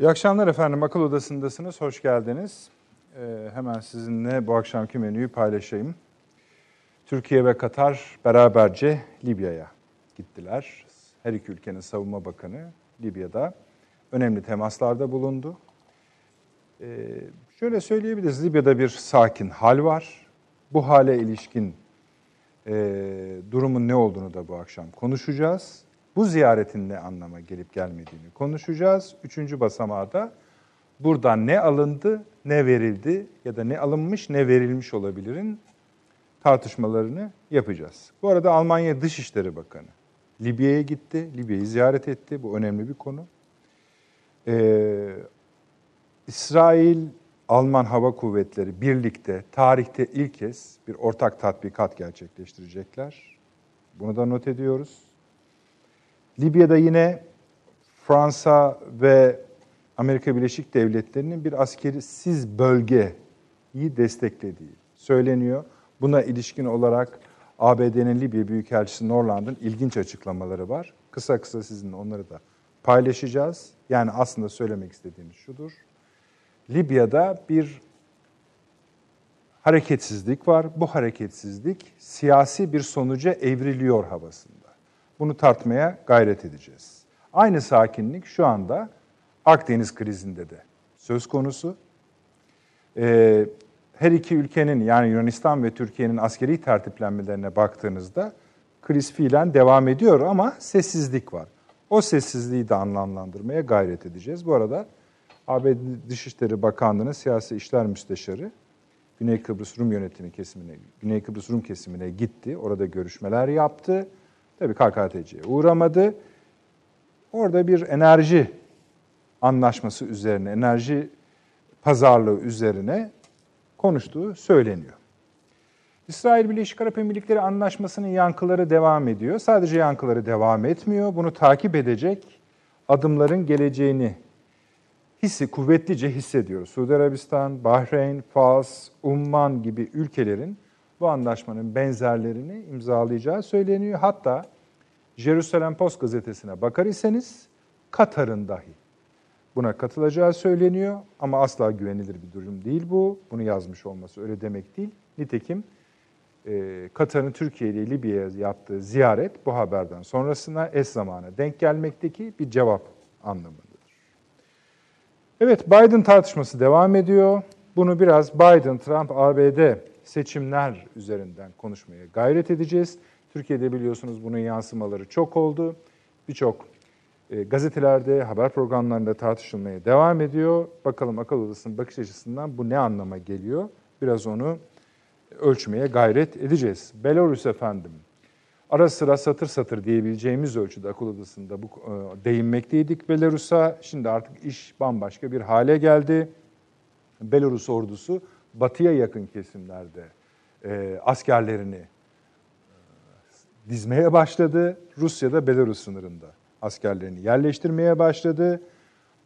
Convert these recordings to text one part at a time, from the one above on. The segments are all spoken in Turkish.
İyi akşamlar efendim. Akıl Odası'ndasınız. Hoş geldiniz. Ee, hemen sizinle bu akşamki menüyü paylaşayım. Türkiye ve Katar beraberce Libya'ya gittiler. Her iki ülkenin savunma bakanı Libya'da önemli temaslarda bulundu. Ee, şöyle söyleyebiliriz, Libya'da bir sakin hal var. Bu hale ilişkin e, durumun ne olduğunu da bu akşam konuşacağız. Bu ziyaretin ne anlama gelip gelmediğini konuşacağız. Üçüncü basamağı da buradan ne alındı, ne verildi ya da ne alınmış, ne verilmiş olabilirin tartışmalarını yapacağız. Bu arada Almanya Dışişleri Bakanı Libya'ya gitti, Libya'yı ziyaret etti. Bu önemli bir konu. Ee, İsrail, Alman Hava Kuvvetleri birlikte tarihte ilk kez bir ortak tatbikat gerçekleştirecekler. Bunu da not ediyoruz. Libya'da yine Fransa ve Amerika Birleşik Devletleri'nin bir askerisiz bölgeyi desteklediği söyleniyor. Buna ilişkin olarak ABD'nin Libya Büyükelçisi Norland'ın ilginç açıklamaları var. Kısa kısa sizinle onları da paylaşacağız. Yani aslında söylemek istediğimiz şudur. Libya'da bir hareketsizlik var. Bu hareketsizlik siyasi bir sonuca evriliyor havasında. Bunu tartmaya gayret edeceğiz. Aynı sakinlik şu anda Akdeniz krizinde de söz konusu. Ee, her iki ülkenin yani Yunanistan ve Türkiye'nin askeri tertiplenmelerine baktığınızda kriz fiilen devam ediyor ama sessizlik var. O sessizliği de anlamlandırmaya gayret edeceğiz. Bu arada ABD Dışişleri Bakanlığı'nın siyasi işler müsteşarı Güney Kıbrıs Rum yönetimi kesimine, Güney Kıbrıs Rum kesimine gitti. Orada görüşmeler yaptı. Tabii KKTC'ye uğramadı. Orada bir enerji anlaşması üzerine, enerji pazarlığı üzerine konuştuğu söyleniyor. İsrail Birleşik Arap Emirlikleri Anlaşması'nın yankıları devam ediyor. Sadece yankıları devam etmiyor. Bunu takip edecek adımların geleceğini hissi kuvvetlice hissediyor. Suudi Arabistan, Bahreyn, Fas, Umman gibi ülkelerin bu anlaşmanın benzerlerini imzalayacağı söyleniyor. Hatta Jerusalem Post gazetesine bakar iseniz Katar'ın dahi buna katılacağı söyleniyor ama asla güvenilir bir durum değil bu. Bunu yazmış olması öyle demek değil. Nitekim e, Katar'ın Türkiye ile Libya'ya yaptığı ziyaret bu haberden sonrasına eş zamana denk gelmekteki bir cevap anlamındadır. Evet Biden tartışması devam ediyor. Bunu biraz Biden, Trump, ABD seçimler üzerinden konuşmaya gayret edeceğiz. Türkiye'de biliyorsunuz bunun yansımaları çok oldu. Birçok e, gazetelerde, haber programlarında tartışılmaya devam ediyor. Bakalım akıl odasının bakış açısından bu ne anlama geliyor? Biraz onu ölçmeye gayret edeceğiz. Belarus efendim. Ara sıra satır satır diyebileceğimiz ölçüde akıl odasında bu e, değinmekteydik Belarus'a. Şimdi artık iş bambaşka bir hale geldi. Belarus ordusu batıya yakın kesimlerde e, askerlerini e, dizmeye başladı. Rusya da Belarus sınırında askerlerini yerleştirmeye başladı.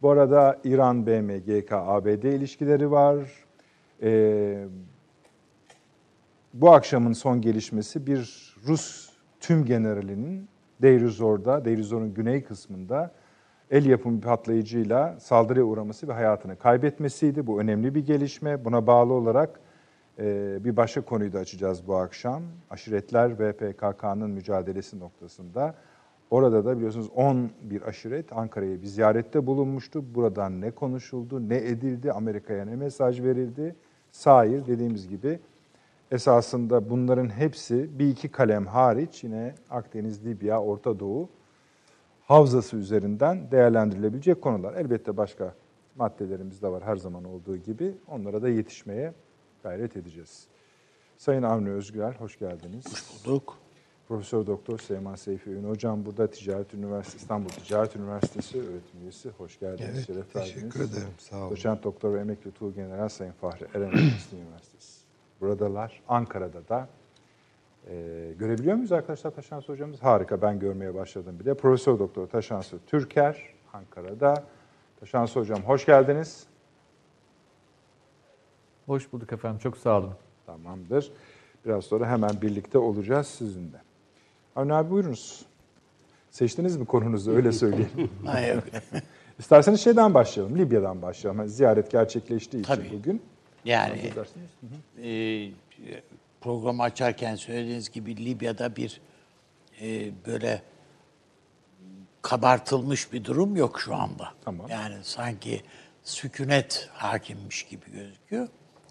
Bu arada İran, BM, GK, ABD ilişkileri var. E, bu akşamın son gelişmesi bir Rus tüm generalinin Deirizor'da, Deirizor'un güney kısmında el yapımı bir patlayıcıyla saldırıya uğraması ve hayatını kaybetmesiydi. Bu önemli bir gelişme. Buna bağlı olarak e, bir başka konuyu da açacağız bu akşam. Aşiretler ve PKK'nın mücadelesi noktasında. Orada da biliyorsunuz 11 aşiret Ankara'ya bir ziyarette bulunmuştu. Buradan ne konuşuldu, ne edildi, Amerika'ya ne mesaj verildi? Sair dediğimiz gibi esasında bunların hepsi bir iki kalem hariç yine Akdeniz, Libya, Orta Doğu havzası üzerinden değerlendirilebilecek konular. Elbette başka maddelerimiz de var her zaman olduğu gibi. Onlara da yetişmeye gayret edeceğiz. Sayın Avni Özgürel, hoş geldiniz. Hoş bulduk. Profesör Doktor Seyman Seyfi Ün Hocam burada Ticaret Üniversitesi İstanbul Ticaret Üniversitesi öğretim üyesi. Hoş geldiniz. Evet, şeref teşekkür verdiniz. ederim. Sağ olun. Doçent Doktor ve Emekli Tuğ General Sayın Fahri Eren Üniversitesi Üniversitesi. Buradalar. Ankara'da da e, görebiliyor muyuz arkadaşlar Taşansı hocamız? Harika ben görmeye başladım bile. Profesör Doktor Taşansı Türker Ankara'da. Taşansı hocam hoş geldiniz. Hoş bulduk efendim. Çok sağ olun. Tamamdır. Biraz sonra hemen birlikte olacağız sizinle. Avni abi buyurunuz. Seçtiniz mi konunuzu öyle söyleyelim. Ha, yok. İsterseniz şeyden başlayalım, Libya'dan başlayalım. Hani ziyaret gerçekleştiği için Tabii. bugün. Yani e, programı açarken söylediğiniz gibi Libya'da bir e, böyle kabartılmış bir durum yok şu anda. Tamam. Yani sanki sükunet hakimmiş gibi gözüküyor.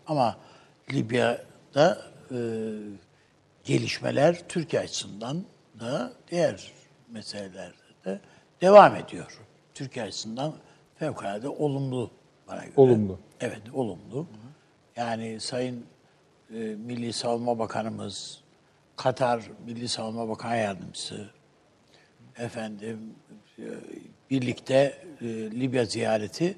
Ama Libya'da e, gelişmeler Türkiye açısından da diğer meselelerde de devam ediyor. Türkiye açısından fevkalade olumlu bana göre. Olumlu. Evet, olumlu. Yani Sayın e, Milli Savunma Bakanımız, Katar Milli Savunma Bakan Yardımcısı, efendim e, birlikte e, Libya ziyareti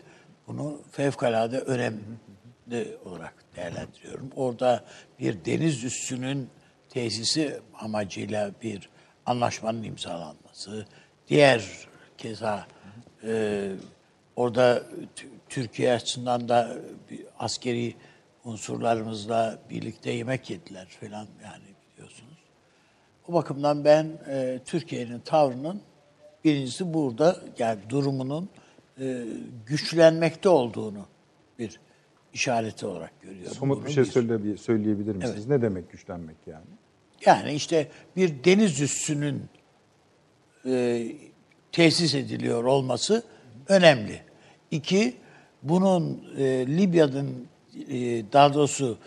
bunu fevkalade önemli olarak değerlendiriyorum. Orada bir deniz üssünün tesisi amacıyla bir anlaşmanın imzalanması, diğer keza e, orada Türkiye açısından da askeri unsurlarımızla birlikte yemek yediler falan yani biliyorsunuz. O bakımdan ben e, Türkiye'nin tavrının birincisi burada yani durumunun e, güçlenmekte olduğunu bir işareti olarak görüyorum. Somut bir şey bir- söyle, söyleyebilir misiniz? Evet. Ne demek güçlenmek yani? Yani işte bir deniz üssünün e, tesis ediliyor olması önemli. İki, bunun e, Libya'nın daha doğrusu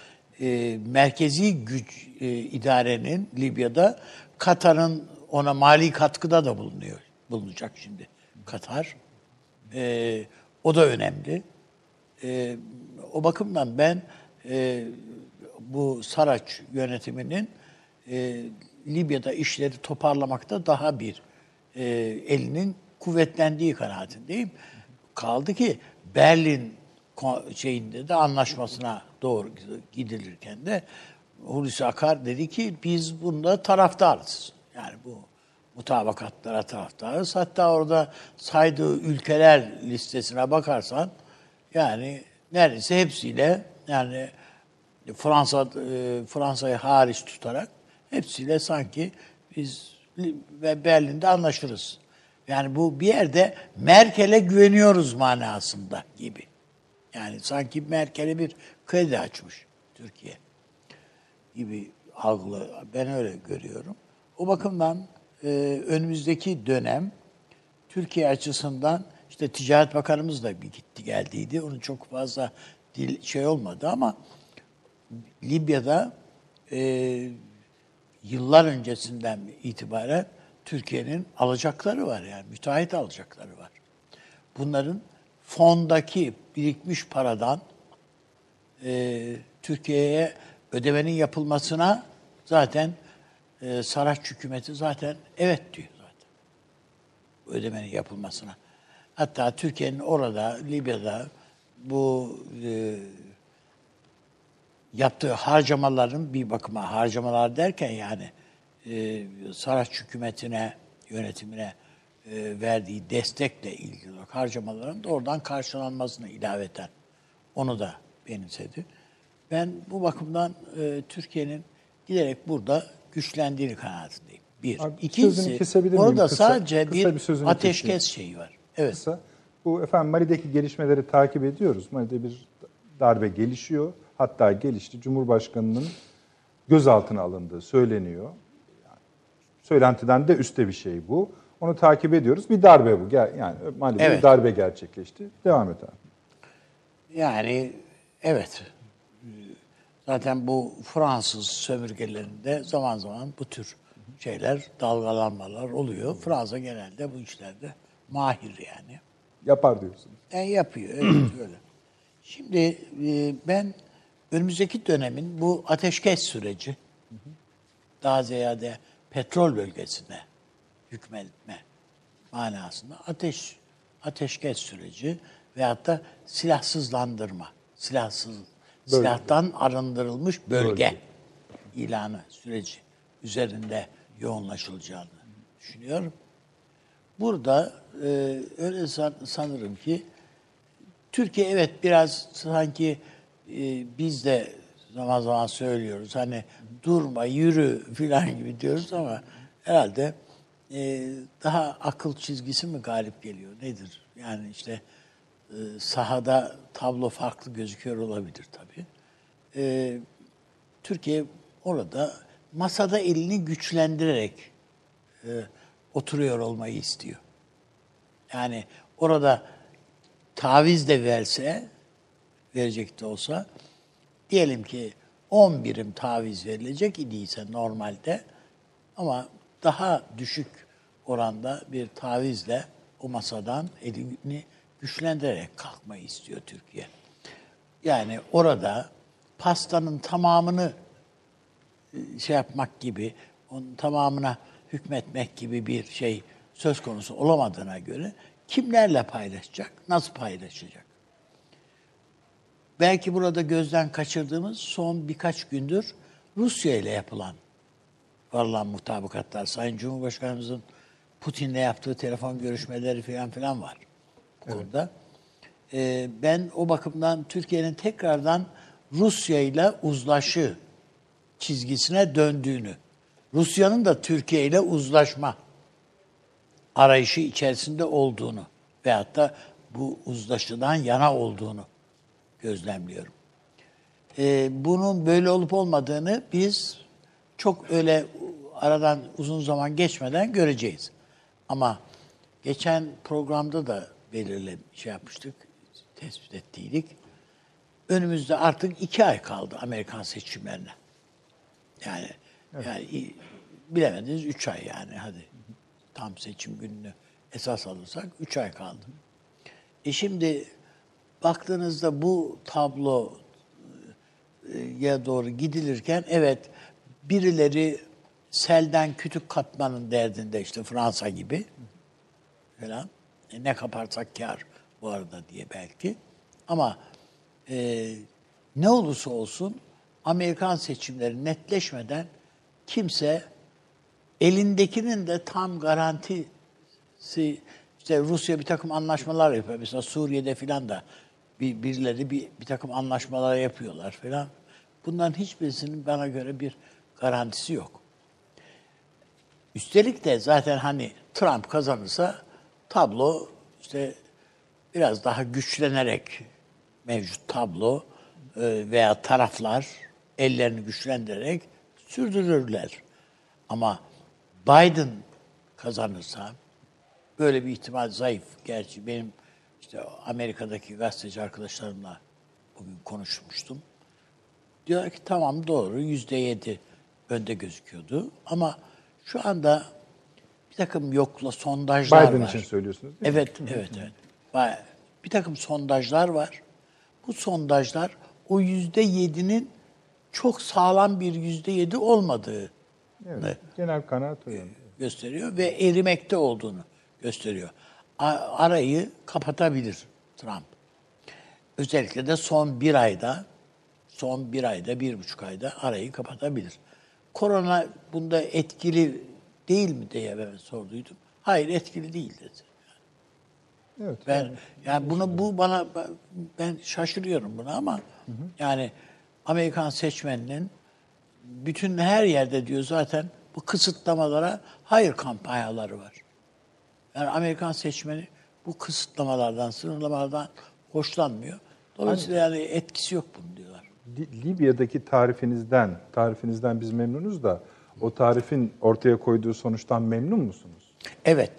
e, merkezi güç e, idarenin Libya'da Katar'ın ona mali katkıda da bulunuyor. Bulunacak şimdi Katar. E, o da önemli. E, o bakımdan ben e, bu Saraç yönetiminin e, Libya'da işleri toparlamakta daha bir e, elinin kuvvetlendiği kanaatindeyim. Kaldı ki Berlin şeyinde de anlaşmasına doğru gidilirken de Hulusi Akar dedi ki biz bunda taraftarız. Yani bu mutabakatlara taraftarız. Hatta orada saydığı ülkeler listesine bakarsan yani neredeyse hepsiyle yani Fransa e, Fransa'yı hariç tutarak hepsiyle sanki biz ve Berlin'de anlaşırız. Yani bu bir yerde Merkel'e güveniyoruz manasında gibi. Yani sanki Merkel'e bir kredi açmış Türkiye gibi algılı. Ben öyle görüyorum. O bakımdan e, önümüzdeki dönem Türkiye açısından işte Ticaret Bakanımız da bir gitti geldiydi. Onun çok fazla dil şey olmadı ama Libya'da e, yıllar öncesinden itibaren Türkiye'nin alacakları var yani müteahhit alacakları var. Bunların fondaki birikmiş paradan e, Türkiye'ye ödemenin yapılmasına zaten e, Saraç hükümeti zaten evet diyor zaten. Ödemenin yapılmasına. Hatta Türkiye'nin orada, Libya'da bu e, yaptığı harcamaların bir bakıma harcamalar derken yani e, Saraç hükümetine, yönetimine verdiği destekle ilgili olarak harcamaların da oradan karşılanmasına ilaveten onu da benimsedi. Ben bu bakımdan e, Türkiye'nin giderek burada güçlendiğini kanaatindeyim. Bir. Abi, İkincisi, orada Kısa- sadece kısa bir, bir ateşkes keseyim. şeyi var. Evet. Kısa. Bu efendim Mali'deki gelişmeleri takip ediyoruz. Mali'de bir darbe gelişiyor. Hatta gelişti. Cumhurbaşkanının gözaltına alındığı söyleniyor. Yani, söylentiden de üstte bir şey bu. Onu takip ediyoruz. Bir darbe bu. Yani Mali'de Evet. bir darbe gerçekleşti. Devam et abi. Yani evet. Zaten bu Fransız sömürgelerinde zaman zaman bu tür şeyler, dalgalanmalar oluyor. Fransa genelde bu işlerde mahir yani. Yapar diyorsunuz. Yani yapıyor, evet öyle. Şimdi e, ben önümüzdeki dönemin bu ateşkes süreci, daha ziyade petrol bölgesine hükmetme manasında ateş ateşkes süreci veyahut da silahsızlandırma, silahsız silahtan arındırılmış bölge, Bölge. ilanı süreci üzerinde yoğunlaşılacağını düşünüyorum. Burada e, öyle san- sanırım ki Türkiye evet biraz sanki e, biz de zaman zaman söylüyoruz hani durma yürü filan gibi diyoruz ama herhalde e, daha akıl çizgisi mi galip geliyor nedir? Yani işte e, sahada tablo farklı gözüküyor olabilir tabii. E, Türkiye orada masada elini güçlendirerek e, oturuyor olmayı istiyor. Yani orada taviz de verse, verecek de olsa, diyelim ki 10 birim taviz verilecek idiyse normalde ama daha düşük oranda bir tavizle o masadan elini güçlendirerek kalkmayı istiyor Türkiye. Yani orada pastanın tamamını e, şey yapmak gibi, onun tamamına hükmetmek gibi bir şey söz konusu olamadığına göre kimlerle paylaşacak, nasıl paylaşacak? Belki burada gözden kaçırdığımız son birkaç gündür Rusya ile yapılan varılan mutabakatlar. Sayın Cumhurbaşkanımızın Putin'le yaptığı telefon görüşmeleri falan filan var. Orada. Ee, ben o bakımdan Türkiye'nin tekrardan Rusya ile uzlaşı çizgisine döndüğünü, Rusya'nın da Türkiye ile uzlaşma arayışı içerisinde olduğunu veyahut da bu uzlaşıdan yana olduğunu gözlemliyorum. Ee, bunun böyle olup olmadığını biz çok öyle aradan uzun zaman geçmeden göreceğiz. Ama geçen programda da belirle şey yapmıştık, tespit ettiydik. Önümüzde artık iki ay kaldı Amerikan seçimlerine. Yani yani bilemediniz üç ay yani hadi tam seçim gününü esas alırsak üç ay kaldı. E şimdi baktığınızda bu tabloya doğru gidilirken evet birileri selden kütük katmanın derdinde işte Fransa gibi falan. E ne kaparsak kar bu arada diye belki. Ama e, ne olursa olsun Amerikan seçimleri netleşmeden kimse elindekinin de tam garantisi işte Rusya bir takım anlaşmalar yapıyor. Mesela Suriye'de filan da bir, birileri bir, bir takım anlaşmalar yapıyorlar filan. Bunların hiçbirisinin bana göre bir garantisi yok. Üstelik de zaten hani Trump kazanırsa tablo işte biraz daha güçlenerek mevcut tablo e, veya taraflar ellerini güçlendirerek sürdürürler. Ama Biden kazanırsa böyle bir ihtimal zayıf. Gerçi benim işte Amerika'daki gazeteci arkadaşlarımla bugün konuşmuştum. Diyor ki tamam doğru yüzde yedi önde gözüküyordu. Ama şu anda bir takım yokla sondajlar Biden var. için söylüyorsunuz değil mi? Evet, evet, evet. Bir takım sondajlar var. Bu sondajlar o yüzde yedinin çok sağlam bir yüzde yedi olmadığı Evet, genel kanaat yönde. gösteriyor ve erimekte olduğunu gösteriyor. Arayı kapatabilir Trump. Özellikle de son bir ayda, son bir ayda, bir buçuk ayda arayı kapatabilir. Korona bunda etkili değil mi diye ben sorduydum. Hayır etkili değil dedi. Evet. Ben yani bunu bu bana ben şaşırıyorum buna ama yani Amerikan seçmeninin bütün her yerde diyor zaten bu kısıtlamalara hayır kampanyaları var. Yani Amerikan seçmeni bu kısıtlamalardan, sınırlamalardan hoşlanmıyor. Dolayısıyla yani etkisi yok bunun diyorlar. Li- Libya'daki tarifinizden, tarifinizden biz memnunuz da o tarifin ortaya koyduğu sonuçtan memnun musunuz? Evet.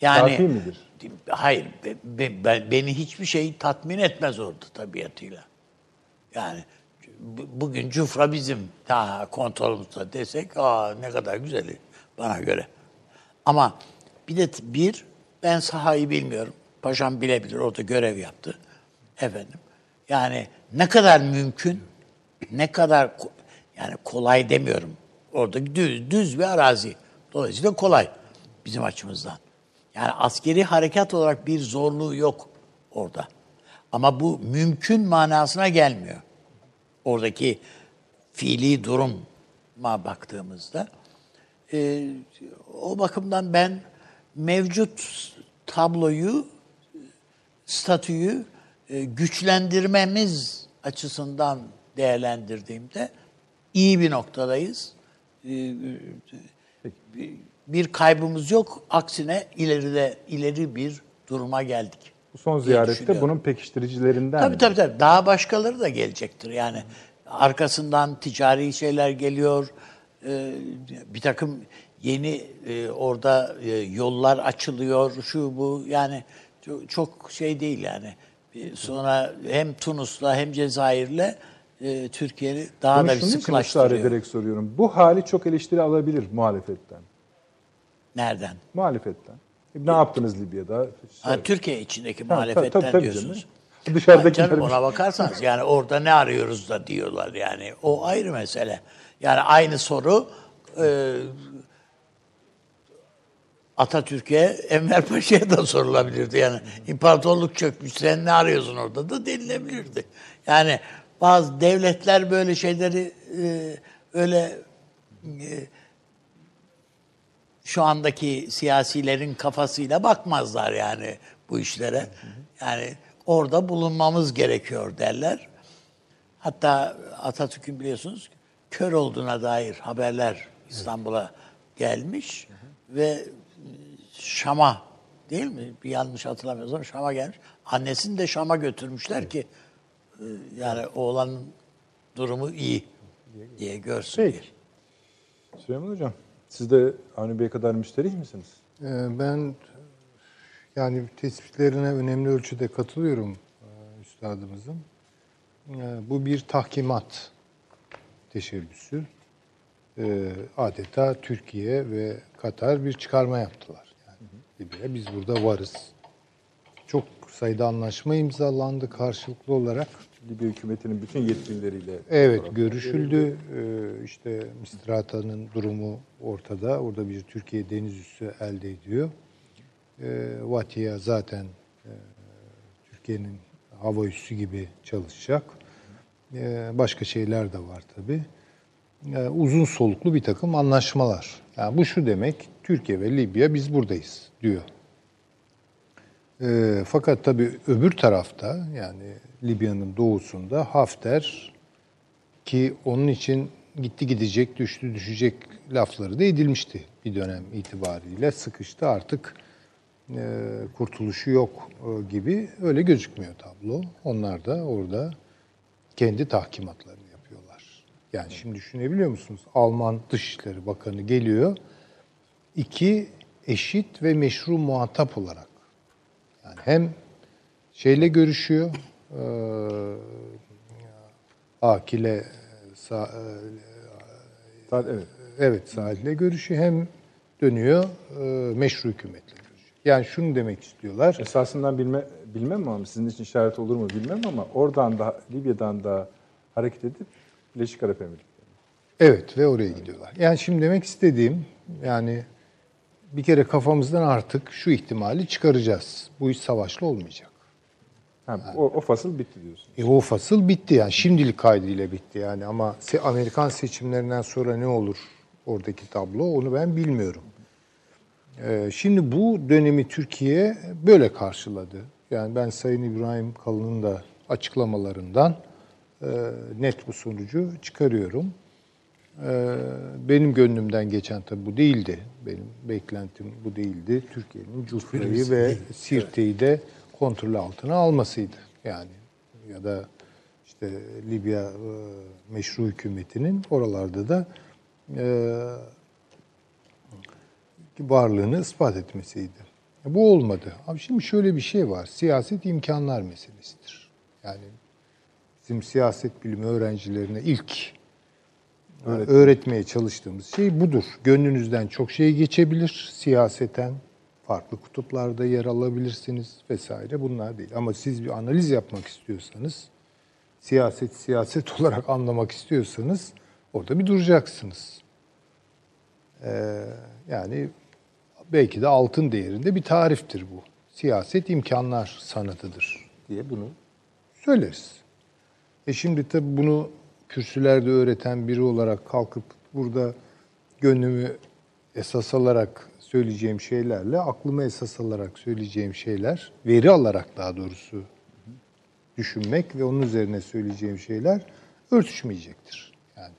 Yani Kafi midir? Hayır, be- be- be- beni hiçbir şey tatmin etmez orada tabiatıyla. Yani bu- bugün Cufra bizim ta kontrolümüzde desek, aa ne kadar güzeli bana göre. Ama bir de bir, ben sahayı bilmiyorum. Paşam bilebilir, orada görev yaptı. Efendim, yani ne kadar mümkün, ne kadar yani kolay demiyorum. Orada düz, düz bir arazi. Dolayısıyla kolay bizim açımızdan. Yani askeri harekat olarak bir zorluğu yok orada. Ama bu mümkün manasına gelmiyor. Oradaki fiili duruma baktığımızda. Ee, o bakımdan ben mevcut tabloyu, statüyü e, güçlendirmemiz açısından değerlendirdiğimde iyi bir noktadayız. Ee, bir kaybımız yok. Aksine ileride ileri bir duruma geldik. Bu son ziyarette bunun pekiştiricilerinden. Tabii mi? tabii tabii. Daha başkaları da gelecektir. Yani arkasından ticari şeyler geliyor. Ee, bir takım yeni e, orada e, yollar açılıyor. Şu bu yani çok şey değil yani. Bir Sonra hem Tunus'la hem Cezayir'le e, Türkiye'yi daha Bunu da bir şunun için ısrar sıklaştırıyor. ederek soruyorum. Bu hali çok eleştiri alabilir muhalefetten. Nereden? Muhalefetten. Ne yaptınız Libya'da? Ha, Türkiye içindeki tabii, muhalefetten tabii, tabii diyorsunuz. canım. Dışarıdakiler- Ha, canım, ona bakarsanız yani orada ne arıyoruz da diyorlar yani. O ayrı mesele. Yani aynı soru e, Atatürk'e, Enver Paşa'ya da sorulabilirdi. Yani imparatorluk çökmüş, sen ne arıyorsun orada da denilebilirdi. Yani bazı devletler böyle şeyleri e, öyle e, şu andaki siyasilerin kafasıyla bakmazlar yani bu işlere. Yani orada bulunmamız gerekiyor derler. Hatta Atatürk'ün biliyorsunuz kör olduğuna dair haberler İstanbul'a gelmiş ve Şam'a değil mi? Bir yanlış hatırlamıyorsam Şam'a gelmiş. Annesini de Şam'a götürmüşler ki e, yani oğlanın durumu iyi diye görsün. Peki. Süleyman Hocam, siz de Avni Bey kadar müsterih misiniz? Ee, Ben yani tespitlerine önemli ölçüde katılıyorum e, üstadımızın. Ee, Bu bir tahkimat teşebbüsü. Ee, Adeta Türkiye ve Katar bir çıkarma yaptılar. Libya'ya biz burada varız. Çok sayıda anlaşma imzalandı karşılıklı olarak. Libya hükümetinin bütün yetkilileriyle. Evet görüşüldü. Ee, işte Misrata'nın durumu ortada. Orada bir Türkiye deniz üssü elde ediyor. Ee, Vatia zaten e, Türkiye'nin hava üssü gibi çalışacak. Ee, başka şeyler de var tabii. Ee, uzun soluklu bir takım anlaşmalar. Yani bu şu demek, Türkiye ve Libya biz buradayız diyor. E, fakat tabii öbür tarafta yani Libya'nın doğusunda Hafter ki onun için gitti gidecek, düştü düşecek lafları da edilmişti bir dönem itibariyle. Sıkıştı artık e, kurtuluşu yok e, gibi öyle gözükmüyor tablo. Onlar da orada kendi tahkimatlarını yapıyorlar. Yani şimdi düşünebiliyor musunuz? Alman Dışişleri Bakanı geliyor. İki eşit ve meşru muhatap olarak yani hem şeyle görüşüyor, e, Akil'e, Sa- e, Zaten- Evet. evet Salih'le görüşüyor hem dönüyor e, meşru hükümetle görüşüyor. Yani şunu demek istiyorlar. Esasından bilme, bilmem ama sizin için işaret olur mu bilmem ama oradan da Libya'dan da hareket edip Birleşik Arap Emirlikleri. Evet ve oraya gidiyorlar. Yani şimdi demek istediğim yani bir kere kafamızdan artık şu ihtimali çıkaracağız. Bu iş savaşlı olmayacak. Ha, o, o fasıl bitti diyorsun. E o fasıl bitti yani şimdilik kaydıyla bitti yani ama se- Amerikan seçimlerinden sonra ne olur oradaki tablo onu ben bilmiyorum. Ee, şimdi bu dönemi Türkiye böyle karşıladı. Yani ben Sayın İbrahim Kalın'ın da açıklamalarından e, net bu sonucu çıkarıyorum. Ee, benim gönlümden geçen tabii bu değildi. Benim beklentim bu değildi. Türkiye'nin Cufra'yı ve Sirte'yi de kontrol altına almasıydı. Yani ya da işte Libya e, meşru hükümetinin oralarda da e, varlığını ispat etmesiydi. Bu olmadı. Abi şimdi şöyle bir şey var. Siyaset imkanlar meselesidir. Yani bizim siyaset bilimi öğrencilerine ilk öğretmeye çalıştığımız şey budur. Gönlünüzden çok şey geçebilir siyaseten. Farklı kutuplarda yer alabilirsiniz vesaire bunlar değil. Ama siz bir analiz yapmak istiyorsanız, siyaset siyaset olarak anlamak istiyorsanız orada bir duracaksınız. Ee, yani belki de altın değerinde bir tariftir bu. Siyaset imkanlar sanatıdır diye bunu söyleriz. E şimdi tabii bunu kürsülerde öğreten biri olarak kalkıp burada gönlümü esas alarak söyleyeceğim şeylerle aklımı esas alarak söyleyeceğim şeyler, veri alarak daha doğrusu düşünmek ve onun üzerine söyleyeceğim şeyler örtüşmeyecektir. Yani.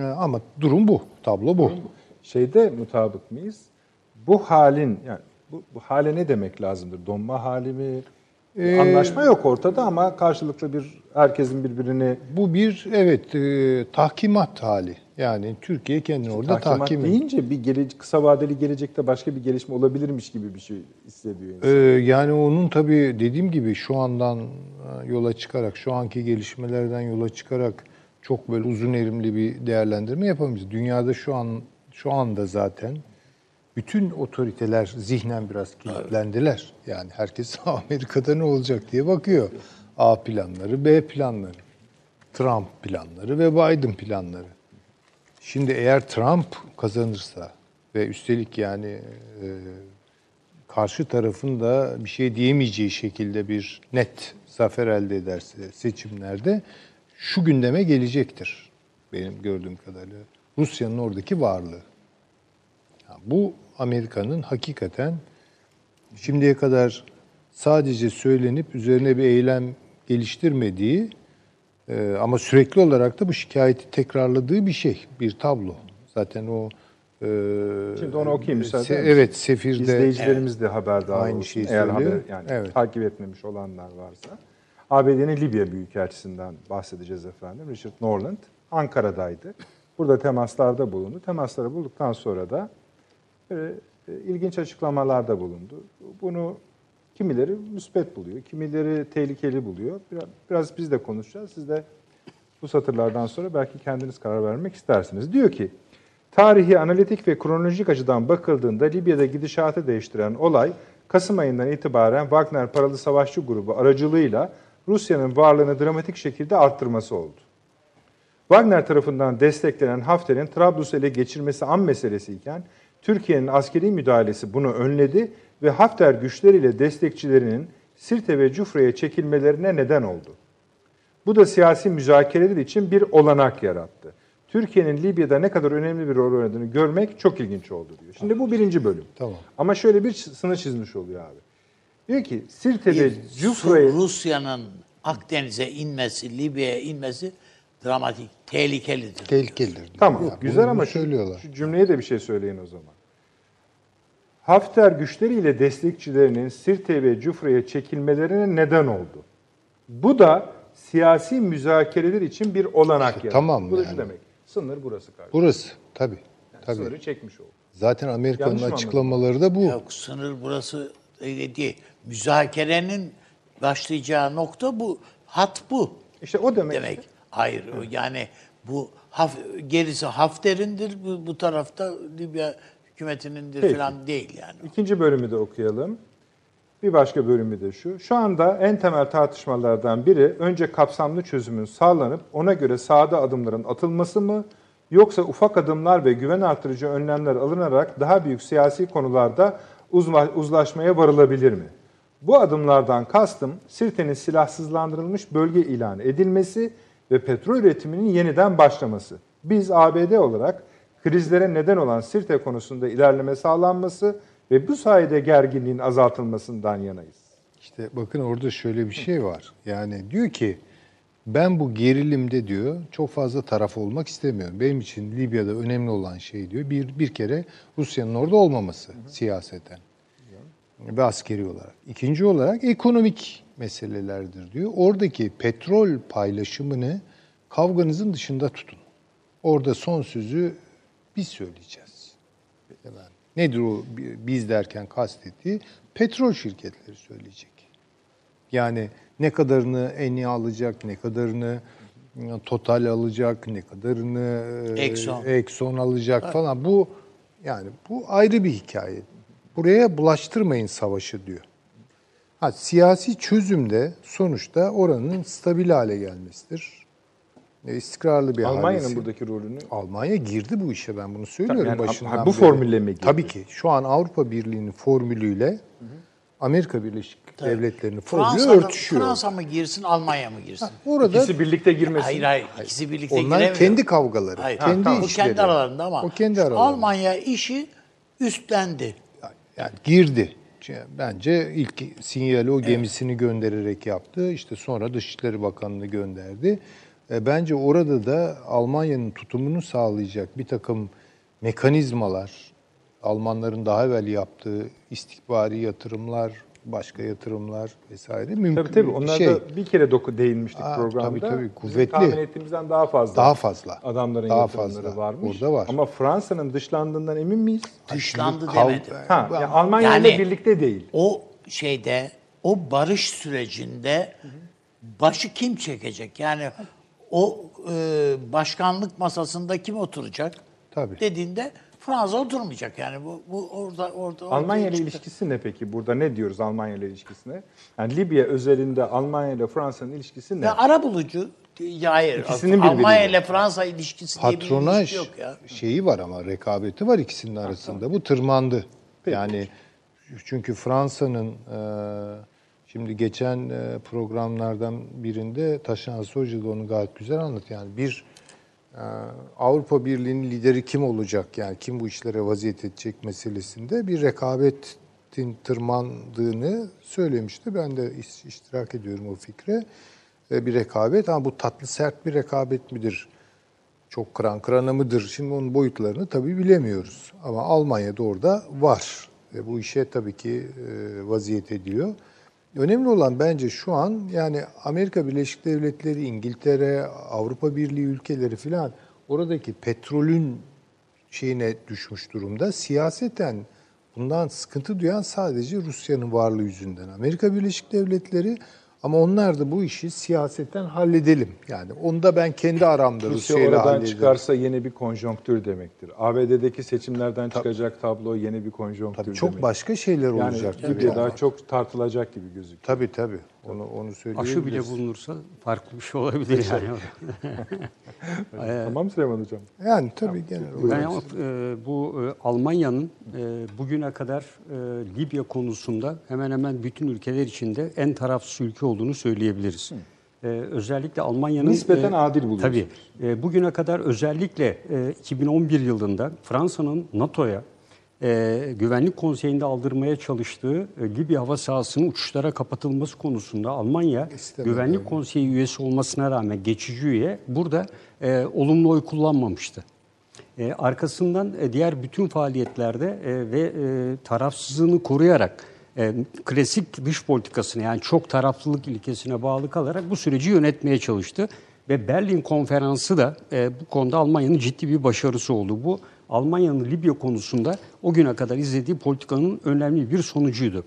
E, Ama durum bu, tablo bu. şeyde mutabık mıyız? Bu halin yani bu, bu hale ne demek lazımdır? Donma hali mi? Ee, Anlaşma yok ortada ama karşılıklı bir herkesin birbirini Bu bir evet e, tahkimat hali. Yani Türkiye kendini orada tahkimat tahkim deyince bir gele, kısa vadeli gelecekte başka bir gelişme olabilirmiş gibi bir şey hissediyor insan. Ee, yani onun tabii dediğim gibi şu andan e, yola çıkarak, şu anki gelişmelerden yola çıkarak çok böyle uzun erimli bir değerlendirme yapamayız. Dünyada şu an şu anda zaten bütün otoriteler zihnen biraz kilitlendiler. Yani herkes Amerika'da ne olacak diye bakıyor. A planları, B planları, Trump planları ve Biden planları. Şimdi eğer Trump kazanırsa ve üstelik yani e, karşı tarafın da bir şey diyemeyeceği şekilde bir net zafer elde ederse seçimlerde şu gündeme gelecektir. Benim gördüğüm kadarıyla Rusya'nın oradaki varlığı. Bu Amerika'nın hakikaten şimdiye kadar sadece söylenip üzerine bir eylem geliştirmediği e, ama sürekli olarak da bu şikayeti tekrarladığı bir şey, bir tablo. Zaten o e, Şimdi onu okuyayım müsaade se- Evet? Sefir'de İzleyicilerimiz de haberdar Aynı olsun. şeyi Eğer söylüyor. haber, yani Evet. takip etmemiş olanlar varsa. ABD'nin Libya Büyükelçisi'nden bahsedeceğiz efendim. Richard Norland Ankara'daydı. Burada temaslarda bulundu. Temasları bulduktan sonra da e, ilginç açıklamalarda bulundu. Bunu kimileri müspet buluyor, kimileri tehlikeli buluyor. Biraz, biraz biz de konuşacağız. Siz de bu satırlardan sonra belki kendiniz karar vermek istersiniz. Diyor ki, tarihi, analitik ve kronolojik açıdan bakıldığında Libya'da gidişatı değiştiren olay, Kasım ayından itibaren Wagner paralı savaşçı grubu aracılığıyla Rusya'nın varlığını dramatik şekilde arttırması oldu. Wagner tarafından desteklenen Hafter'in Trablus'u ele geçirmesi an meselesiyken Türkiye'nin askeri müdahalesi bunu önledi ve Hafter güçleriyle destekçilerinin Sirte ve Cufra'ya çekilmelerine neden oldu. Bu da siyasi müzakereler için bir olanak yarattı. Türkiye'nin Libya'da ne kadar önemli bir rol oynadığını görmek çok ilginç oldu diyor. Şimdi bu birinci bölüm. Tamam. Ama şöyle bir sınır çizmiş oluyor abi. Diyor ki Sirte ve Bir Cufra'ya... Rusya'nın Akdeniz'e inmesi, Libya'ya inmesi dramatik, tehlikelidir. tehlikelidir. Tamam Yani güzel ama şu, söylüyorlar. şu cümleye de bir şey söyleyin o zaman. Hafter güçleriyle destekçilerinin Sirte ve Cufra'ya çekilmelerine neden oldu. Bu da siyasi müzakereler için bir olanak yarattı. tamam Bu da şu yani. demek. Sınır burası kardeşim. Burası tabii. Tabii. Sınırı çekmiş oldu. Zaten Amerika'nın açıklamaları da bu. Yok sınır burası öyle değil. Müzakerenin başlayacağı nokta bu. Hat bu. İşte o demek. Demek. Hayır o yani bu haf, gerisi Hafter'indir bu, bu tarafta Libya hükümetinindir Peki. falan değil yani. İkinci bölümü de okuyalım. Bir başka bölümü de şu. Şu anda en temel tartışmalardan biri önce kapsamlı çözümün sağlanıp ona göre sağda adımların atılması mı yoksa ufak adımlar ve güven artırıcı önlemler alınarak daha büyük siyasi konularda uzma- uzlaşmaya varılabilir mi? Bu adımlardan kastım Sirte'nin silahsızlandırılmış bölge ilan edilmesi ve petrol üretiminin yeniden başlaması. Biz ABD olarak krizlere neden olan Sirte konusunda ilerleme sağlanması ve bu sayede gerginliğin azaltılmasından yanayız. İşte bakın orada şöyle bir şey var. Yani diyor ki ben bu gerilimde diyor çok fazla taraf olmak istemiyorum. Benim için Libya'da önemli olan şey diyor bir bir kere Rusya'nın orada olmaması siyaseten ve askeri olarak. İkinci olarak ekonomik meselelerdir diyor. Oradaki petrol paylaşımını kavganızın dışında tutun. Orada son sözü biz söyleyeceğiz. Yani nedir o biz derken kastettiği? Petrol şirketleri söyleyecek. Yani ne kadarını Eni alacak, ne kadarını Total alacak, ne kadarını e, Exxon. Exxon alacak falan. Bu yani bu ayrı bir hikaye. Buraya bulaştırmayın savaşı diyor. Ha, siyasi çözümde sonuçta oranın stabil hale gelmesidir. E, istikrarlı bir Almanya'nın halesi. buradaki rolünü Almanya girdi bu işe ben bunu söylüyorum Tabii yani başından ha- bu beri. formülle mi girdi? Tabii ki. Şu an Avrupa Birliği'nin formülüyle Amerika Birleşik Devletleri'nin formülü Fransa, örtüşüyor. Fransa mı girsin, Almanya mı girsin? Orada ikisi birlikte girmesin. Hayır hayır, ikisi birlikte onlar giremiyor. kendi kavgaları, Hayır, kendi tamam. O işleri. kendi aralarında ama O kendi aralarında. Almanya işi üstlendi. Yani girdi. Bence ilk sinyali o gemisini göndererek yaptı. İşte sonra Dışişleri Bakanı'nı gönderdi. E, Bence orada da Almanya'nın tutumunu sağlayacak bir takım mekanizmalar, Almanların daha evvel yaptığı istikbari yatırımlar, başka yatırımlar vesaire mümkün Tabii tabii. Onlar şey. da bir kere doku değinmiştik Aa, programda. tabii, tabii, Bizim kuvvetli. tahmin ettiğimizden daha fazla. Daha fazla. Adamların Daha yatırımları fazla. varmış. Orada var. Ama Fransa'nın dışlandığından emin miyiz? Dışlandı Kav- demedim. Ha, yani Almanya ile Yani- birlikte değil. O şeyde, o barış sürecinde başı kim çekecek? Yani o e, başkanlık masasında kim oturacak? Tabii. Dediğinde Fransa oturmayacak yani bu, bu orada orada Almanya ile ilişkisi ne peki? Burada ne diyoruz Almanya ile ilişkisine? Yani Libya özelinde Almanya ile Fransa'nın ilişkisi ne? Ve ara bulucu ya hayır. İkisinin Almanya birbiriyle. ile Fransa ilişkisi diye bir patronaj ilişki yok ya. şeyi var ama rekabeti var ikisinin arasında. Bu tırmandı. Yani çünkü Fransa'nın e, şimdi geçen e, programlardan birinde Taşan Hoca da onu gayet güzel anlattı. Yani bir e, Avrupa Birliği'nin lideri kim olacak? Yani kim bu işlere vaziyet edecek meselesinde bir rekabetin tırmandığını söylemişti. Ben de iş- iştirak ediyorum o fikre. E, bir rekabet ama bu tatlı sert bir rekabet midir? çok kıran kırana mıdır? Şimdi onun boyutlarını tabii bilemiyoruz. Ama Almanya'da orada var. Ve bu işe tabii ki vaziyet ediyor. Önemli olan bence şu an yani Amerika Birleşik Devletleri, İngiltere, Avrupa Birliği ülkeleri filan oradaki petrolün şeyine düşmüş durumda. Siyaseten bundan sıkıntı duyan sadece Rusya'nın varlığı yüzünden. Amerika Birleşik Devletleri ama onlar da bu işi siyasetten halledelim. Yani onu da ben kendi aramda Rusya Rusya ile oradan hallederim. çıkarsa yeni bir konjonktür demektir. ABD'deki seçimlerden çıkacak tablo yeni bir konjonktür Tabii çok demek. başka şeyler yani olacak. Gibi daha çok tartılacak gibi gözüküyor. Tabii tabii. Onu onu söyleyebiliriz. Aşı bile bulunursa farklı bir şey olabilir yani. Tamam Süleyman Hocam. Yani tabii genel olarak. Ben ama, e, bu e, Almanya'nın e, bugüne kadar e, Libya konusunda hemen hemen bütün ülkeler içinde en tarafsız ülke olduğunu söyleyebiliriz. E, özellikle Almanya'nın... Nispeten adil buluyorsunuz. Tabii. E, bugüne kadar özellikle e, 2011 yılında Fransa'nın NATO'ya e, Güvenlik Konseyi'nde aldırmaya çalıştığı e, Libya hava sahasının uçuşlara kapatılması konusunda Almanya İstemedi. Güvenlik Konseyi üyesi olmasına rağmen geçici üye burada e, olumlu oy kullanmamıştı. E, arkasından e, diğer bütün faaliyetlerde e, ve e, tarafsızlığını koruyarak e, klasik dış politikasına yani çok taraflılık ilkesine bağlı kalarak bu süreci yönetmeye çalıştı. Ve Berlin konferansı da e, bu konuda Almanya'nın ciddi bir başarısı oldu. Bu Almanya'nın Libya konusunda o güne kadar izlediği politikanın önemli bir sonucuydu.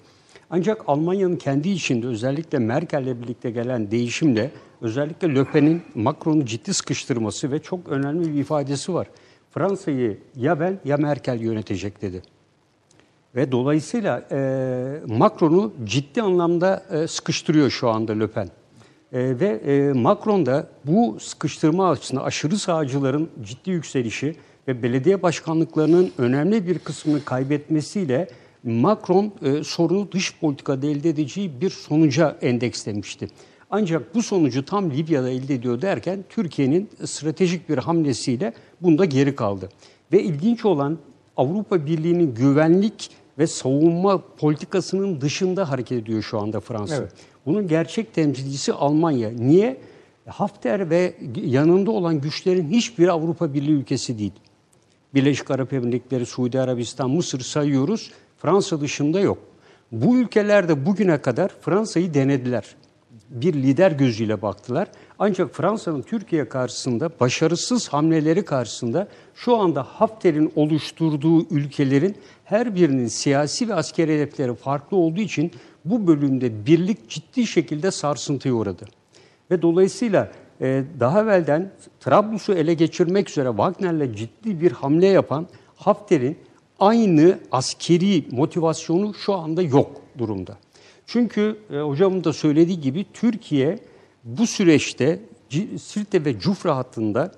Ancak Almanya'nın kendi içinde özellikle Merkel'le birlikte gelen değişimle özellikle Le Macron'u ciddi sıkıştırması ve çok önemli bir ifadesi var. Fransa'yı ya ben ya Merkel yönetecek dedi. Ve dolayısıyla e, Macron'u ciddi anlamda e, sıkıştırıyor şu anda Le. E, ve e, Macron da bu sıkıştırma açısından aşırı sağcıların ciddi yükselişi ve belediye başkanlıklarının önemli bir kısmını kaybetmesiyle Macron e, sorunu dış politikada elde edeceği bir sonuca endekslemişti. Ancak bu sonucu tam Libya'da elde ediyor derken Türkiye'nin stratejik bir hamlesiyle bunda geri kaldı. Ve ilginç olan Avrupa Birliği'nin güvenlik ve savunma politikasının dışında hareket ediyor şu anda Fransa. Evet. Bunun gerçek temsilcisi Almanya. Niye? Hafter ve yanında olan güçlerin hiçbir Avrupa Birliği ülkesi değil. Birleşik Arap Emirlikleri, Suudi Arabistan, Mısır sayıyoruz. Fransa dışında yok. Bu ülkelerde bugüne kadar Fransa'yı denediler. Bir lider gözüyle baktılar. Ancak Fransa'nın Türkiye karşısında başarısız hamleleri karşısında şu anda Hafter'in oluşturduğu ülkelerin her birinin siyasi ve askeri hedefleri farklı olduğu için bu bölümde birlik ciddi şekilde sarsıntıya uğradı. Ve dolayısıyla daha evvelden Trablus'u ele geçirmek üzere Wagner'le ciddi bir hamle yapan Hafter'in aynı askeri motivasyonu şu anda yok durumda. Çünkü e, hocamın da söylediği gibi Türkiye bu süreçte Sirte ve Cufra hattında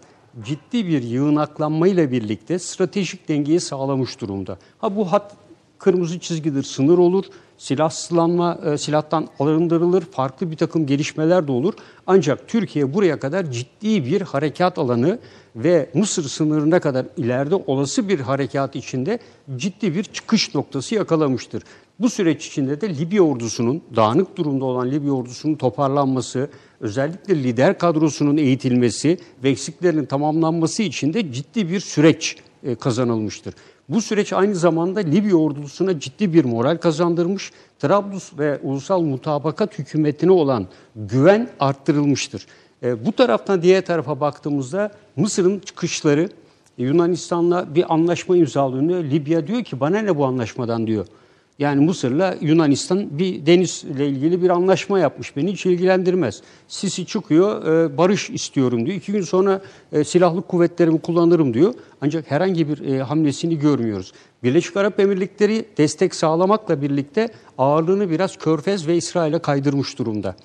ciddi bir yığınaklanmayla birlikte stratejik dengeyi sağlamış durumda. Ha bu hat kırmızı çizgidir, sınır olur, silahsızlanma, e, silahtan arındırılır, farklı bir takım gelişmeler de olur. Ancak Türkiye buraya kadar ciddi bir harekat alanı ve Mısır sınırına kadar ileride olası bir harekat içinde ciddi bir çıkış noktası yakalamıştır. Bu süreç içinde de Libya ordusunun, dağınık durumda olan Libya ordusunun toparlanması, özellikle lider kadrosunun eğitilmesi ve eksiklerinin tamamlanması için de ciddi bir süreç kazanılmıştır. Bu süreç aynı zamanda Libya ordusuna ciddi bir moral kazandırmış, Trablus ve Ulusal Mutabakat Hükümeti'ne olan güven arttırılmıştır. E, bu taraftan diğer tarafa baktığımızda Mısır'ın çıkışları Yunanistan'la bir anlaşma imzalanıyor. Libya diyor ki bana ne bu anlaşmadan diyor. Yani Mısır'la Yunanistan bir denizle ilgili bir anlaşma yapmış. Beni hiç ilgilendirmez. Sisi çıkıyor, e, barış istiyorum diyor. İki gün sonra e, silahlı kuvvetlerimi kullanırım diyor. Ancak herhangi bir e, hamlesini görmüyoruz. Birleşik Arap Emirlikleri destek sağlamakla birlikte ağırlığını biraz Körfez ve İsrail'e kaydırmış durumda.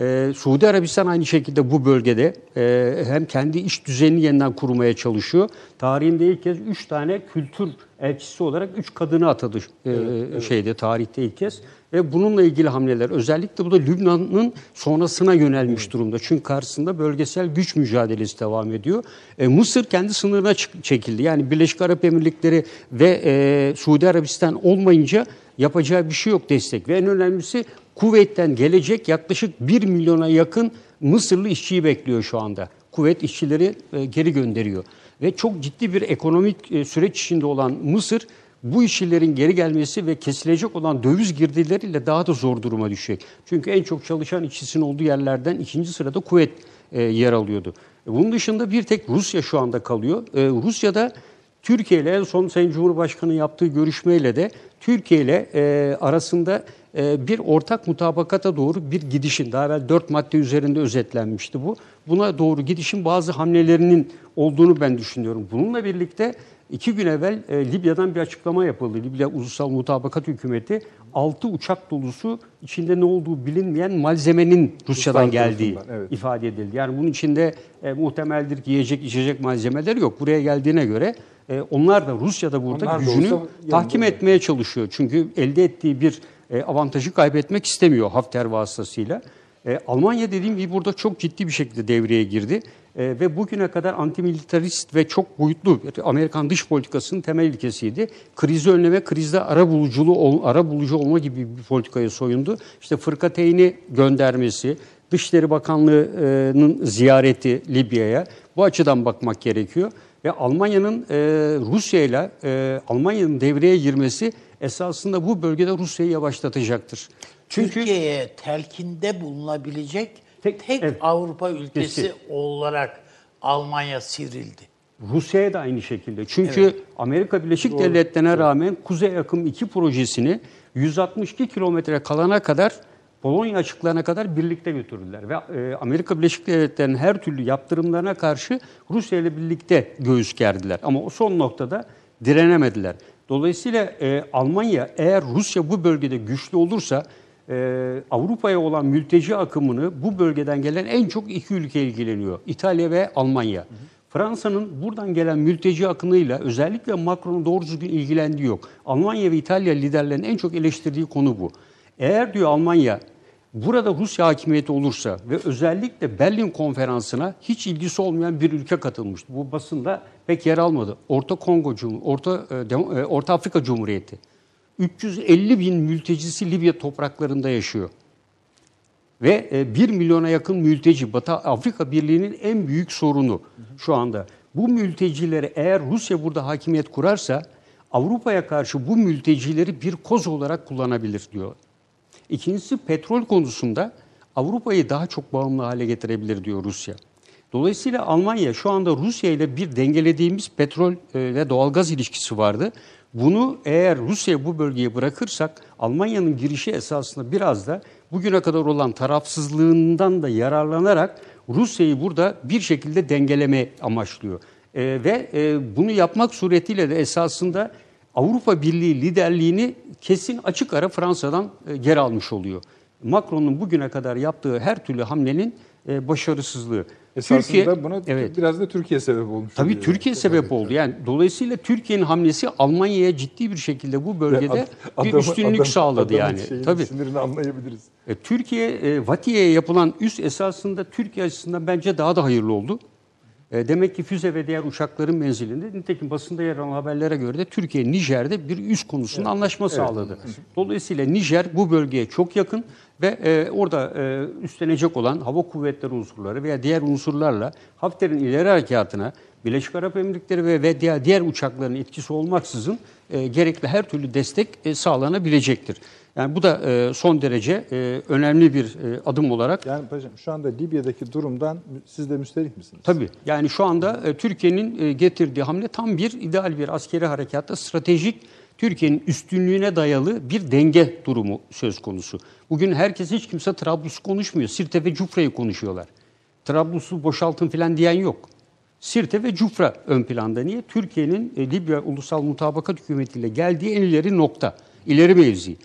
Ee, Suudi Arabistan aynı şekilde bu bölgede e, hem kendi iş düzenini yeniden kurmaya çalışıyor. Tarihinde ilk kez 3 tane kültür elçisi olarak 3 kadını atadı e, şeyde tarihte ilk kez. Ve bununla ilgili hamleler özellikle bu da Lübnan'ın sonrasına yönelmiş durumda. Çünkü karşısında bölgesel güç mücadelesi devam ediyor. E, Mısır kendi sınırına çekildi. Yani Birleşik Arap Emirlikleri ve e, Suudi Arabistan olmayınca yapacağı bir şey yok destek. Ve en önemlisi Kuveyt'ten gelecek yaklaşık 1 milyona yakın Mısırlı işçiyi bekliyor şu anda. Kuvvet işçileri e, geri gönderiyor. Ve çok ciddi bir ekonomik e, süreç içinde olan Mısır bu işçilerin geri gelmesi ve kesilecek olan döviz girdileriyle daha da zor duruma düşecek. Çünkü en çok çalışan işçisinin olduğu yerlerden ikinci sırada kuvvet e, yer alıyordu. Bunun dışında bir tek Rusya şu anda kalıyor. Rusya'da Türkiye ile en son Sayın Cumhurbaşkanı yaptığı görüşmeyle de Türkiye ile e, arasında e, bir ortak mutabakata doğru bir gidişin, daha evvel dört madde üzerinde özetlenmişti bu. Buna doğru gidişin bazı hamlelerinin olduğunu ben düşünüyorum. Bununla birlikte iki gün evvel e, Libya'dan bir açıklama yapıldı. Libya Ulusal Mutabakat Hükümeti 6 uçak dolusu içinde ne olduğu bilinmeyen malzemenin Rusya'dan Ruslar geldiği evet. ifade edildi. Yani bunun içinde e, muhtemeldir ki yiyecek içecek malzemeleri yok. Buraya geldiğine göre e, onlar da Rusya'da burada Onlar da gücünü yanında tahkim etmeye çalışıyor. Çünkü elde ettiği bir e, avantajı kaybetmek istemiyor Hafter vasıtasıyla. E, Almanya dediğim gibi burada çok ciddi bir şekilde devreye girdi. E, ve bugüne kadar antimilitarist ve çok boyutlu Amerikan dış politikasının temel ilkesiydi. Krizi önleme, krizde ara buluculuğu ol- ara bulucu olma gibi bir politikaya soyundu. İşte fırkateyni göndermesi, Dışişleri Bakanlığı'nın ziyareti Libya'ya bu açıdan bakmak gerekiyor. Ve Almanya'nın e, Rusya ile e, Almanya'nın devreye girmesi esasında bu bölgede Rusya'yı yavaşlatacaktır. Çünkü Türkiye'ye telkinde bulunabilecek Tek- tek, evet. Avrupa ülkesi Ülkesi. olarak Almanya sivrildi. Rusya'ya da aynı şekilde. Çünkü Amerika Birleşik Devletleri'ne rağmen Kuzey Akım 2 projesini 162 kilometre kalana kadar Polonya açıklarına kadar birlikte götürdüler. Ve e, Amerika Birleşik Devletleri'nin her türlü yaptırımlarına karşı Rusya ile birlikte göğüs gerdiler. Ama o son noktada direnemediler. Dolayısıyla e, Almanya eğer Rusya bu bölgede güçlü olursa e, Avrupa'ya olan mülteci akımını bu bölgeden gelen en çok iki ülke ilgileniyor. İtalya ve Almanya. Fransa'nın buradan gelen mülteci akınıyla özellikle Macron'un doğru düzgün ilgilendiği yok. Almanya ve İtalya liderlerinin en çok eleştirdiği konu bu. Eğer diyor Almanya burada Rusya hakimiyeti olursa ve özellikle Berlin konferansına hiç ilgisi olmayan bir ülke katılmıştı. Bu basında pek yer almadı. Orta Kongo Cum Orta e, e, Orta Afrika Cumhuriyeti. 350 bin mültecisi Libya topraklarında yaşıyor. Ve e, 1 milyona yakın mülteci Batı Afrika Birliği'nin en büyük sorunu şu anda. Bu mültecileri eğer Rusya burada hakimiyet kurarsa Avrupa'ya karşı bu mültecileri bir koz olarak kullanabilir diyor. İkincisi petrol konusunda Avrupa'yı daha çok bağımlı hale getirebilir diyor Rusya. Dolayısıyla Almanya şu anda Rusya ile bir dengelediğimiz petrol e, ve doğalgaz ilişkisi vardı. Bunu eğer Rusya bu bölgeye bırakırsak Almanya'nın girişi esasında biraz da bugüne kadar olan tarafsızlığından da yararlanarak Rusya'yı burada bir şekilde dengeleme amaçlıyor. E, ve e, bunu yapmak suretiyle de esasında Avrupa Birliği liderliğini kesin açık ara Fransa'dan e, geri almış oluyor. Macron'un bugüne kadar yaptığı her türlü hamlenin e, başarısızlığı. Esasında buna evet. biraz da Türkiye sebep olmuş. Tabii oluyor. Türkiye sebep oldu. Yani dolayısıyla Türkiye'nin hamlesi Almanya'ya ciddi bir şekilde bu bölgede Ad- bir üstünlük adam- sağladı adamın yani. şeyini, Tabii. Sinirini anlayabiliriz. E, Türkiye, e, Vatiye'ye yapılan üst esasında Türkiye açısından bence daha da hayırlı oldu. E, demek ki füze ve diğer uçakların menzilinde nitekim basında yer alan haberlere göre de Türkiye Nijer'de bir üst konusunda anlaşma sağladı. Dolayısıyla Nijer bu bölgeye çok yakın ve e, orada e, üstlenecek olan hava kuvvetleri unsurları veya diğer unsurlarla Hafter'in ileri harekatına Birleşik Arap Emirlikleri ve, ve diğer, diğer uçakların etkisi olmaksızın e, gerekli her türlü destek e, sağlanabilecektir. Yani bu da e, son derece e, önemli bir e, adım olarak Yani paşam şu anda Libya'daki durumdan siz de müsterih misiniz? Tabii. Yani şu anda e, Türkiye'nin e, getirdiği hamle tam bir ideal bir askeri harekatta stratejik Türkiye'nin üstünlüğüne dayalı bir denge durumu söz konusu. Bugün herkes hiç kimse Trablus'u konuşmuyor. Sirte ve Cufra'yı konuşuyorlar. Trablus'u boşaltın falan diyen yok. Sirte ve Cufra ön planda. Niye? Türkiye'nin e, Libya Ulusal Mutabakat Hükümeti'yle geldiği en ileri nokta, ileri mevzi.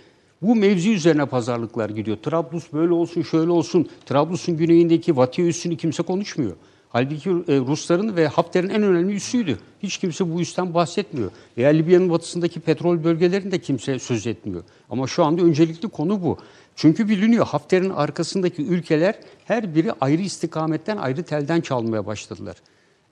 Bu mevzi üzerine pazarlıklar gidiyor. Trablus böyle olsun, şöyle olsun. Trablus'un güneyindeki Vatiye üssünü kimse konuşmuyor. Halbuki e, Rusların ve Hafter'in en önemli üssüydü. Hiç kimse bu üstten bahsetmiyor. Veya Libya'nın batısındaki petrol bölgelerinde kimse söz etmiyor. Ama şu anda öncelikli konu bu. Çünkü biliniyor Hafter'in arkasındaki ülkeler her biri ayrı istikametten, ayrı telden çalmaya başladılar.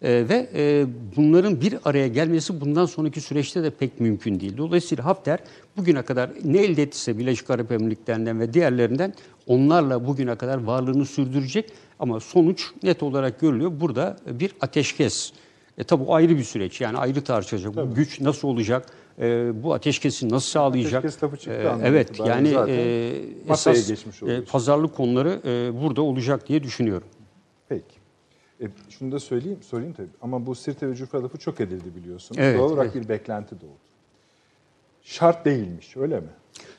Ee, ve e, bunların bir araya gelmesi bundan sonraki süreçte de pek mümkün değil. Dolayısıyla Hafter bugüne kadar ne elde ettiyse Birleşik Arap Emirlikleri'nden ve diğerlerinden onlarla bugüne kadar varlığını sürdürecek. Ama sonuç net olarak görülüyor. Burada bir ateşkes. E, tabi o ayrı bir süreç yani ayrı tartışacak. Bu güç nasıl olacak? E, bu ateşkesi nasıl sağlayacak? Ateşkes lafı çıktı E, evet yani e, esas geçmiş e, pazarlık konuları e, burada olacak diye düşünüyorum. Peki. Şunu da söyleyeyim, sorayım tabii. Ama bu Sirte ve Cufra lafı çok edildi biliyorsunuz. Evet, Doğal olarak evet. bir beklenti doğdu. Şart değilmiş, öyle mi?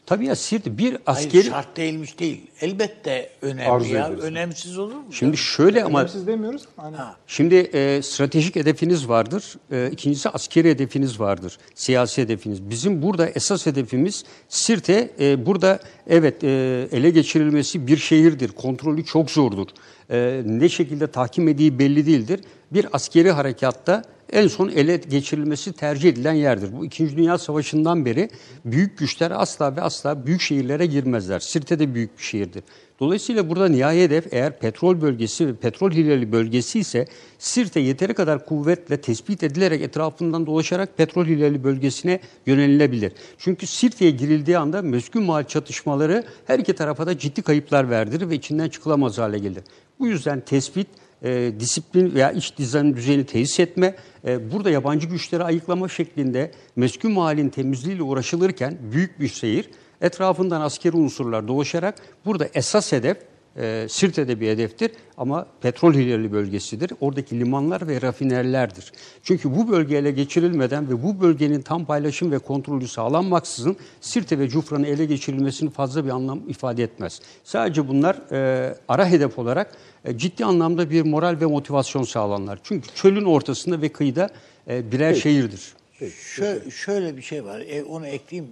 Tabii ya Sirte bir Hayır, askeri... şart değilmiş değil. Elbette önemli Arzu ya. ederiz. Önemsiz olur mu? Şimdi şöyle ama Siz demiyoruz. Hani Şimdi e, stratejik hedefiniz vardır. E, ikincisi askeri hedefiniz vardır. Siyasi hedefiniz. Bizim burada esas hedefimiz Sirte. E, burada evet e, ele geçirilmesi bir şehirdir. Kontrolü çok zordur. E, ne şekilde tahkim ettiği belli değildir. Bir askeri harekatta en son ele geçirilmesi tercih edilen yerdir. Bu İkinci Dünya Savaşı'ndan beri büyük güçler asla ve asla büyük şehirlere girmezler. Sirte de büyük bir şehirdir. Dolayısıyla burada nihai hedef eğer petrol bölgesi ve petrol hilali bölgesi ise Sirte yeteri kadar kuvvetle tespit edilerek etrafından dolaşarak petrol hilali bölgesine yönelilebilir. Çünkü Sirte'ye girildiği anda meskun mahal çatışmaları her iki tarafa da ciddi kayıplar verdirir ve içinden çıkılamaz hale gelir. Bu yüzden tespit, e, disiplin veya iç dizayn düzeni tesis etme, e, burada yabancı güçleri ayıklama şeklinde meskun mahallin temizliğiyle uğraşılırken büyük bir şehir etrafından askeri unsurlar dolaşarak burada esas hedef e, Sirte'de bir hedeftir ama petrol hilali bölgesidir. Oradaki limanlar ve rafinerilerdir. Çünkü bu bölge ele geçirilmeden ve bu bölgenin tam paylaşım ve kontrolü sağlanmaksızın Sirte ve Cufra'nın ele geçirilmesinin fazla bir anlam ifade etmez. Sadece bunlar e, ara hedef olarak e, ciddi anlamda bir moral ve motivasyon sağlanlar. Çünkü çölün ortasında ve kıyıda e, birer şehirdir. Şö- şöyle bir şey var. E, onu ekleyeyim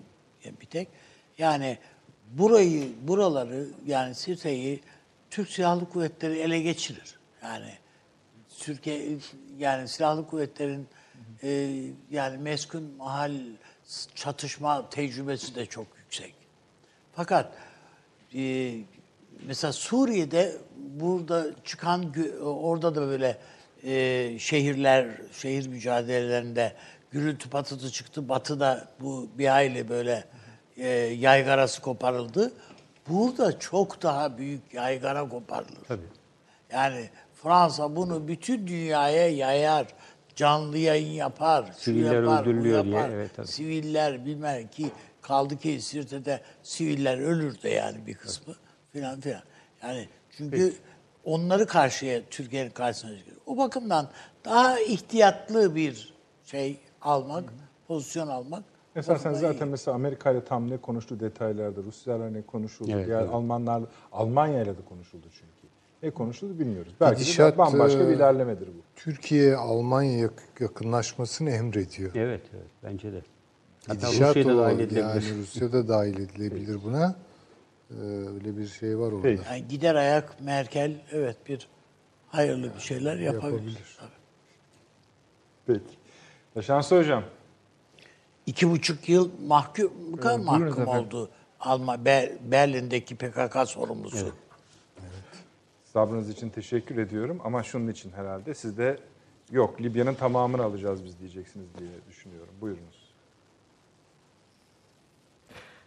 bir tek. Yani burayı, buraları yani Sirte'yi Türk Silahlı Kuvvetleri ele geçirir. Yani Türkiye yani Silahlı Kuvvetlerin e, yani meskun mahal çatışma tecrübesi de çok yüksek. Fakat e, mesela Suriye'de burada çıkan orada da böyle e, şehirler, şehir mücadelelerinde gürültü patırtı çıktı. Batı'da bu bir hayli böyle e, yaygarası koparıldı. Burada çok daha büyük yaygara koparılır. Tabii. Yani Fransa bunu bütün dünyaya yayar. Canlı yayın yapar. şu Siviller yapar, öldürülüyor diye, yapar. evet, tabii. Siviller bilmem ki kaldı ki Sirte'de siviller ölür de yani bir kısmı filan filan. Yani çünkü onları karşıya Türkiye'nin karşısına çıkıyor. O bakımdan daha ihtiyatlı bir şey almak, pozisyon almak. Esasen zaten iyi. mesela Amerika ile tam ne konuştu detaylarda, Ruslarla ne konuşuldu, Evet, diğer evet. Almanlar, Almanya ile de konuşuldu çünkü. Ne konuşuldu bilmiyoruz. Belki de Gidişat, bambaşka bir e, ilerlemedir bu. Türkiye Almanya yak- yakınlaşmasını emrediyor. Evet, evet bence de. Hatta Gidişat Rusya'yı da o, dahil edilebilir. yani Rusya da dahil edilebilir buna. Ee, öyle bir şey var orada. Yani gider ayak Merkel evet bir hayırlı bir şeyler yapabilir. Yapabilir. Tabii. Peki. Taşansı Hocam, İki buçuk yıl mahkum, Evet, mahkum oldu Alman, Ber- Berlin'deki PKK sorumlusu. sabrınız için teşekkür ediyorum ama şunun için herhalde siz de Yok, Libya'nın tamamını alacağız biz diyeceksiniz diye düşünüyorum. Buyurunuz.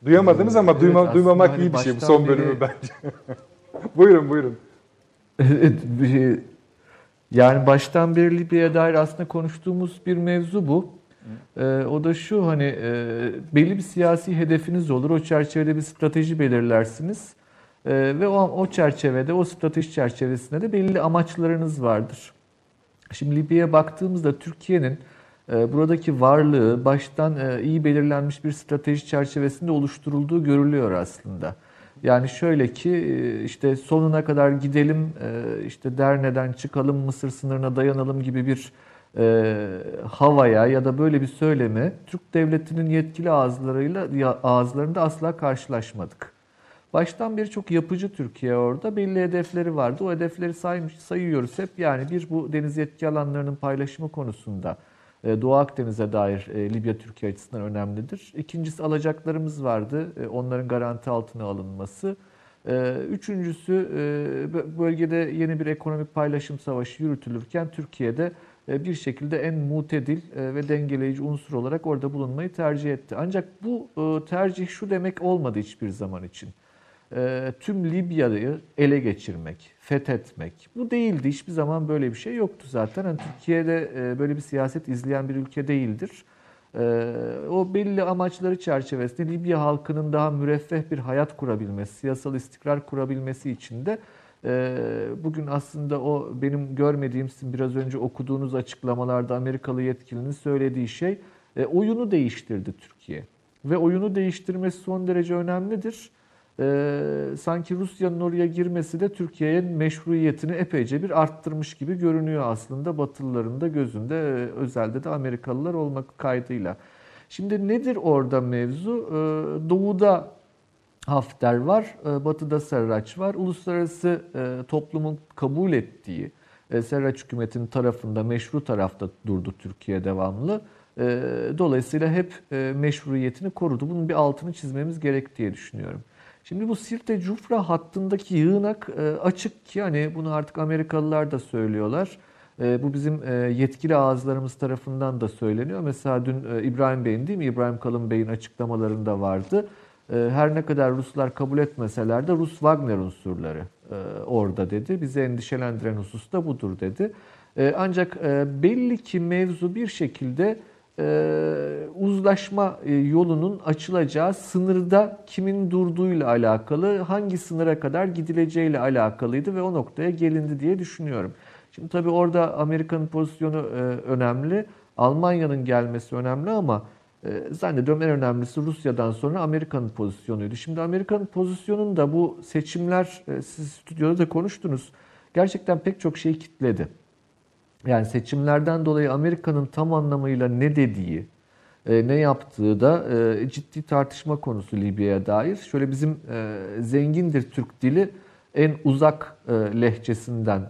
Duyamadınız ama Evet, duyma, duymamak hani iyi bir şey bu son bölümü bence. buyurun buyurun. Evet, bir- yani baştan beri Libya'ya dair aslında konuştuğumuz bir mevzu bu. Ee, o da şu hani e, belli bir siyasi hedefiniz olur. O çerçevede bir strateji belirlersiniz. Ee, ve o, o çerçevede, o strateji çerçevesinde de belli amaçlarınız vardır. Şimdi Libya'ya baktığımızda Türkiye'nin e, buradaki varlığı baştan e, iyi belirlenmiş bir strateji çerçevesinde oluşturulduğu görülüyor aslında. Yani şöyle ki e, işte sonuna kadar gidelim, e, işte Derne'den çıkalım, Mısır sınırına dayanalım gibi bir e, havaya ya da böyle bir söyleme Türk devletinin yetkili ağızlarıyla ağızlarında asla karşılaşmadık. Baştan beri çok yapıcı Türkiye orada. Belli hedefleri vardı. O hedefleri saymış, sayıyoruz hep. Yani bir bu deniz yetki alanlarının paylaşımı konusunda e, Doğu Akdeniz'e dair e, Libya Türkiye açısından önemlidir. İkincisi alacaklarımız vardı. E, Onların garanti altına alınması. E, Üçüncüsü e, bö- bölgede yeni bir ekonomik paylaşım savaşı yürütülürken Türkiye'de bir şekilde en mutedil e, ve dengeleyici unsur olarak orada bulunmayı tercih etti. Ancak bu e, tercih şu demek olmadı hiçbir zaman için e, tüm Libya'yı ele geçirmek, fethetmek. Bu değildi. Hiçbir zaman böyle bir şey yoktu zaten. Yani Türkiye'de e, böyle bir siyaset izleyen bir ülke değildir. E, o belli amaçları çerçevesinde Libya halkının daha müreffeh bir hayat kurabilmesi, siyasal istikrar kurabilmesi için de e, bugün aslında o benim görmediğim biraz önce okuduğunuz açıklamalarda Amerikalı yetkilinin söylediği şey e, oyunu değiştirdi Türkiye. Ve oyunu değiştirmesi son derece önemlidir. Ee, sanki Rusya'nın oraya girmesi de Türkiye'nin meşruiyetini epeyce bir arttırmış gibi görünüyor aslında Batılıların da gözünde, e, özelde de Amerikalılar olmak kaydıyla. Şimdi nedir orada mevzu? Ee, doğuda Hafter var, e, batıda Sarraç var. Uluslararası e, toplumun kabul ettiği e, Sarraç hükümetinin tarafında, meşru tarafta durdu Türkiye devamlı. Dolayısıyla hep meşruiyetini korudu. Bunun bir altını çizmemiz gerek diye düşünüyorum. Şimdi bu Sirte Cufra hattındaki yığınak açık ki hani bunu artık Amerikalılar da söylüyorlar. Bu bizim yetkili ağızlarımız tarafından da söyleniyor. Mesela dün İbrahim Bey'in değil mi? İbrahim Kalın Bey'in açıklamalarında vardı. E, Her ne kadar Ruslar kabul etmeseler de Rus Wagner unsurları e, orada dedi. Bizi endişelendiren husus da budur dedi. E, Ancak e, belli ki mevzu bir şekilde e, uzlaşma yolunun açılacağı sınırda kimin durduğuyla alakalı, hangi sınıra kadar gidileceğiyle alakalıydı ve o noktaya gelindi diye düşünüyorum. Şimdi tabii orada Amerika'nın pozisyonu önemli, Almanya'nın gelmesi önemli ama zannediyorum en önemlisi Rusya'dan sonra Amerika'nın pozisyonuydu. Şimdi Amerika'nın pozisyonunu da bu seçimler, e, siz stüdyoda da konuştunuz, gerçekten pek çok şey kitledi. Yani seçimlerden dolayı Amerika'nın tam anlamıyla ne dediği, e, ne yaptığı da e, ciddi tartışma konusu Libya'ya dair. Şöyle bizim zengindir Türk dili en uzak lehçesinden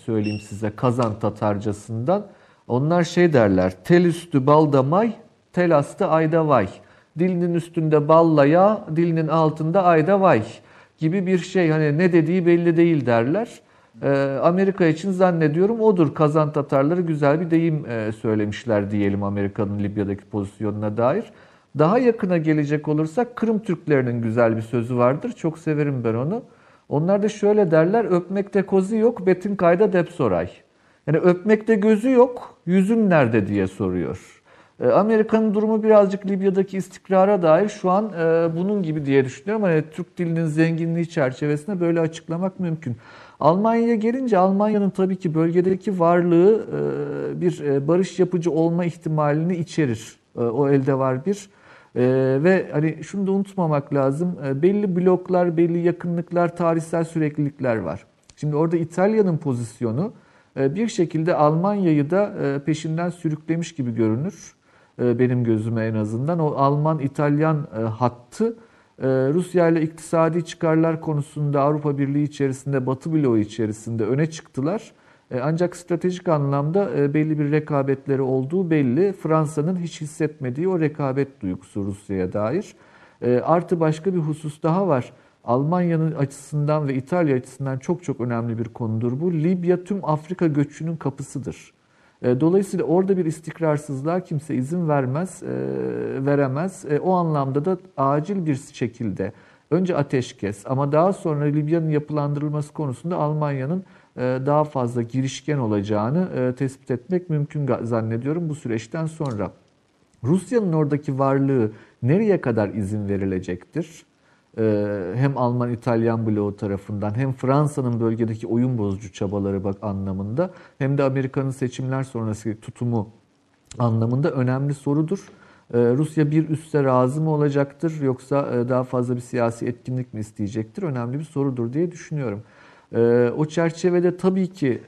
söyleyeyim size Kazan Tatarcasından. Onlar şey derler, tel üstü balda may, tel astı ayda vay. Dilinin üstünde balla yağ, dilinin altında ayda vay gibi bir şey. Hani ne dediği belli değil derler. Ee, Amerika için zannediyorum odur. Kazan Tatarları güzel bir deyim e, söylemişler diyelim Amerika'nın Libya'daki pozisyonuna dair. Daha yakına gelecek olursak Kırım Türklerinin güzel bir sözü vardır. Çok severim ben onu. Onlar da şöyle derler, öpmekte kozu yok, betin kayda dep soray. Yani öpmekte gözü yok, yüzün nerede diye soruyor. Ee, Amerika'nın durumu birazcık Libya'daki istikrara dair şu an e, bunun gibi diye düşünüyorum. Hani Türk dilinin zenginliği çerçevesinde böyle açıklamak mümkün. Almanya'ya gelince Almanya'nın tabii ki bölgedeki varlığı e, bir e, barış yapıcı olma ihtimalini içerir. E, O elde var bir. E, ve hani şunu da unutmamak lazım. E, belli bloklar, belli yakınlıklar, tarihsel süreklilikler var. Şimdi orada İtalya'nın pozisyonu e, bir şekilde Almanya'yı da e, peşinden sürüklemiş gibi görünür. E, benim gözüme en azından. O Alman-İtalyan e, hattı e, Rusya ile iktisadi çıkarlar konusunda Avrupa Birliği içerisinde, Batı bloğu içerisinde öne çıktılar. Ancak stratejik anlamda belli bir rekabetleri olduğu belli. Fransa'nın hiç hissetmediği o rekabet duygusu Rusya'ya dair. Artı başka bir husus daha var. Almanya'nın açısından ve İtalya açısından çok çok önemli bir konudur bu. Libya tüm Afrika göçünün kapısıdır. E, dolayısıyla orada bir istikrarsızlığa kimse izin vermez, e, veremez. E, o anlamda da acil bir şekilde önce ateşkes ama daha sonra Libya'nın yapılandırılması konusunda Almanya'nın daha fazla girişken olacağını tespit etmek mümkün zannediyorum bu süreçten sonra. Rusya'nın oradaki varlığı nereye kadar izin verilecektir? Hem Alman-İtalyan bloğu tarafından hem Fransa'nın bölgedeki oyun bozucu çabaları bak anlamında hem de Amerika'nın seçimler sonrası tutumu anlamında önemli sorudur. Rusya bir üste razı mı olacaktır yoksa daha fazla bir siyasi etkinlik mi isteyecektir? Önemli bir sorudur diye düşünüyorum. O çerçevede tabii ki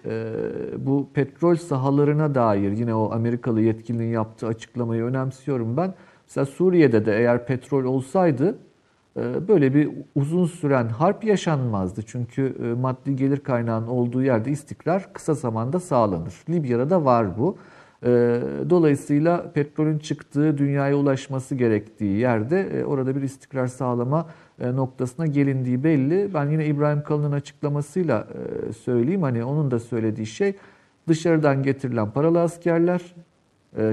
bu petrol sahalarına dair yine o Amerikalı yetkilinin yaptığı açıklamayı önemsiyorum ben. Mesela Suriye'de de eğer petrol olsaydı böyle bir uzun süren harp yaşanmazdı. Çünkü maddi gelir kaynağının olduğu yerde istikrar kısa zamanda sağlanır. Libya'da da var bu. Dolayısıyla petrolün çıktığı, dünyaya ulaşması gerektiği yerde orada bir istikrar sağlama noktasına gelindiği belli. Ben yine İbrahim Kalın'ın açıklamasıyla söyleyeyim. Hani onun da söylediği şey dışarıdan getirilen paralı askerler,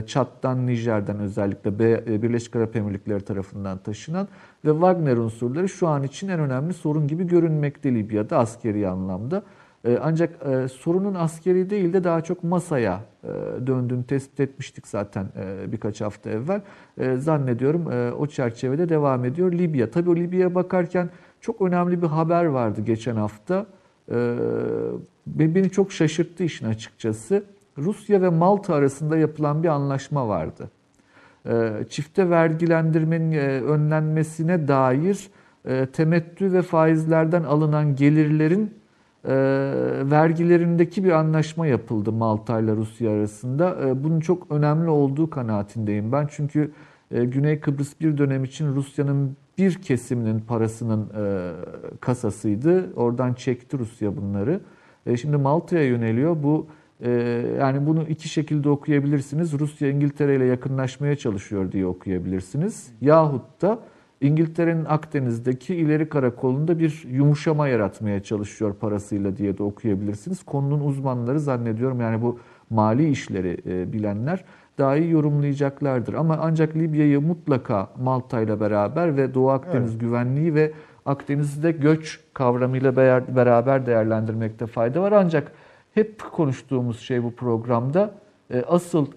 Çat'tan, Nijer'den özellikle Birleşik Arap Emirlikleri tarafından taşınan ve Wagner unsurları şu an için en önemli sorun gibi görünmekte Libya'da askeri anlamda. Ee, ancak e, sorunun askeri değil de daha çok masaya e, döndüğünü tespit etmiştik zaten e, birkaç hafta evvel. Zannediyorum o çerçevede devam ediyor Libya. Tabii o Libya'ya bakarken çok önemli bir haber vardı geçen hafta. Beni çok şaşırttı işin açıkçası. Rusya ve Malta arasında yapılan bir anlaşma vardı. Çifte vergilendirmenin önlenmesine dair temettü ve faizlerden alınan gelirlerin e, vergilerindeki bir anlaşma yapıldı Malta ile Rusya arasında. E, bunun çok önemli olduğu kanaatindeyim ben. Çünkü e, Güney Kıbrıs bir dönem için Rusya'nın bir kesiminin parasının e, kasasıydı. Oradan çekti Rusya bunları. E, şimdi Malta'ya yöneliyor. Bu e, yani bunu iki şekilde okuyabilirsiniz. Rusya İngiltere ile yakınlaşmaya çalışıyor diye okuyabilirsiniz. Yahut da İngiltere'nin Akdeniz'deki ileri karakolunda bir yumuşama yaratmaya çalışıyor parasıyla diye de okuyabilirsiniz. Konunun uzmanları zannediyorum yani bu mali işleri e, bilenler daha iyi yorumlayacaklardır. Ama ancak Libya'yı mutlaka Malta ile beraber ve Doğu Akdeniz evet. güvenliği ve Akdeniz'de göç kavramıyla beraber değerlendirmekte fayda var. Ancak hep konuştuğumuz şey bu programda e, asıl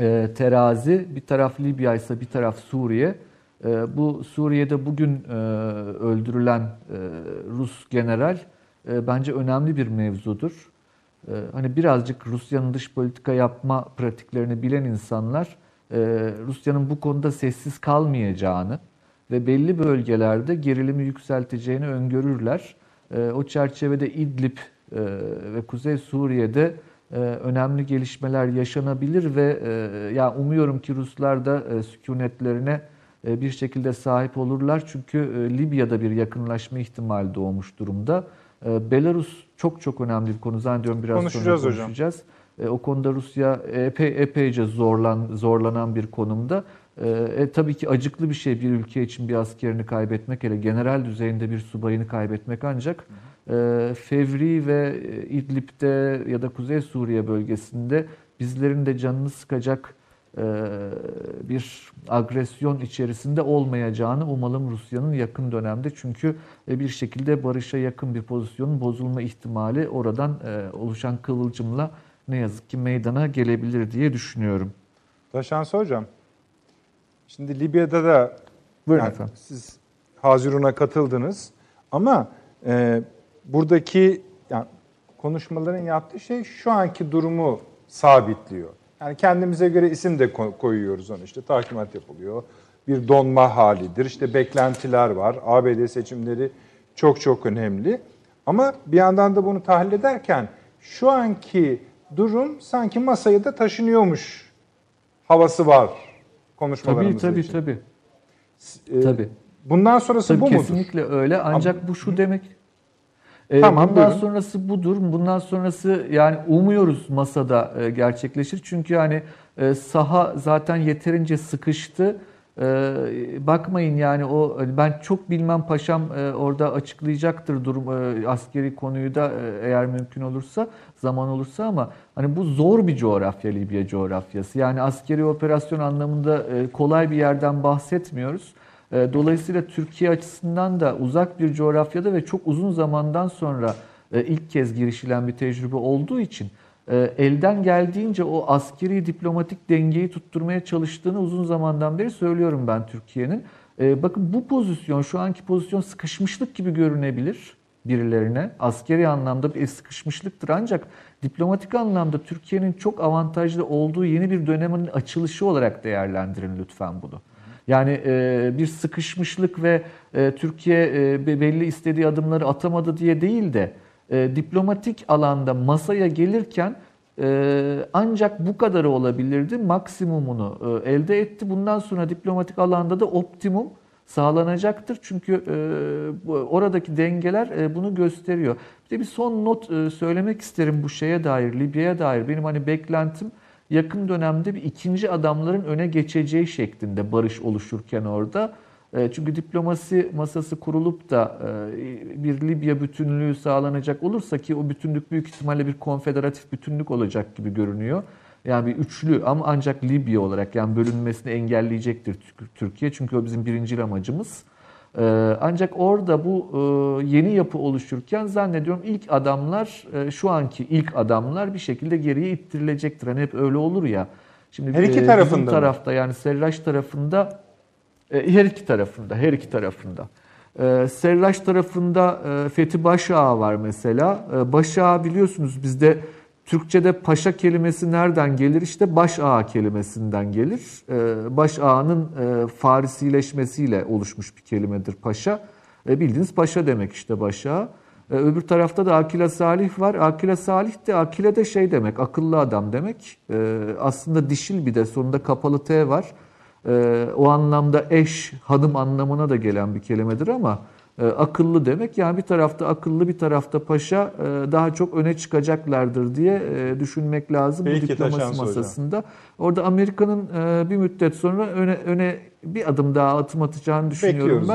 e, terazi bir taraf Libya ise bir taraf Suriye ee, bu Suriye'de bugün e, öldürülen e, Rus general e, bence önemli bir mevzudur. Hani birazcık Rusya'nın dış politika yapma pratiklerini bilen insanlar Rusya'nın bu konuda sessiz kalmayacağını ve belli bölgelerde gerilimi yükselteceğini öngörürler. O çerçevede İdlib ve Kuzey Suriye'de önemli gelişmeler yaşanabilir ve ya umuyorum ki Ruslar da sükunetlerine e, bir şekilde sahip olurlar. Çünkü e, Libya'da bir yakınlaşma ihtimali doğmuş durumda. E, Belarus çok çok önemli bir konu. Zannediyorum biraz konuşacağız sonra konuşacağız. Hocam. O konuda Rusya epey, epeyce zorlan, zorlanan bir konumda. E, tabii ki acıklı bir şey bir ülke için bir askerini kaybetmek, hele general düzeyinde bir subayını kaybetmek ancak e, Fevri ve İdlib'de ya da Kuzey Suriye bölgesinde bizlerin de canını sıkacak e, bir agresyon içerisinde olmayacağını umalım Rusya'nın yakın dönemde. Çünkü e, bir şekilde barışa yakın bir pozisyonun bozulma ihtimali oradan e, oluşan kıvılcımla ne yazık ki meydana gelebilir diye düşünüyorum. Taşansı Hocam, şimdi Libya'da da Buyurun yani efendim. siz Hazirun'a katıldınız ama e, buradaki yani konuşmaların yaptığı şey şu anki durumu sabitliyor. Yani kendimize göre isim de koyuyoruz onu işte takimat yapılıyor. Bir donma halidir. İşte beklentiler var. ABD seçimleri çok çok önemli. Ama bir yandan da bunu tahlil ederken şu anki durum sanki masaya da taşınıyormuş havası var konuşmalarımız tabii, için. Tabii tabii. Ee, tabii. Bundan sonrası tabii, bu kesinlikle mudur? Kesinlikle öyle ancak bu şu demek ee, tamam, bundan buyurun. sonrası budur. Bundan sonrası yani umuyoruz masada e, gerçekleşir. Çünkü yani e, saha zaten yeterince sıkıştı. Bakmayın yani o ben çok bilmem paşam e, orada açıklayacaktır durum e, askeri konuyu da e, eğer mümkün olursa zaman olursa ama hani bu zor bir coğrafya Libya coğrafyası. Yani askeri operasyon anlamında e, kolay bir yerden bahsetmiyoruz. E, Dolayısıyla Türkiye açısından da uzak bir coğrafyada ve çok uzun zamandan sonra e, ilk kez girişilen bir tecrübe olduğu için e, elden geldiğince o askeri diplomatik dengeyi tutturmaya çalıştığını uzun zamandan beri söylüyorum ben Türkiye'nin. Bakın bu pozisyon, şu anki pozisyon sıkışmışlık gibi görünebilir birilerine. Askeri anlamda bir sıkışmışlıktır ancak diplomatik anlamda Türkiye'nin çok avantajlı olduğu yeni bir dönemin açılışı olarak değerlendirin lütfen bunu. Yani e, bir sıkışmışlık ve e, Türkiye e, be- belli istediği adımları atamadı diye değil de e, diplomatik alanda masaya gelirken e, ancak bu kadarı olabilirdi. Maksimumunu e, elde etti. Bundan sonra diplomatik alanda da optimum sağlanacaktır. Çünkü e, oradaki dengeler e, bunu gösteriyor. Bir de bir son not e, söylemek isterim bu şeye dair, Libya'ya dair. Benim hani beklentim yakın dönemde bir ikinci adamların öne geçeceği şeklinde barış oluşurken orada. E, Çünkü diplomasi masası kurulup da e, bir Libya bütünlüğü sağlanacak olursa ki o bütünlük büyük ihtimalle bir konfederatif bütünlük olacak gibi görünüyor. Yani bir üçlü ama ancak Libya olarak yani bölünmesini engelleyecektir Tür- Türkiye. Çünkü o bizim birinci amacımız. Ee, Ancak orada bu e, yeni yapı oluşurken zannediyorum ilk adamlar, e, şu anki ilk adamlar bir şekilde geriye ittirilecektir. Hani hep öyle olur ya. Şimdi Her iki e, tarafında tarafta yani Serraç tarafında her iki tarafında, her iki tarafında. Serraç tarafında Fethi Başağa var mesela. Başağa biliyorsunuz bizde Türkçe'de paşa kelimesi nereden gelir? İşte başağa kelimesinden gelir. E, Başağa'nın e, Farisileşmesiyle oluşmuş bir kelimedir paşa. E, bildiğiniz paşa demek işte başağa. E, öbür tarafta da Akila Salih var. Akila Salih de Akile de şey demek, akıllı adam demek. Aslında dişil bir de sonunda kapalı T var. Ee, o anlamda eş, hanım anlamına da gelen bir kelimedir ama akıllı demek. Yani bir tarafta akıllı bir tarafta paşa e, daha çok öne çıkacaklardır diye e, düşünmek lazım Peki, bu diplomasi Taşans Hocam. masasında. Orada Amerika'nın e, bir müddet sonra öne, öne bir adım daha atım atacağını düşünüyorum Bekliyoruz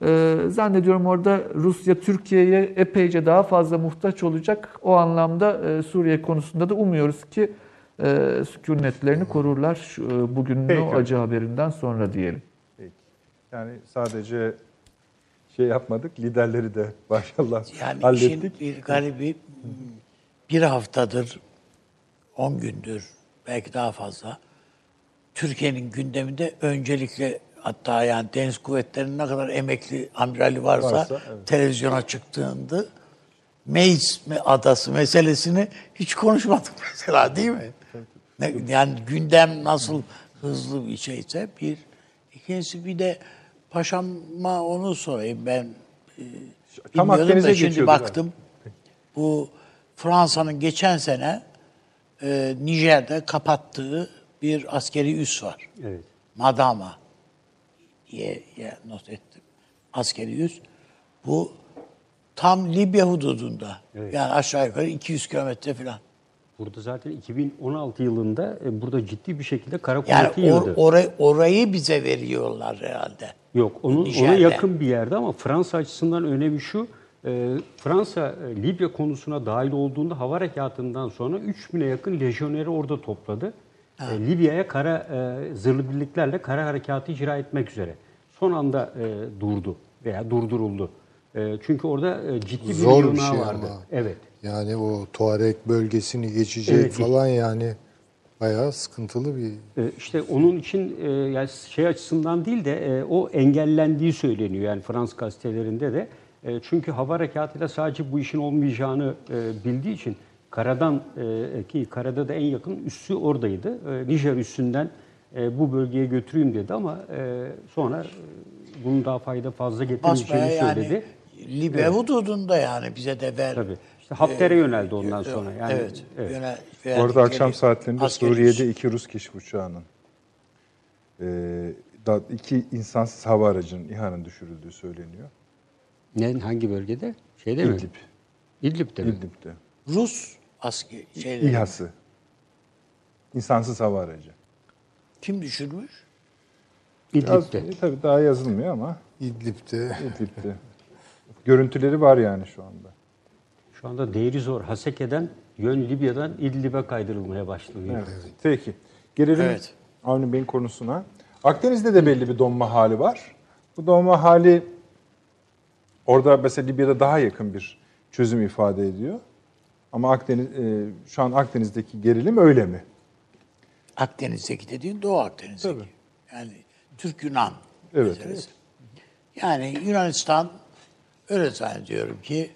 ben. onu E, zannediyorum orada Rusya Türkiye'ye epeyce daha fazla muhtaç olacak. O anlamda e, Suriye konusunda da umuyoruz ki e, sükunetlerini korurlar şu, e, bugünün Peki. o acı haberinden sonra diyelim. Peki. Yani sadece şey yapmadık, liderleri de maşallah Yani hallettik. bir garibi bir haftadır, 10 gündür, belki daha fazla Türkiye'nin gündeminde öncelikle hatta yani deniz kuvvetlerinin ne kadar emekli amirali varsa, Varsa, evet. televizyona çıktığında Meis adası meselesini hiç konuşmadık mesela değil mi? Ne- Yani gündem nasıl hızlı bir şeyse bir. İkincisi bir de paşama onu sorayım ben. e, Tam Akdeniz'e şimdi baktım. Bu Fransa'nın geçen sene e, Nijer'de kapattığı bir askeri üs var. Evet. Madama diye, diye not ettim. Askeri üs. Bu tam Libya hududunda. Evet. Yani aşağı yukarı 200 kilometre falan. Burada zaten 2016 yılında e, burada ciddi bir şekilde kara Yani kuvveti or, yığdı. orayı, orayı bize veriyorlar herhalde. Yok, onun, ona yakın bir yerde ama Fransa açısından önemi şu. e, Fransa e, Libya konusuna dahil olduğunda hava harekatından sonra 3000'e yakın lejyoneri orada topladı. E, Libya'ya kara e, zırhlı birliklerle kara harekatı icra etmek üzere. Son anda e, durdu veya durduruldu. E, çünkü orada e, ciddi bir Zor bir şey vardı. ama. Evet. Yani o Tuareg bölgesini geçecek Evet. falan yani bayağı sıkıntılı bir E, İşte onun için e, yani şey açısından değil de e, o engellendiği söyleniyor yani Fransız gazetelerinde de. E, çünkü hava harekatıyla sadece bu işin olmayacağını e, bildiği için karadan e, ki karada da en yakın üssü oradaydı. E, Nijer üssünden e, bu bölgeye götüreyim dedi ama e, sonra e, bunun daha fayda fazla getirmeyeceğini Basmaya yani söyledi. Libya hududunda yani bize de ver. Tabii. İşte Hafter'e yöneldi ondan sonra. Yani, evet. evet. Yöne, Bu arada akşam saatlerinde askeri Suriye'de iki Rus keşif uçağının, e, da, iki insansız hava aracının İHA'nın düşürüldüğü söyleniyor. Ne, hangi bölgede? Şeyde mi? İdlib. İdlib'de mi? İdlib'de. Rus askeri şeyleri. İHA'sı. İnsansız hava aracı. Kim düşürmüş? İdlib'de. Yaz- tabii daha yazılmıyor ama İdlib'de İdlib'de. Görüntüleri var yani şu anda. Şu anda değeri zor. Haseke'den yön Libya'dan İdlib'e kaydırılmaya başlanıyor. Evet. Peki. Gelelim Evet. Avni Bey'in konusuna. Akdeniz'de de belli bir donma hali var. Bu donma hali orada mesela Libya'da daha yakın bir çözüm ifade ediyor. Ama Akdeniz e, şu an Akdeniz'deki gerilim öyle mi? Akdeniz'deki dediğin Doğu Akdeniz'deki. Tabii. Yani Türk-Yunan Evet. meselesi. Yani Yunanistan öyle zannediyorum ki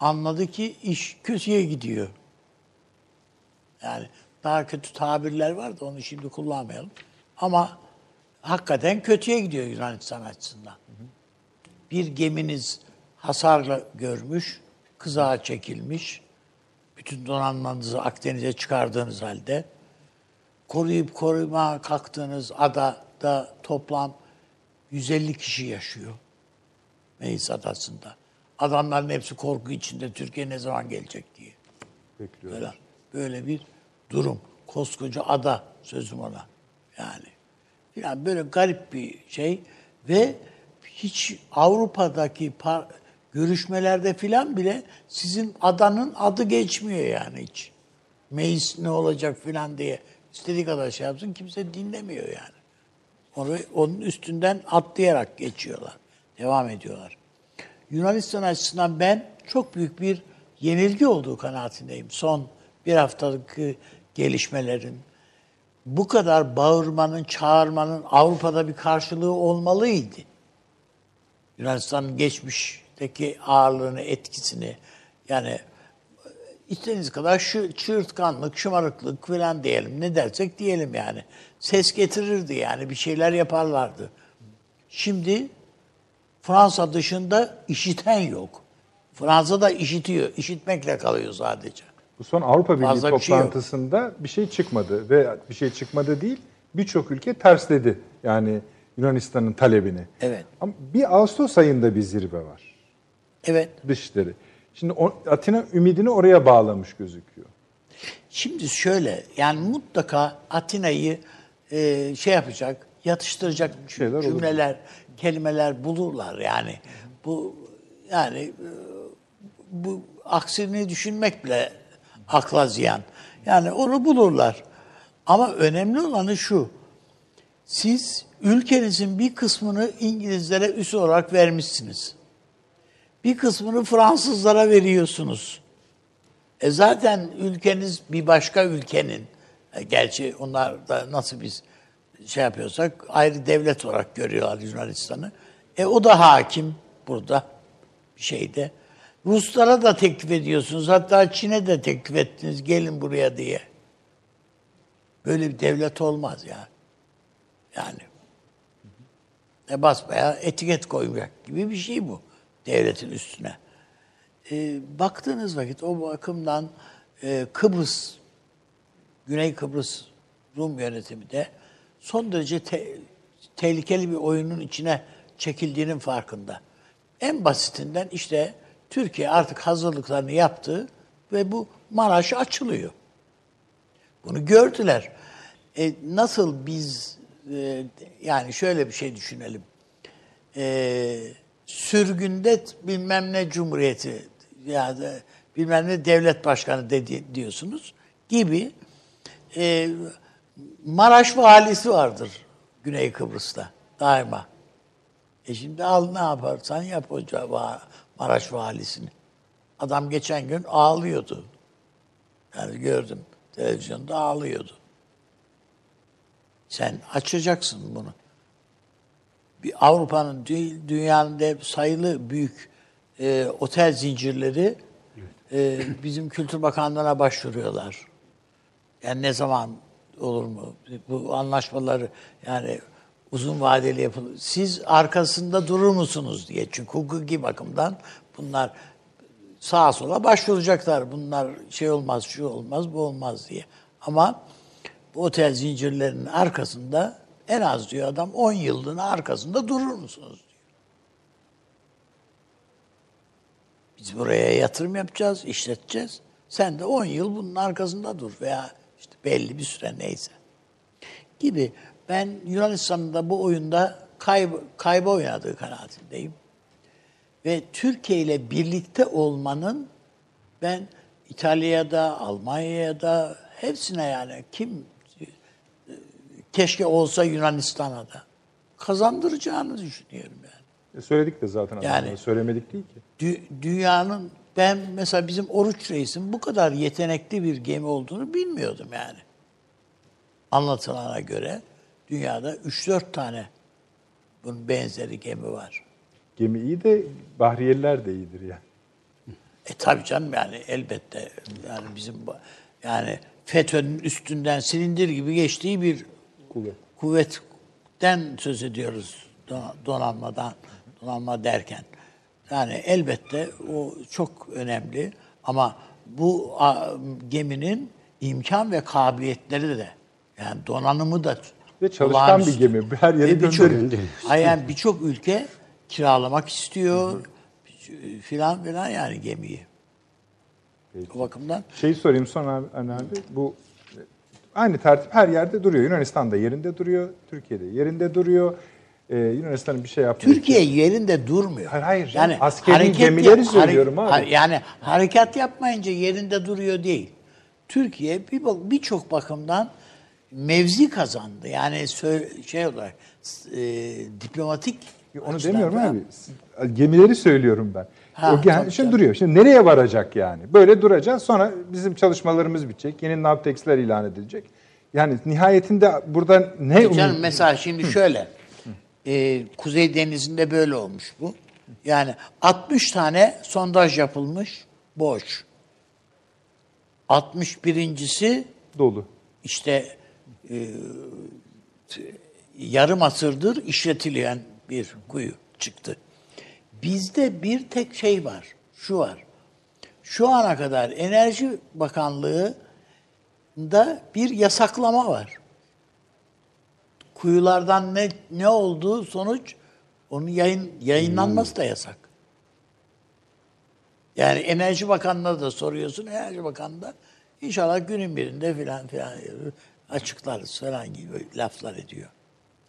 anladı ki iş kötüye gidiyor. Yani daha kötü tabirler var da onu şimdi kullanmayalım. Ama hakikaten kötüye gidiyor Yunanistan açısından. Bir geminiz hasarla görmüş, kızağa çekilmiş. Bütün donanmanızı Akdeniz'e çıkardığınız halde koruyup koruma kalktığınız adada toplam 150 kişi yaşıyor. Meis Adası'nda. Adamların hepsi korku içinde Türkiye ne zaman gelecek diye. Bekliyoruz. Böyle, böyle bir durum. Koskoca ada sözüm ona. Yani. Yani böyle garip bir şey ve hiç Avrupa'daki par- görüşmelerde filan bile sizin adanın adı geçmiyor yani hiç. Meis ne olacak filan diye istediği kadar şey yapsın kimse dinlemiyor yani. Onu, onun üstünden atlayarak geçiyorlar. Devam ediyorlar. Yunanistan açısından ben çok büyük bir yenilgi olduğu kanaatindeyim. Son bir haftalık e, gelişmelerin. Bu kadar bağırmanın, çağırmanın Avrupa'da bir karşılığı olmalıydı. Yunanistan'ın geçmişteki ağırlığını, etkisini yani istediğiniz kadar şu çığırtkanlık, şımarıklık falan diyelim. Ne dersek diyelim yani. Ses getirirdi yani bir şeyler yaparlardı. Şimdi Fransa dışında işiten yok. Fransa da işitiyor. İşitmekle kalıyor sadece. Bu son Avrupa Birliği Fazla bir şey toplantısında bir şey çıkmadı ve bir şey çıkmadı değil birçok ülke tersledi yani Yunanistan'ın talebini. Evet. Ama bir Ağustos ayında bir zirve var Evet. dışişleri. Şimdi Atina ümidini oraya bağlamış gözüküyor. Şimdi şöyle yani mutlaka Atina'yı e, şey yapacak, yatıştıracak şeyler olur. Kelimeler bulurlar yani. Bu yani bu aksini düşünmek bile akla ziyan. Yani onu bulurlar. Ama önemli olanı şu. Siz ülkenizin bir kısmını İngilizlere üs olarak vermişsiniz. Bir kısmını Fransızlara veriyorsunuz. E zaten ülkeniz bir başka ülkenin, e gerçi onlar da nasıl biz şey yapıyorsak ayrı devlet olarak görüyorlar Yunanistan'ı. E o da hakim burada bir şeyde. Ruslara da teklif ediyorsunuz. Hatta Çin'e de teklif ettiniz gelin buraya diye. Böyle bir devlet olmaz ya. Yani. E basmaya etiket koyacak gibi bir şey bu devletin üstüne. E, baktığınız vakit o bakımdan e, Kıbrıs, Güney Kıbrıs Rum yönetimi de son derece te- tehlikeli bir oyunun içine çekildiğinin farkında. En basitinden işte Türkiye artık hazırlıklarını yaptı ve bu Maraş açılıyor. Bunu gördüler. E, nasıl biz e, yani şöyle bir şey düşünelim. E, sürgünde bilmem ne cumhuriyeti ya da bilmem ne devlet başkanı dedi diyorsunuz gibi e, Maraş valisi vardır Güney Kıbrıs'ta daima. E şimdi al ne yaparsan yap o va- Maraş valisini. Adam geçen gün ağlıyordu. Yani gördüm televizyonda ağlıyordu. Sen açacaksın bunu. Bir Avrupa'nın değil, dünyanın da sayılı büyük e, otel zincirleri e, bizim Kültür Bakanlığı'na başvuruyorlar. Yani ne zaman olur mu? Bu anlaşmaları yani uzun vadeli yapılır. Siz arkasında durur musunuz diye. Çünkü hukuki bakımdan bunlar sağa sola başvuracaklar. Bunlar şey olmaz, şu olmaz, bu olmaz diye. Ama bu otel zincirlerinin arkasında en az diyor adam 10 yıllığına arkasında durur musunuz diyor. Biz buraya yatırım yapacağız, işleteceğiz. Sen de 10 yıl bunun arkasında dur veya belli bir süre neyse. Gibi ben Yunanistan'ın da bu oyunda kayb kayba oynadığı kanaatindeyim. Ve Türkiye ile birlikte olmanın ben İtalya'da, Almanya'da hepsine yani kim keşke olsa Yunanistan'a da kazandıracağını düşünüyorum yani. E, söyledik de zaten Yani-. Söylemedik değil ki. Dü- dünyanın ben mesela bizim Oruç Reis'in bu kadar yetenekli bir gemi olduğunu bilmiyordum yani. Anlatılana göre dünyada 3-4 tane bunun benzeri gemi var. Gemi iyi de Bahriyeliler de iyidir yani. E tabii canım yani elbette yani bizim yani FETÖ'nün üstünden silindir gibi geçtiği bir Kuvvet. kuvvetten söz ediyoruz don- donanmadan donanma derken. Yani elbette o çok önemli ama bu geminin imkan ve kabiliyetleri de yani donanımı da Ve çalışkan bir gemi. Her yere. Hayır, yani birçok ülke kiralamak istiyor filan filan yani gemiyi. O bakımdan Şeyi sorayım son abi. Bu e, aynı tertip her yerde duruyor. Yunanistan'da yerinde duruyor. Türkiye'de yerinde duruyor. Ee, Yunanistan'ın bir şey yapmıyor. Türkiye yerinde durmuyor. Hayır, hayır canım. Askeri gemileri söylüyorum abi. ha- Yani harekat yapmayınca yerinde duruyor değil. Türkiye bir bak- birçok bakımdan mevzi kazandı. Yani şey olarak e, diplomatik Onu demiyorum abi. Gemileri söylüyorum ben. Ha, o tabii şimdi duruyor. Şimdi nereye varacak yani? Böyle duracak. Sonra bizim çalışmalarımız bitecek. Yeni Navtex'ler ilan edilecek. Yani nihayetinde burada ne E Canım mesela şimdi şöyle. E, Kuzey Denizi'nde böyle olmuş bu. Yani 60 tane sondaj yapılmış boş. 61.si dolu. işte e, yarım asırdır işletilen bir kuyu çıktı. Bizde bir tek şey var. Şu var. Şu ana kadar Enerji Bakanlığı'nda bir yasaklama var. Kuyulardan ne ne olduğu sonuç onun yayın yayınlanması da yasak. Yani Enerji Bakanlığı'na da soruyorsun. Enerji Bakanı da inşallah günün birinde filan filan açıklarız falan gibi laflar ediyor.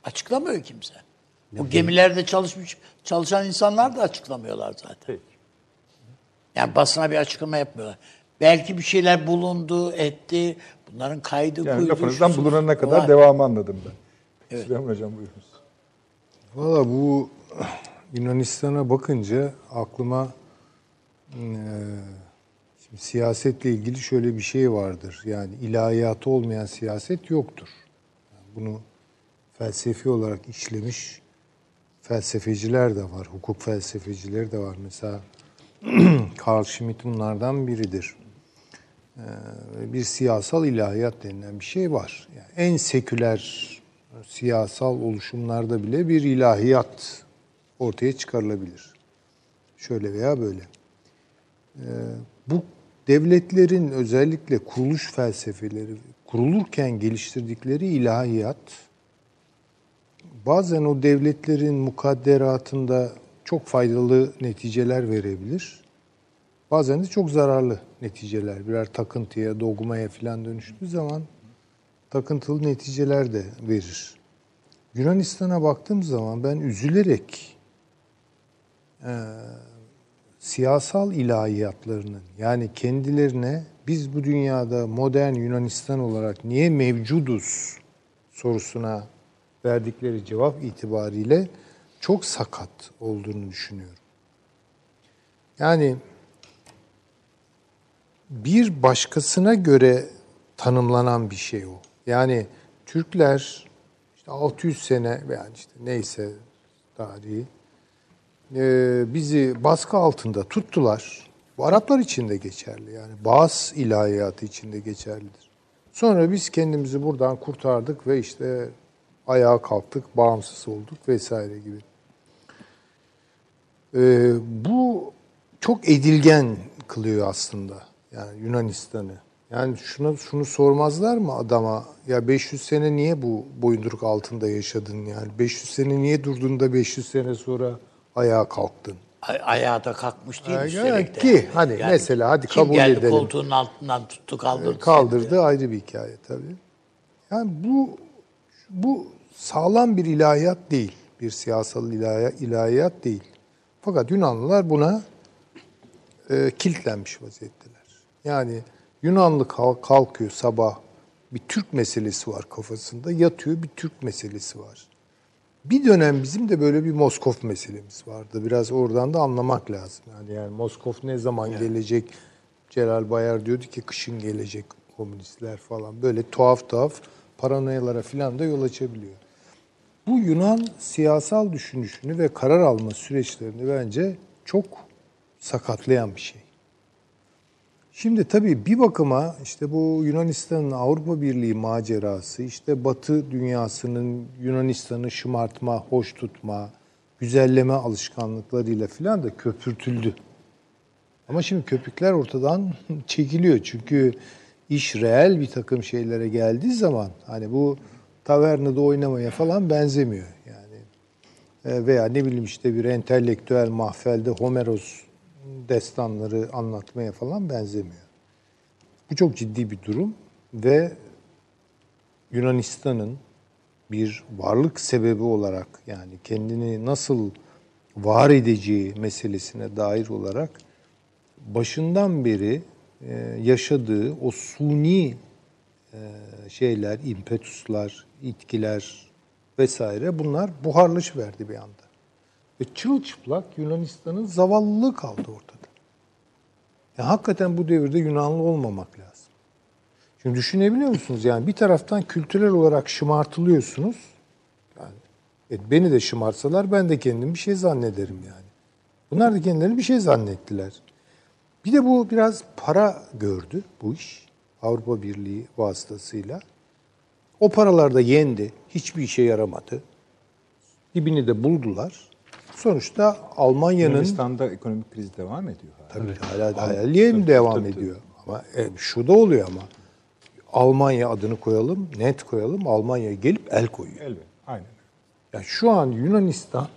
Açıklamıyor kimse. Bu gemilerde çalışmış çalışan insanlar da açıklamıyorlar zaten. Peki. Yani basına bir açıklama yapmıyorlar. Belki bir şeyler bulundu, etti. Bunların kaydı Yani kuydu. lafınızdan bulunana kadar var. devamı anladım ben. Süleyman Hocam buyurunuz. Valla bu Yunanistan'a bakınca aklıma eee, şimdi siyasetle ilgili şöyle bir şey vardır. Yani ilahiyatı olmayan siyaset yoktur. Yani bunu felsefi olarak işlemiş felsefeciler de var. Hukuk felsefecileri de var. Mesela Carl Schmitt bunlardan biridir. Eee, bir siyasal ilahiyat denilen bir şey var. Yani en seküler siyasal oluşumlarda bile bir ilahiyat ortaya çıkarılabilir. Şöyle veya böyle. Eee, bu devletlerin özellikle kuruluş felsefeleri, kurulurken geliştirdikleri ilahiyat bazen o devletlerin mukadderatında çok faydalı neticeler verebilir. Bazen de çok zararlı neticeler. Birer takıntıya, dogmaya falan dönüştüğü zaman takıntılı neticeler de verir. Yunanistan'a baktığım zaman ben üzülerek eee, siyasal ilahiyatlarının yani kendilerine biz bu dünyada modern Yunanistan olarak niye mevcuduz sorusuna verdikleri cevap itibariyle çok sakat olduğunu düşünüyorum. Yani bir başkasına göre tanımlanan bir şey o. Yani Türkler işte 600 sene yani işte neyse tarihi e, bizi baskı altında tuttular. Bu Araplar için de geçerli yani. Bağız ilahiyatı için de geçerlidir. Sonra biz kendimizi buradan kurtardık ve işte ayağa kalktık, bağımsız olduk vesaire gibi. Ee, bu çok edilgen kılıyor aslında yani Yunanistan'ı. Yani şuna şunu sormazlar mı adama? Ya 500 sene niye bu boyunduruk altında yaşadın yani? 500 sene niye durdun da 500 sene sonra ayağa kalktın? Ay- ayağa da kalkmış değil Ha, üstelik de. ki, hani mesela hadi kim kabul geldi edelim. koltuğunun altından tuttu kaldırdı. kaldırdı ayrı bir hikaye tabii. Yani bu bu sağlam bir ilahiyat değil. Bir siyasal ilahi- ilahiyat değil. Fakat Yunanlılar buna e, kilitlenmiş vaziyetteler. Yani Yunanlı kalk- kalkıyor sabah bir Türk meselesi var kafasında. Yatıyor bir Türk meselesi var. Bir dönem bizim de böyle bir Moskov meselemiz vardı. Biraz oradan da anlamak lazım. Yani, yani Moskov ne zaman gelecek? Celal Bayar diyordu ki kışın gelecek komünistler falan. Böyle tuhaf tuhaf paranoyalara falan da yol açabiliyor. Bu Yunan siyasal düşünüşünü ve karar alma süreçlerini bence çok sakatlayan bir şey. Şimdi tabii bir bakıma işte bu Yunanistan'ın Avrupa Birliği macerası, işte Batı dünyasının Yunanistan'ı şımartma, hoş tutma, güzelleme alışkanlıklarıyla filan da köpürtüldü. Ama şimdi köpükler ortadan çekiliyor. Çünkü iş reel bir takım şeylere geldiği zaman hani bu tavernada oynamaya falan benzemiyor. Yani e, veya ne bileyim işte bir entelektüel mahfelde Homeros destanları anlatmaya falan benzemiyor. Bu çok ciddi bir durum ve Yunanistan'ın bir varlık sebebi olarak yani kendini nasıl var edeceği meselesine dair olarak başından beri e, yaşadığı o suni e, şeyler, impetuslar, itkiler vesaire bunlar buharlaşıverdi bir anda. Ve çırılçıplak Yunanistan'ın zavallılığı kaldı ortada. Ya hakikaten bu devirde Yunanlı olmamak lazım. Şimdi düşünebiliyor musunuz? Yani bir taraftan kültürel olarak şımartılıyorsunuz. Yani e, beni de şımartsalar ben de kendimi bir şey zannederim yani. Bunlar da kendilerini bir şey zannettiler. Bir de bu biraz para gördü bu iş. Avrupa Birliği vasıtasıyla. O paralar da yendi. Hiçbir işe yaramadı. Dibini de buldular. Sonuçta Almanya'nın Yunanistan'da ekonomik kriz devam ediyor. hala. Tabii hala hayaliye mi devam ediyor? Ama e, şu da oluyor ama. Almanya adını koyalım, net koyalım. Almanya gelip el koyuyor. Elbette. Aynen. Ya şu an Yunanistan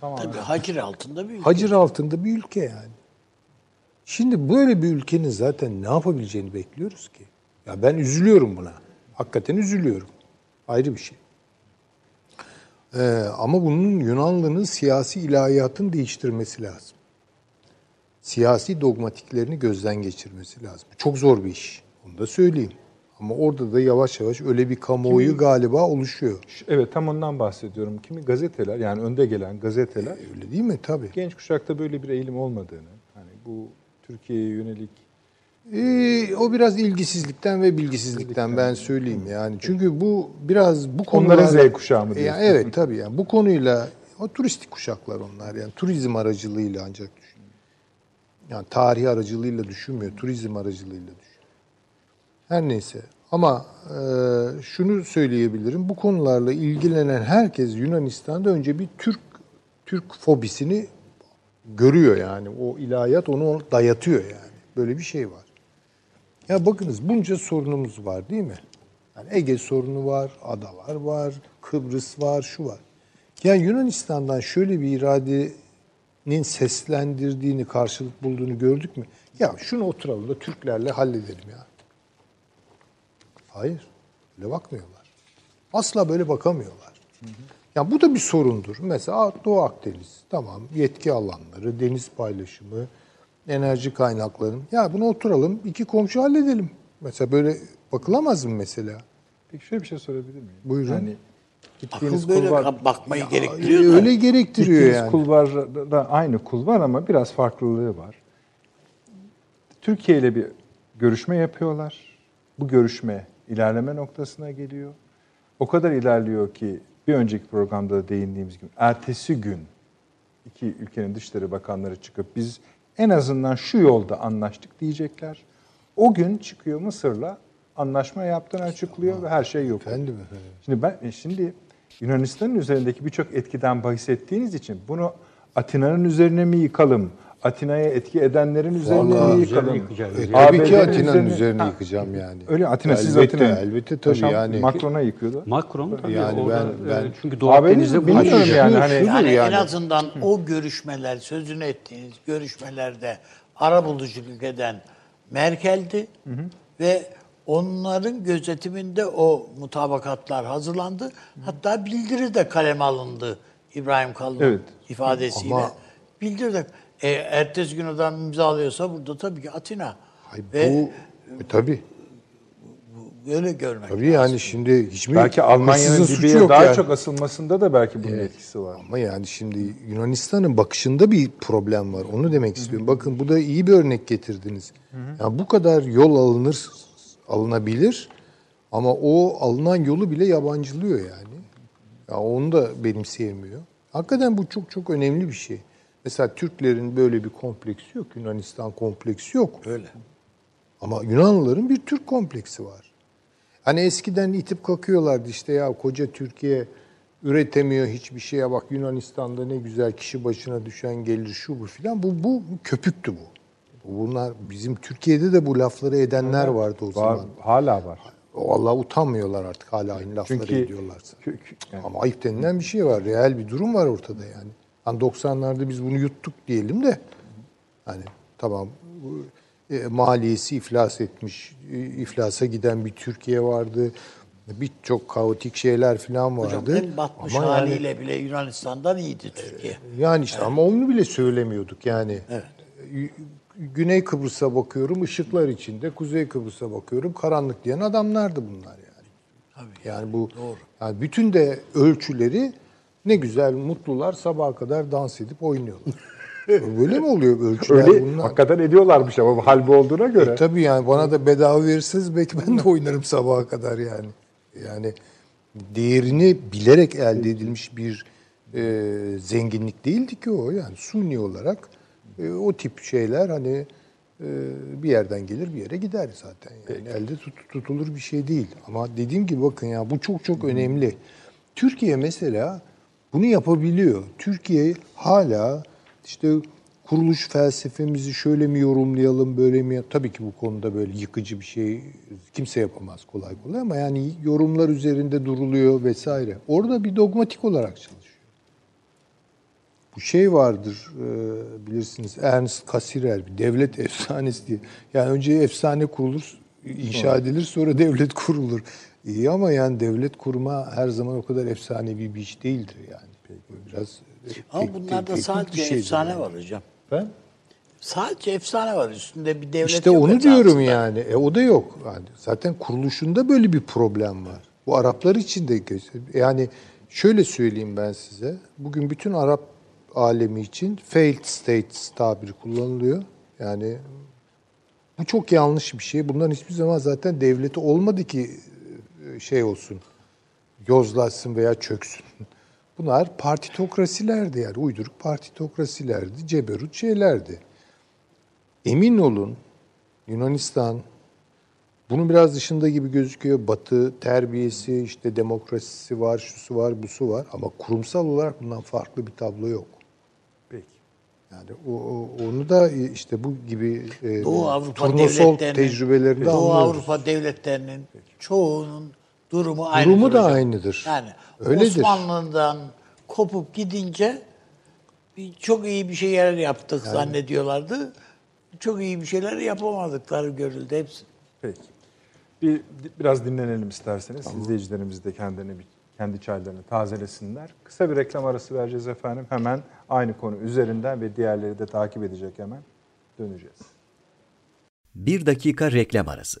Tamamen. Tabii hacir altında bir ülke. hacir altında bir ülke yani. Şimdi böyle bir ülkenin zaten ne yapabileceğini bekliyoruz ki. Ya ben üzülüyorum buna. Hakikaten üzülüyorum. Ayrı bir şey. Ee, ama bunun Yunanlı'nın siyasi ilahiyatını değiştirmesi lazım. Siyasi dogmatiklerini gözden geçirmesi lazım. Çok zor bir iş. Onu da söyleyeyim. Ama orada da yavaş yavaş öyle bir kamuoyu galiba oluşuyor. Evet tam ondan bahsediyorum. Kimi gazeteler yani önde gelen gazeteler Öyle değil mi? Tabii. genç kuşakta böyle bir eğilim olmadığını, hani bu Türkiye'ye yönelik Ee, o biraz ilgisizlikten ve bilgisizlikten ben söyleyeyim yani. Çünkü bu biraz bu konular... Onların Z kuşağı mı Yani diyorsun? evet tabii yani bu konuyla o turistik kuşaklar onlar yani turizm aracılığıyla ancak düşünüyor. Yani tarih aracılığıyla düşünmüyor, turizm aracılığıyla düşünüyor. Her neyse ama e, şunu söyleyebilirim. Bu konularla ilgilenen herkes Yunanistan'da önce bir Türk Türk fobisini görüyor yani. O ilahiyat onu dayatıyor yani. Böyle bir şey var. Ya bakınız bunca sorunumuz var değil mi? Yani Ege sorunu var, adalar var, Kıbrıs var, şu var. Ya Yunanistan'dan şöyle bir iradenin seslendirdiğini, karşılık bulduğunu gördük mü? Ya şunu oturalım da Türklerle halledelim ya. Hayır. Öyle bakmıyorlar. Asla böyle bakamıyorlar. Ya bu da bir sorundur. Mesela Doğu Akdeniz. Tamam yetki alanları, deniz paylaşımı, enerji kaynakları. Ya bunu oturalım iki komşu halledelim. Mesela böyle bakılamaz mı mesela? Peki şöyle bir şey sorabilir miyim? Buyurun. Yani gittiğiniz Akıl böyle kulvar, bakmayı Ee, gerektiriyor da. öyle gerektiriyor gittiğiniz yani. kulvarda aynı kulvar ama biraz farklılığı var. Türkiye ile bir görüşme yapıyorlar. Bu görüşme ilerleme noktasına geliyor. O kadar ilerliyor ki bir önceki programda da değindiğimiz gibi ertesi gün iki ülkenin dışişleri bakanları çıkıp biz en azından şu yolda anlaştık diyecekler. O gün çıkıyor Mısır'la anlaşma yaptığını açıklıyor ve her şey yok. Efendim efendim. Şimdi ben e, şimdi Yunanistan'ın üzerindeki birçok etkiden bahsettiğiniz için bunu Atina'nın üzerine mi yıkalım? Atina'ya etki edenlerin üzerine Vallahi mi yıkalım? E, tabii ki Atina'nın üzerine- üzerine Ha, yıkacağım yani. Öyle Atina siz elbette, Atina. Elbette tabii Paşam yani. Macron'a yıkıyordu. Macron tabii Yani orada, ben- ben- e, çünkü Doğu Akdeniz'de bilmiyorum yani hani şudur Yani, en yani. azından o görüşmeler, sözünü ettiğiniz görüşmelerde ara buluculuk eden Merkel'di ve onların gözetiminde o mutabakatlar hazırlandı. Hatta bildiri de kaleme alındı İbrahim Kalın'ın Evet. ifadesiyle. Ama- Bildiri de e, ertesi gün adam imzalıyorsa burada tabii ki Atina. Ay, Ve bu e, tabii böyle görmek tabii yani şimdi hiçbir Belki Almanya'nın Libya'ya daha yani. çok asılmasında da belki bunun etkisi var. Ama yani şimdi Yunanistan'ın bakışında bir problem var. Onu demek istiyorum. Bakın bu da iyi bir örnek getirdiniz. Yani bu kadar yol alınır, alınabilir ama o alınan yolu bile yabancılıyor yani. Ya onu da benimseyemiyor. Hakikaten bu çok çok önemli bir şey. Mesela Türklerin böyle bir kompleksi yok. Yunanistan kompleksi yok. Öyle. Ama Yunanlıların bir Türk kompleksi var. Hani eskiden itip kakıyorlardı işte ya koca Türkiye üretemiyor hiçbir şeye bak Yunanistan'da ne güzel kişi başına düşen gelir şu bu filan. Bu, bu köpüktü bu. Bunlar bizim Türkiye'de de bu lafları edenler vardı o Var, zaman. hala var. Vallahi utanmıyorlar artık hala aynı lafları Çünkü ediyorlarsa. kö- yani Ama ayıp denilen bir şey var. Reel bir durum var ortada yani. Hani 90'larda biz bunu yuttuk diyelim de hani tamam e, maliyesi iflas etmiş, e, iflasa giden bir Türkiye vardı. Birçok kaotik şeyler falan vardı. Hocam en batmış Ama yani- haliyle bile Yunanistan'dan iyiydi Türkiye. yani işte ama onu bile söylemiyorduk yani. Y- Güney Kıbrıs'a bakıyorum ışıklar içinde, Kuzey Kıbrıs'a bakıyorum karanlık diyen adamlardı bunlar yani. Yani bu yani bütün de ölçüleri ne güzel mutlular sabaha kadar dans edip oynuyorlar. Böyle mi oluyor ölçüler öyle bunlar? hakikaten ediyorlarmış ama hal bu olduğuna göre. E, tabii yani bana da bedava verirseniz belki ben de oynarım sabaha kadar yani. Yani değerini bilerek elde edilmiş bir e, zenginlik değildi ki o yani suni olarak e, o tip şeyler hani e, bir yerden gelir bir yere gider zaten yani elde tut- tutulur bir şey değil ama dediğim gibi bakın ya bu çok çok önemli. Türkiye mesela bunu yapabiliyor. Türkiye hala işte kuruluş felsefemizi şöyle mi yorumlayalım, böyle mi? Tabii ki bu konuda böyle yıkıcı bir şey kimse yapamaz kolay kolay ama yani yorumlar üzerinde duruluyor vesaire. Orada bir dogmatik olarak çalışıyor. Bu şey vardır e, bilirsiniz Ernst Cassirer bir devlet efsanesi diye. Yani önce efsane kurulur, inşa edilir sonra devlet kurulur. İyi ama yani devlet kurma her zaman o kadar efsanevi bir iş değildir yani. Biraz e, Ama tek- bunlarda sadece şeydir efsane yani. var hocam. Ben Sadece efsane var. Üstünde bir devlet İşte yok onu etrafında. diyorum yani. E, o da yok. Yani zaten kuruluşunda böyle bir problem var. Bu Araplar için de göster- yani şöyle söyleyeyim ben size. Bugün bütün Arap alemi için failed states tabiri kullanılıyor. Yani bu çok yanlış bir şey. Bunların hiçbir zaman zaten devleti olmadı ki e, şey olsun. Yozlaşsın veya çöksün. Bunlar partitokrasilerdi yani. Uyduruk partitokrasilerdi. Ceberut şeylerdi. Emin olun Yunanistan bunun biraz dışında gibi gözüküyor. Batı terbiyesi, işte demokrasisi var, şusu var, busu var. Ama kurumsal olarak bundan farklı bir tablo yok. peki. Yani o, o- onu da işte bu gibi e, Doğu Avrupa turnusol devletlerinin, tecrübelerinde Doğu anlıyoruz. Avrupa devletlerinin çoğunun durumu aynı. Durumu da aynıdır. Yani Öyledir. Osmanlı'dan kopup gidince bir- çok iyi bir şeyler yaptık zannediyorlardı. Çok iyi bir şeyler yapamadıkları görüldü hepsi. Peki. Bir biraz dinlenelim isterseniz. İzleyicilerimiz de kendilerini bir, kendi çaylarını tazelesinler. Kısa bir reklam arası vereceğiz efendim. Hemen aynı konu üzerinden ve diğerleri de takip edecek hemen döneceğiz. Bir dakika reklam arası.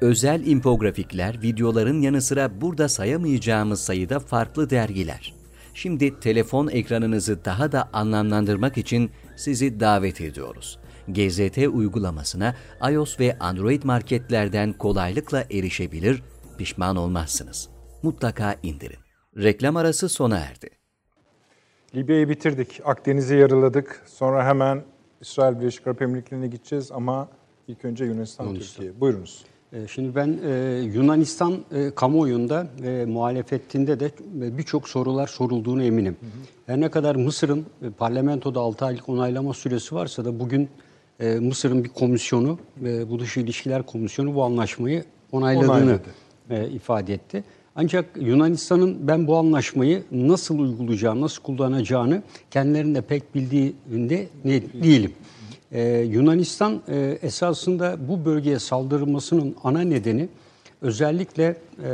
Özel infografikler, videoların yanı sıra burada sayamayacağımız sayıda farklı dergiler. Şimdi telefon ekranınızı daha da anlamlandırmak için sizi davet ediyoruz. GZT uygulamasına iOS ve Android marketlerden kolaylıkla erişebilir, pişman olmazsınız. Mutlaka indirin. Reklam arası sona erdi. Libya'yı bitirdik. Akdeniz'i yarıladık. Sonra hemen İsrail Birleşik Arap Emirlikleri'ne gideceğiz ama ilk önce Yunanistan, Türkiye. Buyurunuz. E, Şimdi ben e, Yunanistan e, kamuoyunda e, muhalefetinde de e, birçok sorular sorulduğunu eminim. Her ne kadar Mısır'ın e, parlamentoda 6 aylık onaylama süresi varsa da bugün e, Mısır'ın bir komisyonu, e, bu dışı ilişkiler komisyonu bu anlaşmayı onayladığını Onayladı. e, ifade etti. Ancak Yunanistan'ın ben bu anlaşmayı nasıl uygulayacağını, nasıl kullanacağını kendilerinde pek bildiğinde ne, değilim. Ee, Yunanistan e, esasında bu bölgeye saldırılmasının ana nedeni özellikle e,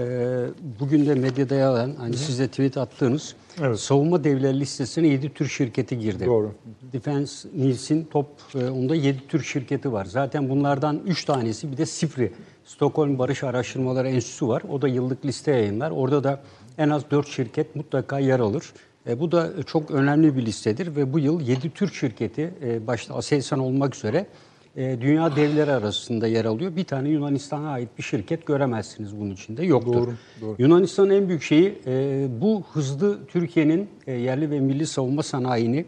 bugün de medyada yer alan, hani siz de tweet attığınız Evet. savunma devleri listesine 7 Türk şirketi girdi. Doğru. Defense News'in top e, onda 7 Türk şirketi var. Zaten bunlardan 3 tanesi bir de SIPRI, Stockholm Barış Araştırmaları Enstitüsü var. O da yıllık liste yayınlar. Orada da en az 4 şirket mutlaka yer alır. E, bu da çok önemli bir listedir ve bu yıl 7 Türk şirketi e, başta Aselsan olmak üzere e, dünya devleri arasında yer alıyor. Bir tane Yunanistan'a ait bir şirket göremezsiniz bunun içinde. Yoktur. Doğru, doğru. Yunanistan'ın en büyük şeyi e, bu hızlı Türkiye'nin e, yerli ve milli savunma sanayini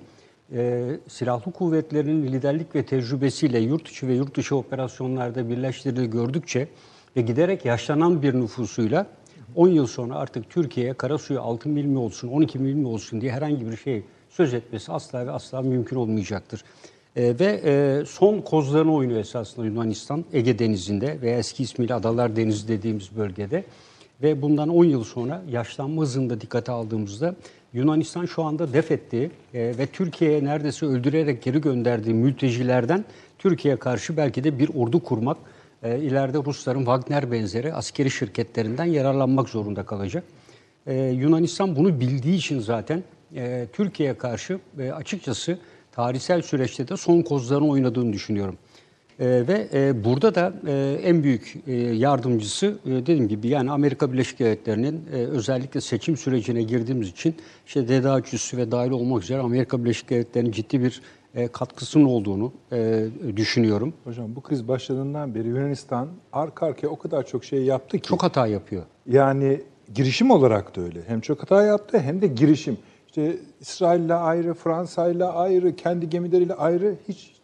e, silahlı kuvvetlerinin liderlik ve tecrübesiyle yurt içi ve yurt dışı operasyonlarda birleştirdiğini gördükçe ve giderek yaşlanan bir nüfusuyla 10 yıl sonra artık Türkiye'ye karasuyu 6 mil mi olsun, 12 mil mi olsun diye herhangi bir şey söz etmesi asla ve asla mümkün olmayacaktır. E, ve e, son kozlarını oynuyor esasında Yunanistan Ege Denizi'nde veya eski ismiyle Adalar Denizi dediğimiz bölgede. Ve bundan 10 yıl sonra yaşlanma hızında dikkate aldığımızda Yunanistan şu anda def ettiği e, ve Türkiye'ye neredeyse öldürerek geri gönderdiği mültecilerden Türkiye'ye karşı belki de bir ordu kurmak, e, ileride Rusların Wagner benzeri askeri şirketlerinden yararlanmak zorunda kalacak. E, Yunanistan bunu bildiği için zaten e, Türkiye'ye karşı e, açıkçası tarihsel süreçte de son kozlarını oynadığını düşünüyorum. E, ve e, burada da e, en büyük e, yardımcısı e, dediğim gibi yani Amerika Birleşik Devletleri'nin e, özellikle seçim sürecine girdiğimiz için işte DDAC ve dahil olmak üzere Amerika Birleşik Devletleri'nin ciddi bir e, katkısının olduğunu e, düşünüyorum. Hocam bu kriz başladığından beri Yunanistan arka arkaya o kadar çok şey yaptı ki. Çok hata yapıyor. Yani girişim olarak da öyle. Hem çok hata yaptı hem de girişim. İşte İsrail'le ayrı, Fransa'yla ayrı, kendi gemileriyle ayrı hiç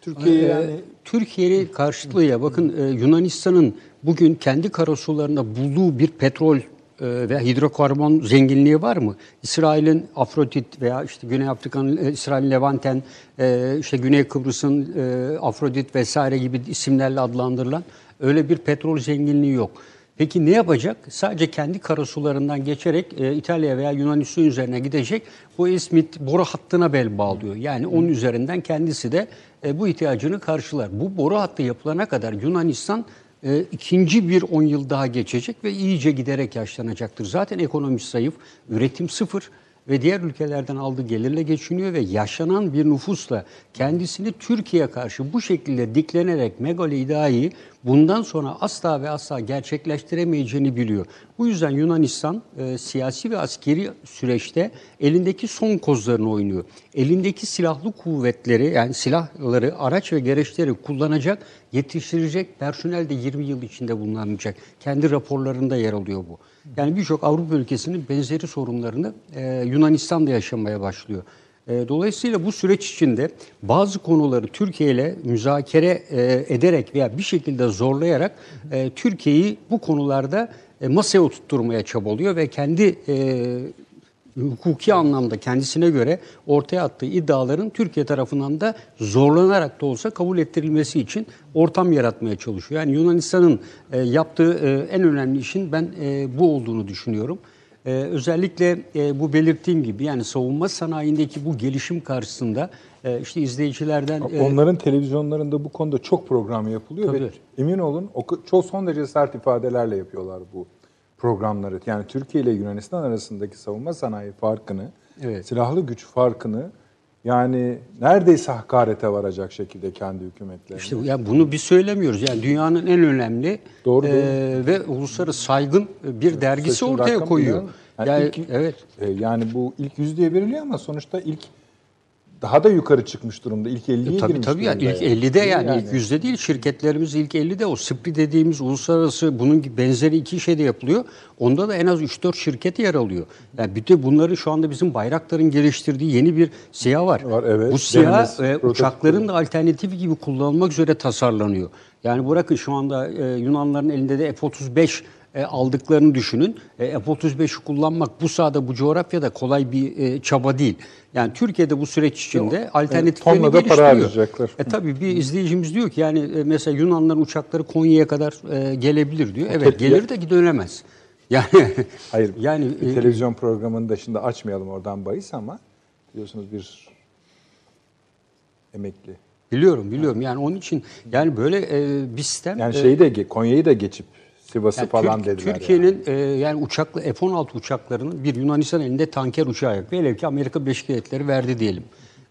Türkiye'ye Ee, yani Türkiye'nin karşıtlığıya bakın e, Yunanistan'ın bugün kendi karasularında bulduğu bir petrol e, ve hidrokarbon zenginliği var mı? İsrail'in Afrodit veya işte Güney Afrika'nın e, İsrail'in Levanten, e, işte Güney Kıbrıs'ın e, Afrodit vesaire gibi isimlerle adlandırılan öyle bir petrol zenginliği yok. Peki ne yapacak? Sadece kendi karasularından geçerek İtalya veya Yunanistan üzerine gidecek. Bu İsmit boru hattına bel bağlıyor. Yani onun üzerinden kendisi de bu ihtiyacını karşılar. Bu boru hattı yapılana kadar Yunanistan e, ikinci bir 10 yıl daha geçecek ve iyice giderek yaşlanacaktır. Zaten ekonomisi zayıf, üretim sıfır ve diğer ülkelerden aldığı gelirle geçiniyor ve yaşanan bir nüfusla kendisini Türkiye'ye karşı bu şekilde diklenerek megalo iddiayı bundan sonra asla ve asla gerçekleştiremeyeceğini biliyor. Bu yüzden Yunanistan e, siyasi ve askeri süreçte elindeki son kozlarını oynuyor. Elindeki silahlı kuvvetleri yani silahları, araç ve gereçleri kullanacak, yetiştirecek personel de 20 yıl içinde bulunacak. Kendi raporlarında yer alıyor bu. Yani birçok Avrupa ülkesinin benzeri sorunlarını e, Yunanistan'da yaşamaya başlıyor. E, dolayısıyla bu süreç içinde bazı konuları Türkiye ile müzakere e, ederek veya bir şekilde zorlayarak e, Türkiye'yi bu konularda e, masaya oturtturmaya çabalıyor ve kendi hukuki anlamda kendisine göre ortaya attığı iddiaların Türkiye tarafından da zorlanarak da olsa kabul ettirilmesi için ortam yaratmaya çalışıyor. Yani Yunanistan'ın yaptığı en önemli işin ben bu olduğunu düşünüyorum. E, özellikle e, bu belirttiğim gibi yani savunma sanayindeki bu gelişim karşısında e, işte izleyicilerden e, onların televizyonlarında bu konuda çok program yapılıyor ve Tabii. emin olun çok son derece sert ifadelerle yapıyorlar bu programları. Yani Türkiye ile Yunanistan arasındaki savunma sanayi farkını, Evet. silahlı güç farkını yani neredeyse hakarete varacak şekilde kendi hükümetlerine. İşte ya bunu biz söylemiyoruz. Yani dünyanın en önemli Doğru, e, ve uluslararası saygın bir dergisi Seçim ortaya koyuyor. yani- yani Yani, ilk- evet. E, yani bu ilk yüz diye veriliyor ama sonuçta ilk daha da yukarı çıkmış durumda. İlk 50'ye E, Tabii girmiş tabii yani durumda ilk yani. 50'de yani, Yani. ilk yüzde değil şirketlerimiz ilk 50'de o SIPRI dediğimiz uluslararası bunun benzeri iki şeyde yapılıyor. Onda da en az 3-4 şirket yer alıyor. Yani bir de bunların şu anda bizim Bayraktar'ın geliştirdiği yeni bir SİHA var. Var, evet. Bu SİHA e, uçakların da alternatifi gibi kullanılmak üzere tasarlanıyor. Yani bırakın şu anda e, Yunanların elinde de F-35 e, aldıklarını düşünün. E, F-35'i kullanmak bu sahada, bu coğrafyada kolay bir e, çaba değil. Yani Türkiye'de bu süreç içinde alternatiflerini tonla da para geliştiriyor. harcayacaklar. E tabii bir izleyicimiz diyor ki yani e, mesela Yunanların uçakları Konya'ya kadar e, gelebilir diyor. Evet gelir de dönemez. Yani Hayır. yani e, televizyon programını da şimdi açmayalım oradan bahis ama biliyorsunuz bir emekli. biliyorum biliyorum. Yani onun için yani böyle e, bir sistem Yani e, şeyi de Konya'yı da geçip Sivas'ı Yani falan Türk- dediler. Türkiye'nin e, yani uçaklı F-16 uçaklarının bir Yunanistan elinde tanker uçağı yok. Velev ki Amerika Birleşik Devletleri verdi diyelim.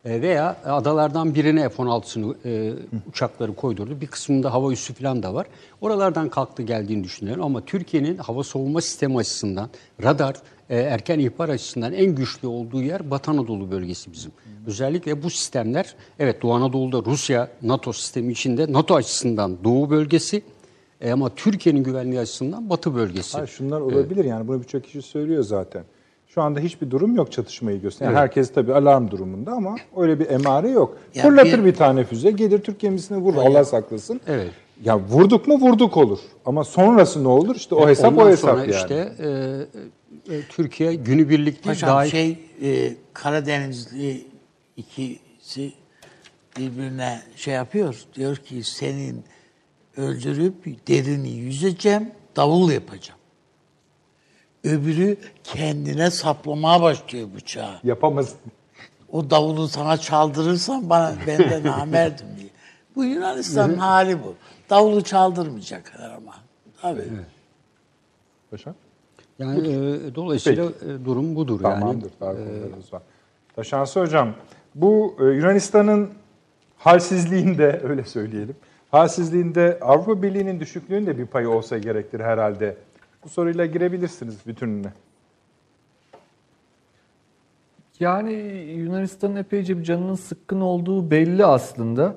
E, veya adalardan birine F-16'sını e, uçakları koydurdu. Bir kısmında hava üssü falan da var. Oralardan kalktı geldiğini düşünüyorum. Ama Türkiye'nin hava savunma sistemi açısından, radar, e, erken ihbar açısından en güçlü olduğu yer Batı Anadolu bölgesi bizim. Özellikle bu sistemler, evet Doğu Anadolu'da Rusya, NATO sistemi içinde NATO açısından Doğu bölgesi, e, ama Türkiye'nin güvenliği açısından Batı bölgesi. Hayır, şunlar olabilir yani bunu birçok kişi söylüyor zaten. Şu anda hiçbir durum yok çatışmayı gösteren. Yani Herkes tabii alarm durumunda ama öyle bir emare yok. Ya Fırlatır bir, bir- tane füze, gelir Türk gemisine vurur. Allah saklasın. Evet. Ya vurduk mu vurduk olur. Ama sonrası ne olur? İşte o hesap Ondan o hesap sonra yani. işte e, e, Türkiye günübirlikli Paşam dahil şey e, Karadenizli ikisi birbirine şey yapıyor. Diyor ki senin öldürüp derini yüzeceğim, davul yapacağım. Öbürü kendine saplamaya başlıyor bıçağı. Yapamaz. O davulu sana çaldırırsan bana benden namerdim diye. Bu Yunanistan'ın hali bu. Davulu çaldırmayacaklar ama. Tabii. Paşa. yani e, dolayısıyla e, durum budur Tamamdır. yani. Konularımız var. Taşansı Hocam, bu e, Yunanistan'ın halsizliğinde, öyle söyleyelim, halsizliğinde Avrupa Birliği'nin düşüklüğünün de bir payı olsa gerektir herhalde. Bu soruyla girebilirsiniz bütününe. Yani Yunanistan'ın epeyce bir canının sıkkın olduğu belli aslında.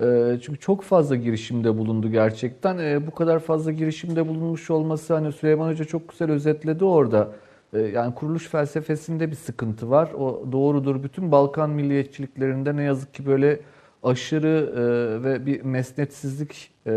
Ee, Çünkü çok fazla girişimde bulundu gerçekten. Ee, Bu kadar fazla girişimde bulunmuş olması hani Süleyman Hoca çok güzel özetledi orada. Ee, Yani kuruluş felsefesinde bir sıkıntı var. O doğrudur. Bütün Balkan milliyetçiliklerinde ne yazık ki böyle aşırı e, ve bir mesnetsizlik e,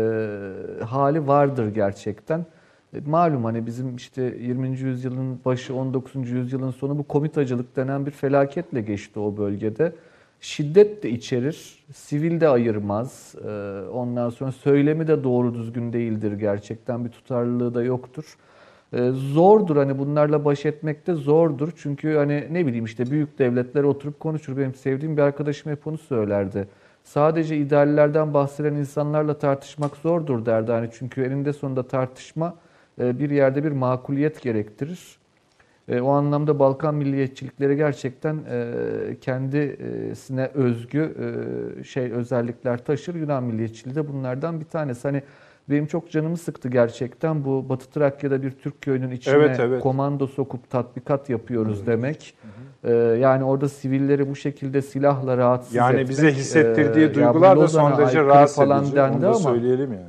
hali vardır gerçekten. E, Malum hani bizim işte 20. yüzyılın başı 19. yüzyılın sonu bu komitacılık denen bir felaketle geçti o bölgede. Şiddet de içerir, sivil de ayırmaz. E, Ondan sonra söylemi de doğru düzgün değildir gerçekten bir tutarlılığı da yoktur. E, Zordur hani bunlarla baş etmek de zordur. Çünkü hani ne bileyim işte büyük devletler oturup konuşur. Benim sevdiğim bir arkadaşım hep onu söylerdi. Sadece ideallerden bahseden insanlarla tartışmak zordur derdi. Hani çünkü eninde sonunda tartışma e, bir yerde bir makuliyet gerektirir. E, O anlamda Balkan milliyetçilikleri gerçekten e, kendisine özgü şey özellikler taşır. Yunan milliyetçiliği de bunlardan bir tanesi. Hani benim çok canımı sıktı gerçekten bu Batı Trakya'da bir Türk köyünün içine Evet, evet. komando sokup tatbikat yapıyoruz demek. E, Yani orada sivilleri bu şekilde silahla rahatsız Yani etmek. bize hissettirdiği e, duygular da son derece rahatsız falan edici. dendi Onu da ama söyleyelim yani.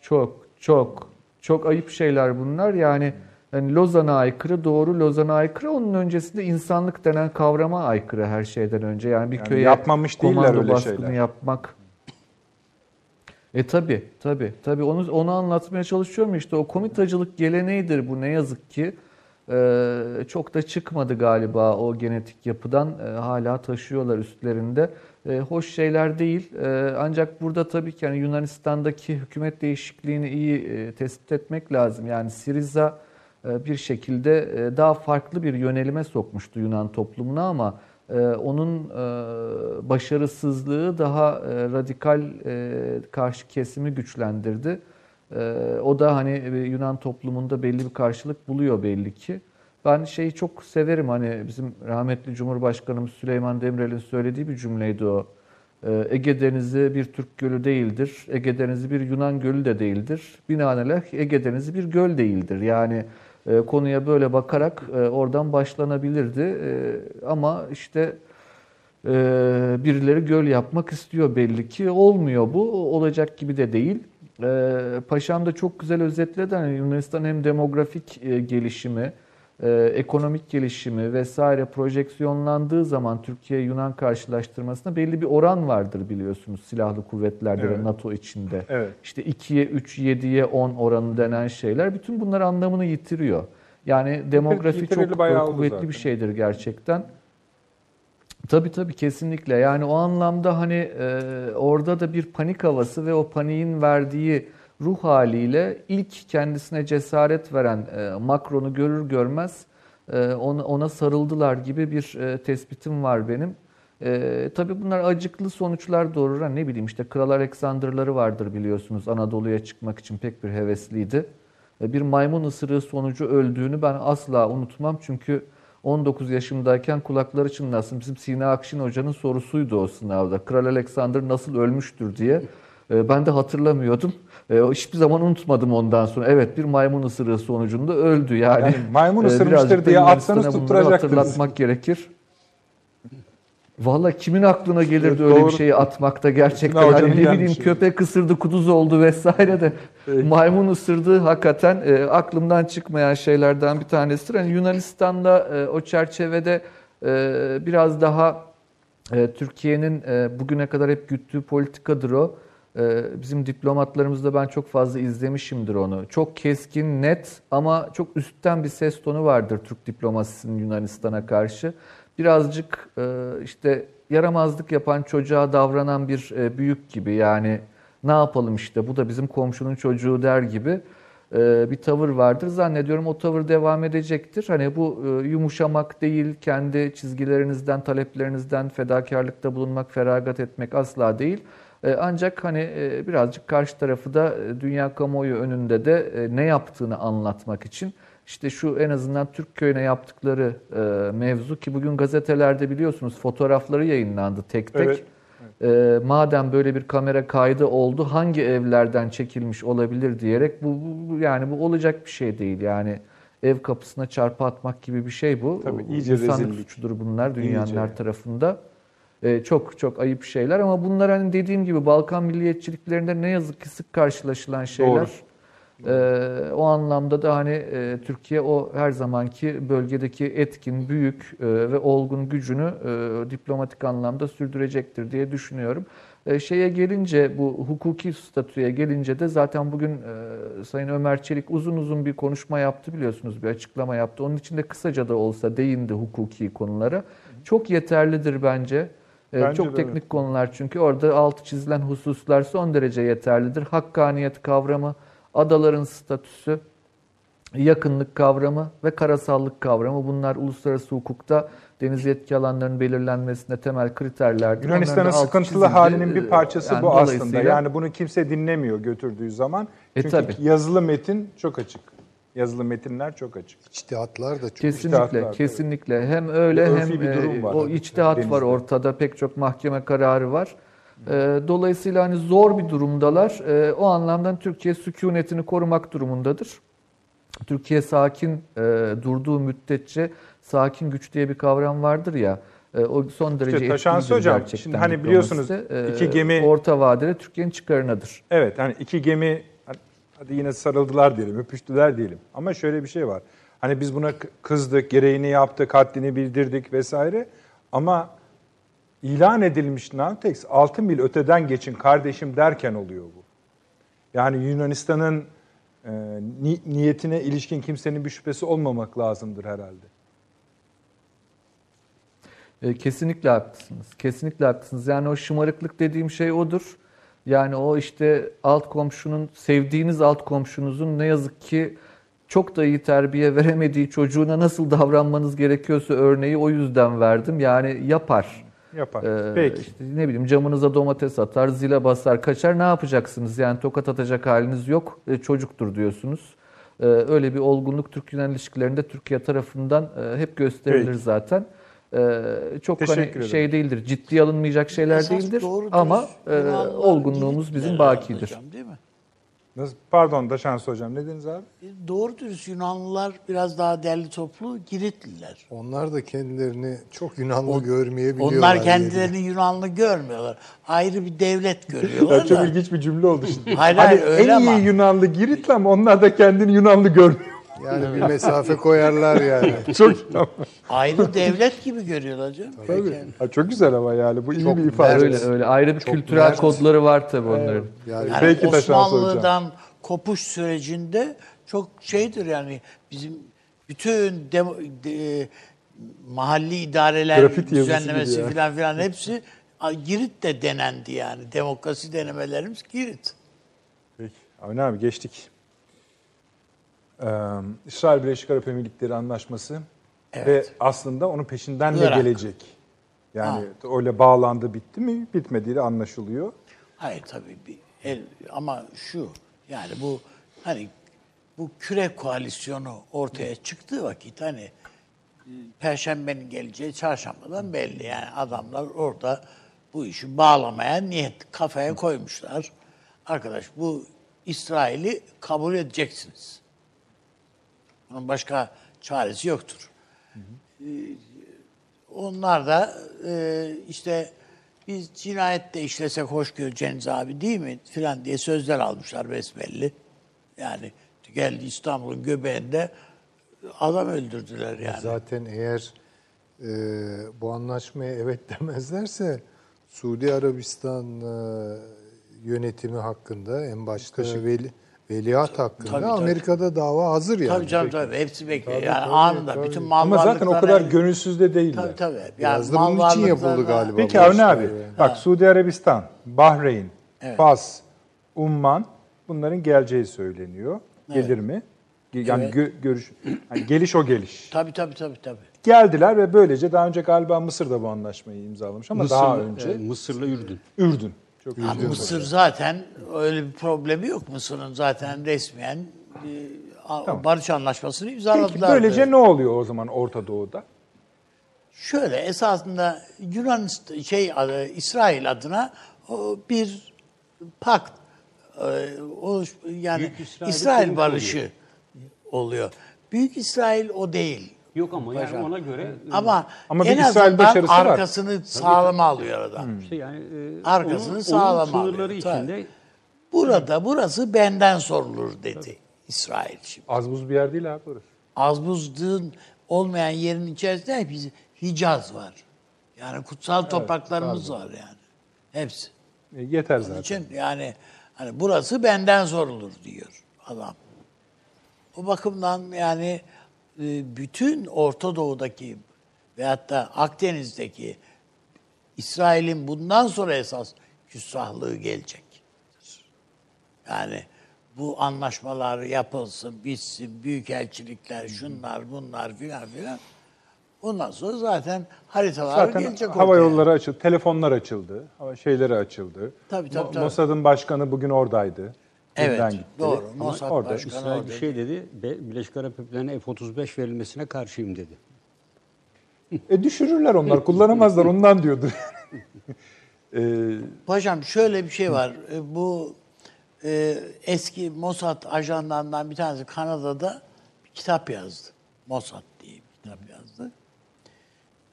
çok çok çok ayıp şeyler bunlar. Yani hani Lozan'a aykırı, doğru Lozan'a aykırı. Onun öncesinde insanlık denen kavrama aykırı her şeyden önce. Yani bir Yani köye yapmamış değiller komando öyle baskını şeyler. yapmak. E tabi tabi tabi onu onu anlatmaya çalışıyorum işte o komitacılık geleneğidir bu ne yazık ki. Ee, çok da çıkmadı galiba o genetik yapıdan Ee, hala taşıyorlar üstlerinde. Ee, hoş şeyler değil Ee, ancak burada tabii ki yani Yunanistan'daki hükümet değişikliğini iyi e, tespit etmek lazım. Yani Siriza e, bir şekilde e, daha farklı bir yönelime sokmuştu Yunan toplumuna ama e, onun e, başarısızlığı daha e, radikal e, karşı kesimi güçlendirdi. E, O da hani Yunan toplumunda belli bir karşılık buluyor belli ki. Ben şeyi çok severim hani bizim rahmetli Cumhurbaşkanımız Süleyman Demirel'in söylediği bir cümleydi o. E, Ege Denizi bir Türk gölü değildir. Ege Denizi bir Yunan gölü de değildir. Binaenaleyh Ege Denizi bir göl değildir. Yani konuya böyle bakarak e, oradan başlanabilirdi. E, ama işte birileri göl yapmak istiyor belli ki. Olmuyor bu. Olacak gibi de değil. Paşam da çok güzel özetledi. Hani Yunanistan hem demografik e, gelişimi, e, ekonomik gelişimi vesaire projeksiyonlandığı zaman Türkiye-Yunan karşılaştırmasında belli bir oran vardır biliyorsunuz silahlı kuvvetlerde Evet. ve NATO içinde. Evet. İşte 2'ye 3, 7'ye 10 oranı denen şeyler bütün bunlar anlamını yitiriyor. Yani demografi yitireli çok kuvvetli zaten. bir şeydir gerçekten. Tabii tabii kesinlikle. Yani o anlamda hani e, orada da bir panik havası ve o paniğin verdiği ruh haliyle ilk kendisine cesaret veren e, Macron'u görür görmez e, ona, sarıldılar gibi bir e, tespitim var benim. Tabii bunlar acıklı sonuçlar doğurur. Hani ne bileyim işte Kral Alexander'ları vardır biliyorsunuz Anadolu'ya çıkmak için pek bir hevesliydi. Bir maymun ısırığı sonucu öldüğünü ben asla unutmam çünkü 19 yaşımdayken kulakları çınlasın. Bizim Sina Akşin Hoca'nın sorusuydu o sınavda. Kral Alexander nasıl ölmüştür diye. E, Ben de hatırlamıyordum. E, Hiçbir zaman unutmadım ondan sonra. Evet bir maymun ısırığı sonucunda öldü yani. Yani maymun E, ısırmıştır diye atsanız tutturacaktınız. hatırlatmak gerekir. Valla kimin aklına gelirdi Evet, öyle doğru. bir şeyi atmakta gerçekten. Hani Hoca'nın ne bileyim gelmişi. köpek ısırdı kuduz oldu vesaire de maymun ısırdığı hakikaten e, aklımdan çıkmayan şeylerden bir tanesidir. Hani Yunanistan'da e, o çerçevede e, biraz daha e, Türkiye'nin e, bugüne kadar hep güttüğü politikadır o. E, bizim diplomatlarımızda ben çok fazla izlemişimdir onu. Çok keskin, net ama çok üstten bir ses tonu vardır Türk diplomasisinin Yunanistan'a karşı. Birazcık e, işte yaramazlık yapan çocuğa davranan bir e, büyük gibi yani ne yapalım işte bu da bizim komşunun çocuğu der gibi e, bir tavır vardır. Zannediyorum o tavır devam edecektir. Hani bu yumuşamak değil, kendi çizgilerinizden, taleplerinizden fedakarlıkta bulunmak, feragat etmek asla değil. E, Ancak hani e, birazcık karşı tarafı da e, dünya kamuoyu önünde de ne yaptığını anlatmak için işte şu en azından Türk köyüne yaptıkları mevzu ki bugün gazetelerde biliyorsunuz fotoğrafları yayınlandı tek tek. Evet. E, madem böyle bir kamera kaydı oldu hangi evlerden çekilmiş olabilir diyerek bu, bu- bu- yani bu olacak bir şey değil yani ev kapısına çarpı atmak gibi bir şey bu. Tabii, iyice İnsanlık rezillik. suçudur bunlar dünyanın İyice. her tarafında. E, çok çok ayıp şeyler ama bunlar hani dediğim gibi Balkan milliyetçiliklerinde ne yazık ki sık karşılaşılan şeyler. E, o anlamda da hani e, Türkiye o her zamanki bölgedeki etkin, büyük e, ve olgun gücünü e, diplomatik anlamda sürdürecektir diye düşünüyorum. E, şeye gelince bu hukuki statüye gelince de zaten bugün e, Sayın Ömer Çelik uzun uzun bir konuşma yaptı biliyorsunuz bir açıklama yaptı. Onun içinde kısaca da olsa değindi hukuki konulara. Çok yeterlidir bence. E, Bence çok teknik konular çünkü orada altı çizilen hususlar son derece yeterlidir. Hakkaniyet kavramı, adaların statüsü, yakınlık kavramı ve karasallık kavramı bunlar uluslararası hukukta deniz yetki alanlarının belirlenmesinde temel kriterlerdir. Yunanistan'ın sıkıntılı çizildi. halinin bir parçası Yani bu aslında. Yani bunu kimse dinlemiyor götürdüğü zaman. E, Çünkü tabii. yazılı metin çok açık. Yazılı metinler çok açık. İçtihatlar da çok Kesinlikle, İçtihatlar, kesinlikle. Hem öyle Bir hem bir e, durum var o içtihat denizde. var ortada. Pek çok mahkeme kararı var. E, Dolayısıyla hani zor bir durumdalar. E, O anlamda Türkiye sükunetini korumak durumundadır. Türkiye sakin durduğu müddetçe sakin güç diye bir kavram vardır ya. O son derece Taşansı etkilidir Hocam, gerçekten şimdi hani biliyorsunuz iki gemi- orta vadede Türkiye'nin çıkarınadır. Evet hani iki gemi hadi yine sarıldılar diyelim, öpüştüler diyelim. Ama şöyle bir şey var. Hani biz buna kızdık, gereğini yaptık, haddini bildirdik vesaire. Ama ilan edilmiş Navtex 6 mil öteden geçin kardeşim derken oluyor bu. Yani Yunanistan'ın e, ni- niyetine ilişkin kimsenin bir şüphesi olmamak lazımdır herhalde. E, Kesinlikle haklısınız. Kesinlikle haklısınız. Yani o şımarıklık dediğim şey odur. Yani o işte alt komşunun, sevdiğiniz alt komşunuzun ne yazık ki çok da iyi terbiye veremediği çocuğuna nasıl davranmanız gerekiyorsa örneği o yüzden verdim. Yani yapar. Yapar. Ee, Peki. işte ne bileyim camınıza domates atar, zile basar, kaçar. Ne yapacaksınız? Yani tokat atacak haliniz yok. E, çocuktur diyorsunuz. Ee, öyle bir olgunluk Türk-Yunan ilişkilerinde Türkiye tarafından e, hep gösterilir Peki. zaten. Ee, çok Teşekkür hani ederim. şey değildir, ciddiye alınmayacak şeyler Esas değildir doğru ama e, olgunluğumuz bizim bakidir. hocam, değil mi? Nasıl? Pardon da Şans Hocam ne dediniz abi? Doğru dürüst Yunanlılar biraz daha derli toplu Giritliler. Onlar da kendilerini çok Yunanlı görmeyebiliyorlar. Onlar yani. kendilerini Yunanlı görmüyorlar. Ayrı bir devlet görüyorlar çok da. ilginç bir cümle oldu şimdi. Hayır, hani hayır, öyle en iyi ama. Yunanlı Giritli ama onlar da kendini Yunanlı görmüyor. Yani bir mesafe koyarlar yani. çok. Ayrı devlet gibi görüyorlar canım. Tabii. Ha, çok güzel ama yani bu iyi Çok bir ifade. Öyle öyle ayrı bir kültürel mert. kodları var tabii onların. Yani Yani Peki hocam. Osmanlı'dan kopuş sürecinde çok şeydir yani bizim bütün demo- de- mahalli idareler Grafiti yazısı düzenlemesi gibi ya. filan filan hepsi a, Girit de denendi yani. Demokrasi denemelerimiz Girit. Peki. Avni abi geçtik. İsrail Birleşik Arap Emirlikleri Anlaşması Evet. ve aslında onun peşinden ne Irak. gelecek? Yani öyle bağlandı bitti mi? Bitmediği de anlaşılıyor. Hayır tabii bir el, ama şu yani bu hani bu küre koalisyonu ortaya çıktığı vakit hani Perşembenin geleceği çarşambadan belli yani adamlar orada bu işi bağlamaya niyet kafaya koymuşlar. Arkadaş bu İsrail'i kabul edeceksiniz. Bunun başka çaresi yoktur. Ee, Onlar da e, işte biz cinayette işlesek hoş göreceğiniz abi değil mi filan diye sözler almışlar besbelli. Yani geldi İstanbul'un göbeğinde adam öldürdüler yani. Zaten eğer e, bu anlaşmaya evet demezlerse Suudi Arabistan e, yönetimi hakkında en başta veli, veliaht hakkında Tabii, tabii. Amerika'da dava hazır yani. Tabii canım tabii hepsi bekliyor. Tabii, yani tabii, anında tabii. bütün mal Ama zaten o kadar gönülsüz de değiller. Tabii tabii. Yani Biraz da bunun için yapıldı galiba. Peki bu Avni abi, yani. bak Suudi Arabistan, Bahreyn, Evet. Fas, Umman bunların geleceği söyleniyor. Gelir mi? Yani Evet. gö- görüş, yani geliş o geliş. Tabii tabii tabii tabii. Geldiler ve böylece daha önce galiba Mısır da bu anlaşmayı imzalamış ama daha Mısır'la- önce e, Mısır'la Ürdün. Ürdün. Çok Yani üzgünüm. Mısır zaten öyle bir problemi yok. Mısır'ın zaten resmen a- barış anlaşmasını imzaladılar. Peki böylece ne oluyor o zaman Orta Doğu'da? Şöyle esasında Yunanistan şey adı, İsrail adına o bir pakt e, oluş yani Büyük İsrail İsrail barışı oluyor. Büyük İsrail o değil. Yok ama yani Paşam. ona göre Ama, Ama en bir İsrail azından başarısı var. arkasını sağlama alıyor adam. işte yani e, Arkasını onun, sağlam onun sınırları alıyor. içinde Burada burası benden sorulur dedi İsrail şimdi. Az buz bir yer değil abi burası. Az buzdığın olmayan yerin içerisinde hep Hicaz var. Yani kutsal topraklarımız var yani. Hepsi. E, yeter Onun zaten. için yani hani burası benden sorulur diyor adam. O bakımdan yani e, bütün Orta Doğu'daki veyahut da Akdeniz'deki İsrail'in bundan sonra esas küstahlığı gelecek. Yani bu anlaşmalar yapılsın, bitsin, büyükelçilikler, şunlar, bunlar filan filan. Ondan sonra zaten haritalar Zaten gelecek hava ortaya. yolları açıldı, telefonlar açıldı, hava şeyleri açıldı. Tabii, tabii, tabii. Mossad'ın başkanı bugün oradaydı. Evet, gitti. doğru. Ama Mossad orada. başkanı İsrail bir şey dedi. Be- Birleşik Arap Emirlikleri'ne F-35 verilmesine karşıyım dedi. E düşürürler onlar, kullanamazlar ondan diyordu. e, Paşam şöyle bir şey var. E, Bu e, eski Mossad ajanlarından bir tanesi Kanada'da bir kitap yazdı. Mossad diye bir kitap yazdı.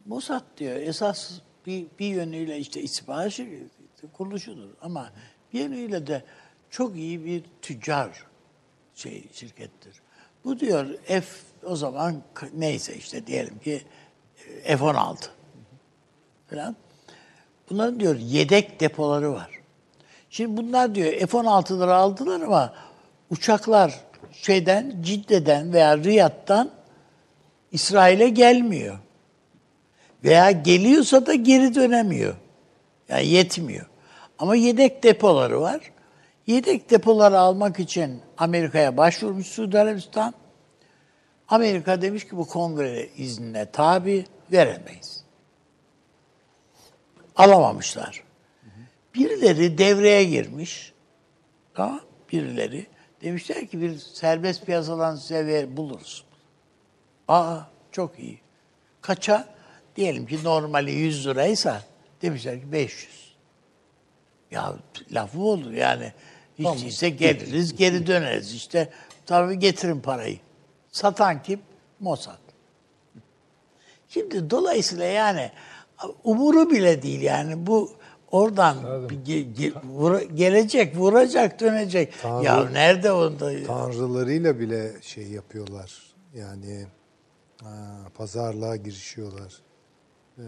Mossad diyor esas bir, bir yönüyle işte istihbarat şirketi, kuruluşudur ama bir yönüyle de çok iyi bir tüccar şey şirkettir. Bu diyor F o zaman neyse işte diyelim ki e, F-16 falan. Bunların diyor yedek depoları var. Şimdi bunlar diyor F-16'ları aldılar ama uçaklar şeyden Cidde'den veya Riyad'dan İsrail'e gelmiyor. Veya geliyorsa da geri dönemiyor. Yani yetmiyor. Ama yedek depoları var. Yedek depoları almak için Amerika'ya başvurmuş Suudi Arabistan. Amerika demiş ki bu kongre iznine tabi veremeyiz. Alamamışlar. Birileri devreye girmiş. Tamam Birileri. Demişler ki bir serbest piyasadan size ver, buluruz. Aa çok iyi. Kaça? Diyelim ki normali 100 liraysa demişler ki 500. Ya laf mı olur yani? Hiç değilse geliriz, geri döneriz. İşte tabii getirin parayı. Satan kim? Mossad. Şimdi dolayısıyla yani umuru bile değil yani bu oradan bir ge- ge- vura- gelecek, vuracak, dönecek. Tanrı- ya nerede onda? Tanrılarıyla bile şey yapıyorlar. Yani ha, pazarlığa girişiyorlar. Ee,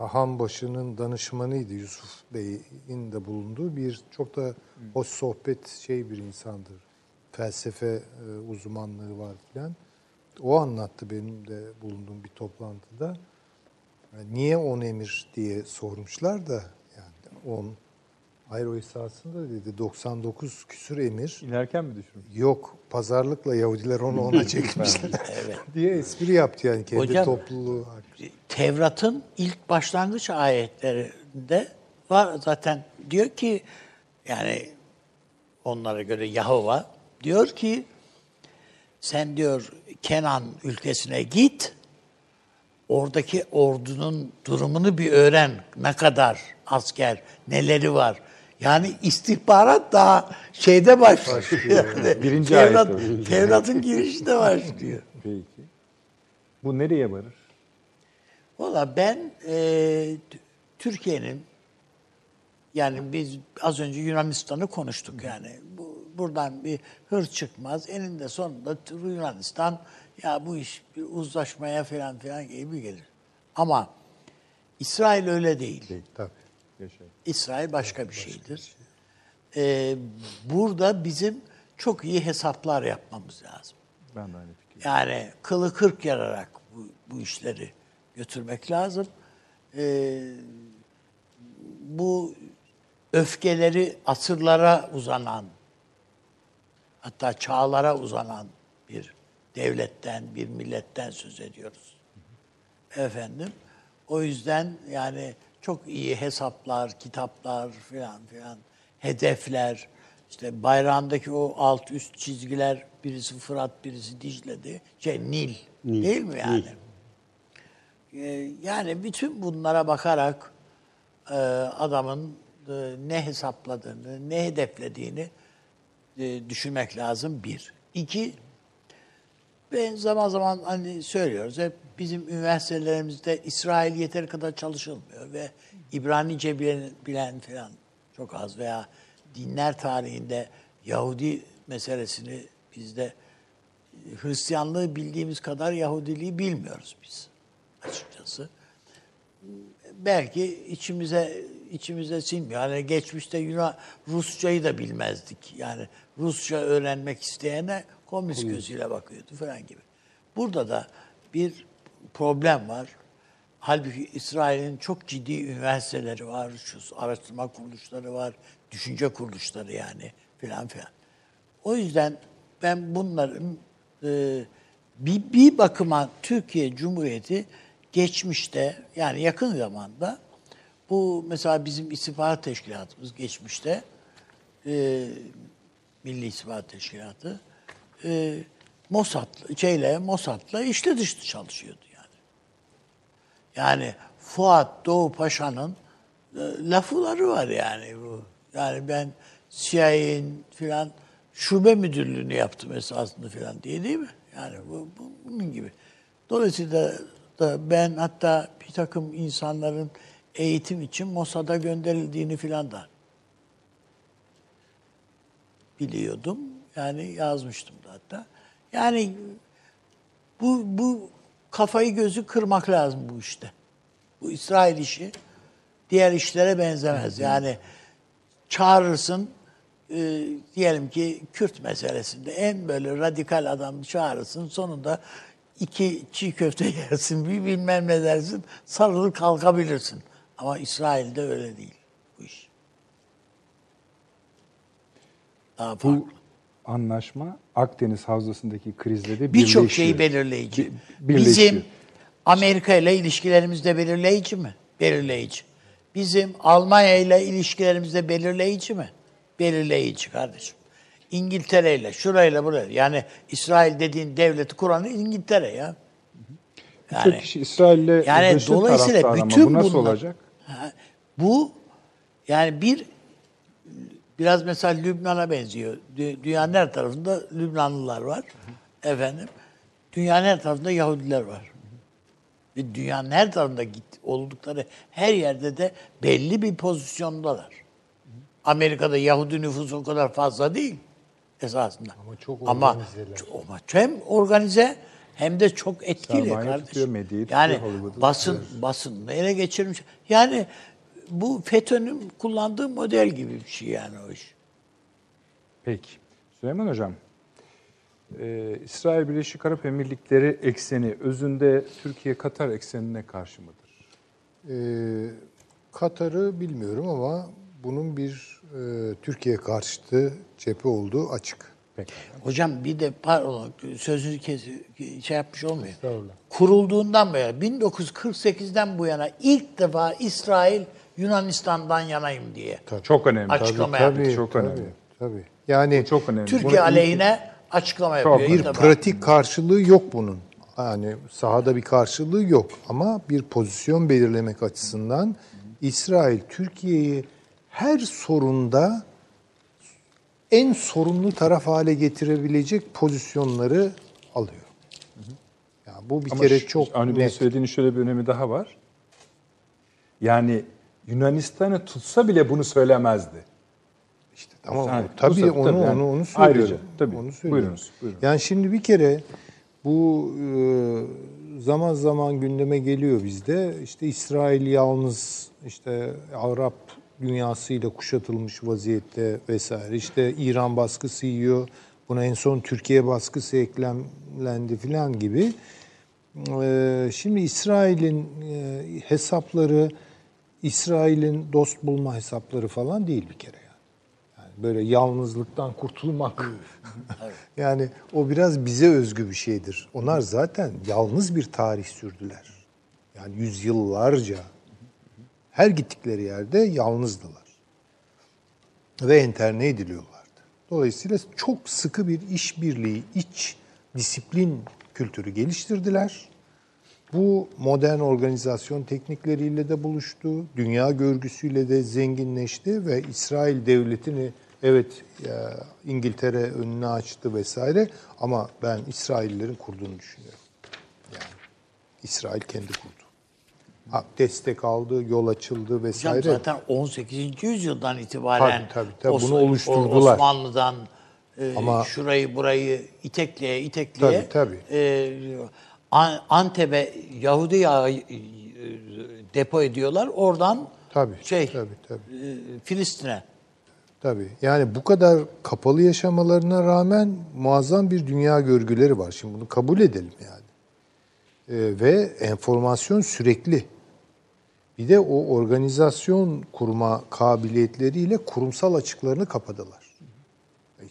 Haham başının danışmanıydı Yusuf Bey'in de bulunduğu bir çok da hoş sohbet şey bir insandır. Felsefe e, uzmanlığı var filan. O anlattı benim de bulunduğum bir toplantıda. Yani niye on emir diye sormuşlar da yani on Hayır o esasında dedi 99 küsür emir. İnerken mi düşündün? Yok pazarlıkla Yahudiler onu ona çekmişler diye espri yaptı yani kendi Hocam- topluluğu. Tevrat'ın ilk başlangıç ayetlerinde var zaten diyor ki yani onlara göre Yahova diyor ki sen diyor Kenan ülkesine git oradaki ordunun durumunu bir öğren. Ne kadar asker, neleri var. Yani istihbarat daha şeyde başlıyor. Yani Birinci Tevrat, ayette. Tevrat'ın girişinde başlıyor. Peki. Bu nereye varır? Valla ben e, Türkiye'nin yani biz az önce Yunanistan'ı konuştuk yani. Bu, buradan bir hır çıkmaz. Eninde sonunda Yunanistan ya bu iş bir uzlaşmaya falan filan gibi gelir. Ama İsrail öyle değil. Tabii. Yaşayın. İsrail başka bir şeydir. E, burada bizim çok iyi hesaplar yapmamız lazım. Ben de aynı fikir. Yani kılı kırk yararak bu, bu işleri götürmek lazım. Ee, bu öfkeleri asırlara uzanan, hatta çağlara uzanan bir devletten, bir milletten söz ediyoruz. Efendim, o yüzden yani çok iyi hesaplar, kitaplar filan filan, hedefler, işte bayrağındaki o alt üst çizgiler, birisi Fırat, birisi Dicle'di. Şey Nil, değil mi yani? Ee, yani bütün bunlara bakarak e, adamın e, ne hesapladığını, ne hedeflediğini e, düşünmek lazım bir. İki, ben zaman zaman hani söylüyoruz hep bizim üniversitelerimizde İsrail yeteri kadar çalışılmıyor ve İbranice bilen, bilen falan çok az veya dinler tarihinde Yahudi meselesini bizde Hristiyanlığı bildiğimiz kadar Yahudiliği bilmiyoruz biz açıkçası. Belki içimize içimize sinmiyor. Yani geçmişte Yunan Rusçayı da bilmezdik. Yani Rusça öğrenmek isteyene komünist gözüyle bakıyordu falan gibi. Burada da bir problem var. Halbuki İsrail'in çok ciddi üniversiteleri var, şu araştırma kuruluşları var, düşünce kuruluşları yani filan filan. O yüzden ben bunların e, bir, bir bakıma Türkiye Cumhuriyeti geçmişte yani yakın zamanda bu mesela bizim istihbarat teşkilatımız geçmişte e, Milli İstihbarat Teşkilatı e, Mossad şeyle Mossad'la içli dışlı çalışıyordu yani. Yani Fuat Doğu Paşa'nın e, lafıları var yani bu. Yani ben CIA'nin filan şube müdürlüğünü yaptım esasında filan diye değil mi? Yani bu, bu bunun gibi. Dolayısıyla da ben hatta bir takım insanların eğitim için Mossad'a gönderildiğini filan da biliyordum. Yani yazmıştım da hatta. Yani bu, bu kafayı gözü kırmak lazım bu işte. Bu İsrail işi diğer işlere benzemez. Yani çağırırsın e, diyelim ki Kürt meselesinde en böyle radikal adam çağırırsın sonunda iki çiğ köfte yersin bir bilmem ne dersin sarılır kalkabilirsin. Ama İsrail'de öyle değil bu iş. Daha farklı. Bu anlaşma Akdeniz Havzası'ndaki krizle de Birçok şeyi birleşiyor. belirleyici. Bi- birleşiyor. Bizim Amerika ile ilişkilerimizde belirleyici mi? Belirleyici. Bizim Almanya ile ilişkilerimizde belirleyici mi? Belirleyici kardeşim. İngiltere ile, şurayla buraya. Yani İsrail dediğin devleti kuran İngiltere ya. Birçok kişi İsrail'le yani dolayısıyla taraftarı ama bütün bu nasıl bunlar- olacak? Bu yani bir Biraz mesela Lübnan'a benziyor. Dü- Dünyanın her tarafında Lübnanlılar var. Efendim. Dünyanın her tarafında Yahudiler var. Ve dünyanın her tarafında git, oldukları her yerde de belli bir pozisyondalar. Amerika'da Yahudi nüfusu o kadar fazla değil esasında. Ama çok Ama, organizeler. ama hem organize hem de çok etkili Sermaye kardeşim. tutuyor, medyayı tutuyor, yani basın basın ele geçirmiş. Yani bu FETÖ'nün kullandığı model gibi bir şey yani o iş. Peki. Süleyman Hocam, e, İsrail Birleşik Arap Emirlikleri ekseni özünde Türkiye-Katar eksenine karşı mıdır? Ee, Katar'ı bilmiyorum ama bunun bir e, Türkiye karşıtı cephe olduğu açık. Peki. Hocam bir de pardon sözünü kes, şey yapmış olmuyor. Kurulduğundan beri 1948'den bu yana ilk defa İsrail Yunanistan'dan yanayım diye. Çok önemli. Açıklama Tabii, yaptı. Çok tabii, önemli. Tabii. Yani Çok önemli. Türkiye Bunu- aleyhine açıklama Çok yapıyor. bir pratik karşılığı yok bunun. Yani sahada bir karşılığı yok ama bir pozisyon belirlemek açısından İsrail Türkiye'yi her sorunda en sorumlu taraf hale getirebilecek pozisyonları alıyor. Yani bu bir Ama kere şu- çok Avni Bey'in söylediğinin şöyle bir önemi daha var. Yani Yunanistan'ı tutsa bile bunu söylemezdi. İşte tamam. Yani tabii bu- onu tabii yani. onu onu söylüyorum. Ayrıca, tabii. Onu söylüyorum. Buyurunuz, buyurun. Yani şimdi bir kere bu e, zaman zaman gündeme geliyor bizde. İşte İsrail yalnız işte Arap dünyasıyla kuşatılmış vaziyette vesaire. İşte İran baskısı yiyor. Buna en son Türkiye baskısı eklemlendi filan gibi. E, Şimdi İsrail'in e, hesapları İsrail'in dost bulma hesapları falan değil bir kere yani. Yani böyle yalnızlıktan kurtulmak. yani o biraz bize özgü bir şeydir. Onlar zaten yalnız bir tarih sürdüler. Yani yüzyıllarca her gittikleri yerde yalnızdılar. Ve enterne ediliyorlardı. Dolayısıyla çok sıkı bir işbirliği, iç disiplin kültürü geliştirdiler. Bu modern organizasyon teknikleriyle de buluştu. Dünya görgüsüyle de zenginleşti ve İsrail devletini evet İngiltere önüne açtı vesaire ama ben İsraillerin kurduğunu düşünüyorum. Yani İsrail kendi kurdu. Destek aldı, yol açıldı Hocam vesaire. zaten 18. yüzyıldan itibaren Tabii, tabii, tabii. Os- Bunu oluşturdular. Osmanlı'dan e, Ama- şurayı burayı itekleye itekleye Tabii, tabii. e, An- Antep'e Yahudi yağı e, depo ediyorlar. Oradan Tabii, şey tabii, tabii. e, Filistin'e. Tabii. Yani bu kadar kapalı yaşamalarına rağmen muazzam bir dünya görgüleri var. Şimdi bunu kabul edelim yani. Ee, ve enformasyon sürekli. Bir de o organizasyon kurma kabiliyetleriyle kurumsal açıklarını kapadılar.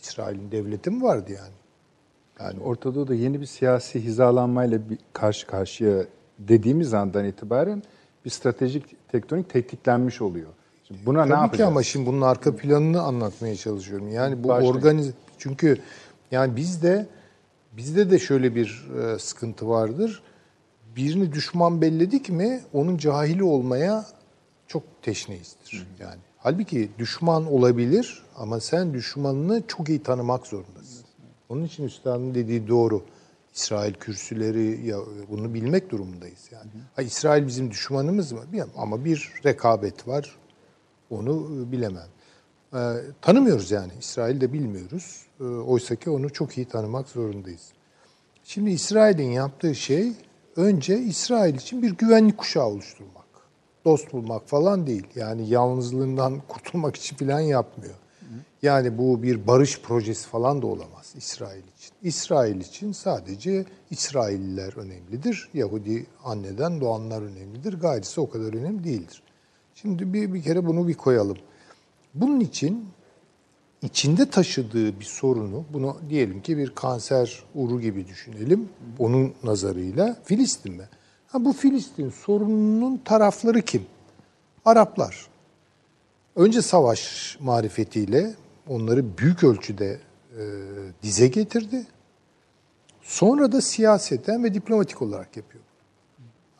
İsrail'in devleti mi vardı yani? Yani Orta Doğu'da yeni bir siyasi hizalanmayla bir karşı karşıya dediğimiz andan itibaren bir stratejik tektonik tetiklenmiş oluyor. Şimdi buna ne Tabii yapacağız? ki ama şimdi bunun arka planını anlatmaya çalışıyorum. Yani bu Başlayın. organiz çünkü yani bizde bizde de şöyle bir e, sıkıntı vardır. Birini düşman belledik mi onun cahili olmaya çok teşneyizdir. Yani halbuki düşman olabilir ama sen düşmanını çok iyi tanımak zorundasın. Onun için üstadın dediği doğru. İsrail kürsüleri ya bunu bilmek durumundayız yani. Ha, İsrail bizim düşmanımız mı? Bilmem. Ama bir rekabet var. Onu e, bilemem. Ee, tanımıyoruz yani. İsrail'de bilmiyoruz. Ee, Oysa ki onu çok iyi tanımak zorundayız. Şimdi İsrail'in yaptığı şey önce İsrail için bir güvenlik kuşağı oluşturmak. Dost bulmak falan değil. Yani yalnızlığından kurtulmak için falan yapmıyor. Yani bu bir barış projesi falan da olamaz İsrail için. İsrail için sadece İsrailliler önemlidir. Yahudi anneden doğanlar önemlidir. Gayrisi o kadar önemli değildir. Şimdi bir, bir kere bunu bir koyalım. Bunun için içinde taşıdığı bir sorunu, bunu diyelim ki bir kanser uru gibi düşünelim, onun nazarıyla Filistin mi? Ha, bu Filistin sorununun tarafları kim? Araplar. Önce savaş marifetiyle onları büyük ölçüde e, dize getirdi. Sonra da siyaseten ve diplomatik olarak yapıyor.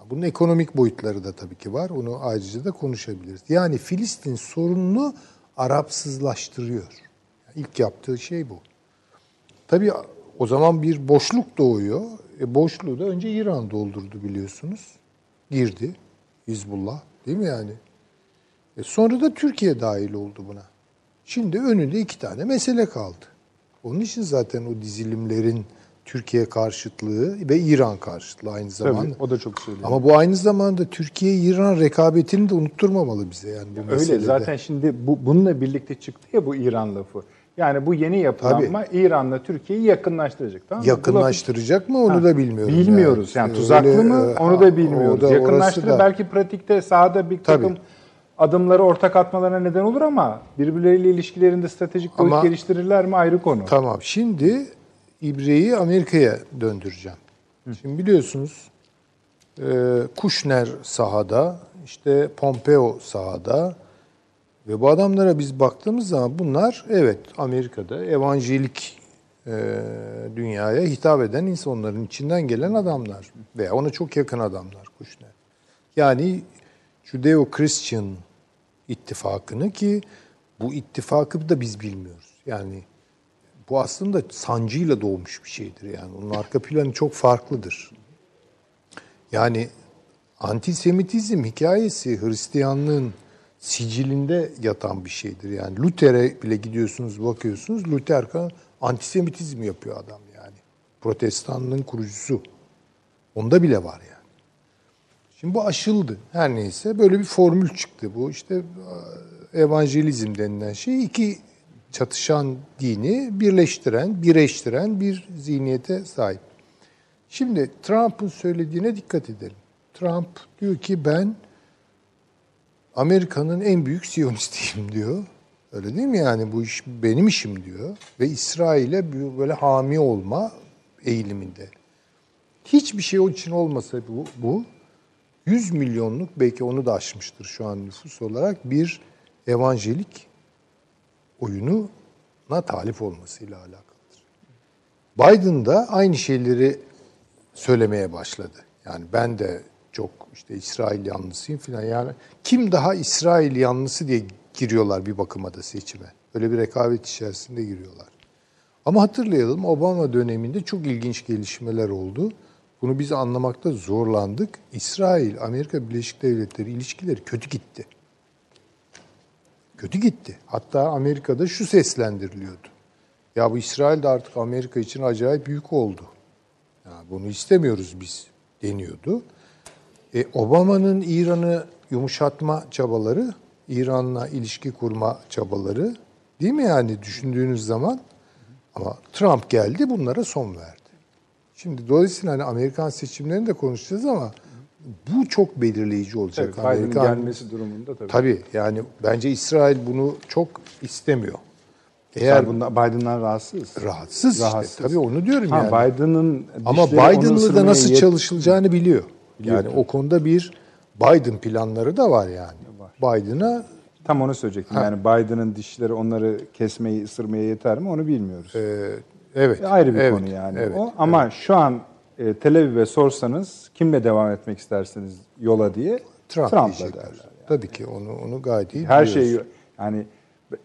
Bunun ekonomik boyutları da tabii ki var. Onu ayrıca da konuşabiliriz. Yani Filistin sorununu Arapsızlaştırıyor. İlk yaptığı şey bu. Tabii o zaman bir boşluk doğuyor. E boşluğu da önce İran doldurdu biliyorsunuz. Girdi Hizbullah değil mi yani? E sonra da Türkiye dahil oldu buna. Şimdi önünde iki tane mesele kaldı. Onun için zaten o dizilimlerin Türkiye karşıtlığı ve İran karşıtlığı aynı zamanda. Tabii o da çok söylüyor. Ama bu aynı zamanda Türkiye-İran rekabetini de unutturmamalı bize yani bu Öyle meselede. zaten şimdi bu bununla birlikte çıktı ya bu İran lafı. Yani bu yeni yapılanma İran'la Türkiye'yi yakınlaştıracak. Tamam mı? Yakınlaştıracak mı onu Ha, da bilmiyoruz. Bilmiyoruz. Yani, Öyle, tuzaklı mı e, onu da bilmiyoruz. da- Yakınlaştırır orası da- belki pratikte sahada bir Tabii. takım adımları ortak atmalarına neden olur ama birbirleriyle ilişkilerinde stratejik boyut Ama- geliştirirler mi ayrı konu. Tamam. Şimdi İbre'yi Amerika'ya döndüreceğim. Şimdi biliyorsunuz e, Kushner sahada, işte Pompeo sahada ve bu adamlara biz baktığımız zaman bunlar evet Amerika'da evanjelik e, dünyaya hitap eden insanların içinden gelen adamlar veya ona çok yakın adamlar Kushner. Yani Judeo-Christian ittifakını ki bu ittifakı da biz bilmiyoruz. Yani bu aslında sancıyla doğmuş bir şeydir yani. Onun arka planı çok farklıdır. Yani antisemitizm hikayesi Hristiyanlığın sicilinde yatan bir şeydir. Yani Luther'e bile gidiyorsunuz bakıyorsunuz Luther antisemitizm yapıyor adam yani. Protestanlığın kurucusu. Onda bile var yani. Şimdi bu aşıldı. Her neyse böyle bir formül çıktı. Bu işte e, evangelizm denilen şey iki çatışan dini birleştiren, birleştiren bir zihniyete sahip. Şimdi Trump'ın söylediğine dikkat edelim. Trump diyor ki ben Amerika'nın en büyük siyonistiyim diyor. Öyle değil mi yani bu iş benim işim diyor. Ve İsrail'e böyle hami olma eğiliminde. Hiçbir şey onun için olmasa bu, bu 100 milyonluk belki onu da aşmıştır şu an nüfus olarak bir evanjelik oyununa talip olmasıyla alakalıdır. Biden da aynı şeyleri söylemeye başladı. Yani ben de çok işte İsrail yanlısıyım falan. Yani kim daha İsrail yanlısı diye giriyorlar bir bakıma da seçime. Öyle bir rekabet içerisinde giriyorlar. Ama hatırlayalım Obama döneminde çok ilginç gelişmeler oldu. Bunu biz anlamakta zorlandık. İsrail, Amerika Birleşik Devletleri ilişkileri kötü gitti. Kötü gitti. Hatta Amerika'da şu seslendiriliyordu. Ya bu İsrail de artık Amerika için acayip büyük oldu. Yani bunu istemiyoruz biz deniyordu. E, Obama'nın İran'ı yumuşatma çabaları, İran'la ilişki kurma çabaları değil mi yani düşündüğünüz zaman? Ama Trump geldi bunlara son verdi. Şimdi dolayısıyla hani Amerikan seçimlerini de konuşacağız ama bu çok belirleyici olacak. Tabii, Amerikan, gelmesi durumunda tabii. Tabii yani bence İsrail bunu çok istemiyor. Eğer bundan, Biden'dan rahatsız. rahatsız, işte. Rahatsız. Tabii onu diyorum Ha, yani. Biden'ın Ama Biden'lı da nasıl yet- çalışılacağını biliyor. Yani tabii. o konuda bir Biden planları da var yani. Biden'a Tam onu söyleyecektim. Yani Biden'ın dişleri onları kesmeyi, ısırmaya yeter mi onu bilmiyoruz. e, evet. E, ayrı bir evet, konu yani evet, o. Ama şu an e, Tel Aviv'e sorsanız kimle devam etmek istersiniz yola diye Trump Trump'la derler. Tabii ki onu onu gayet iyi Her biliyoruz. şey yani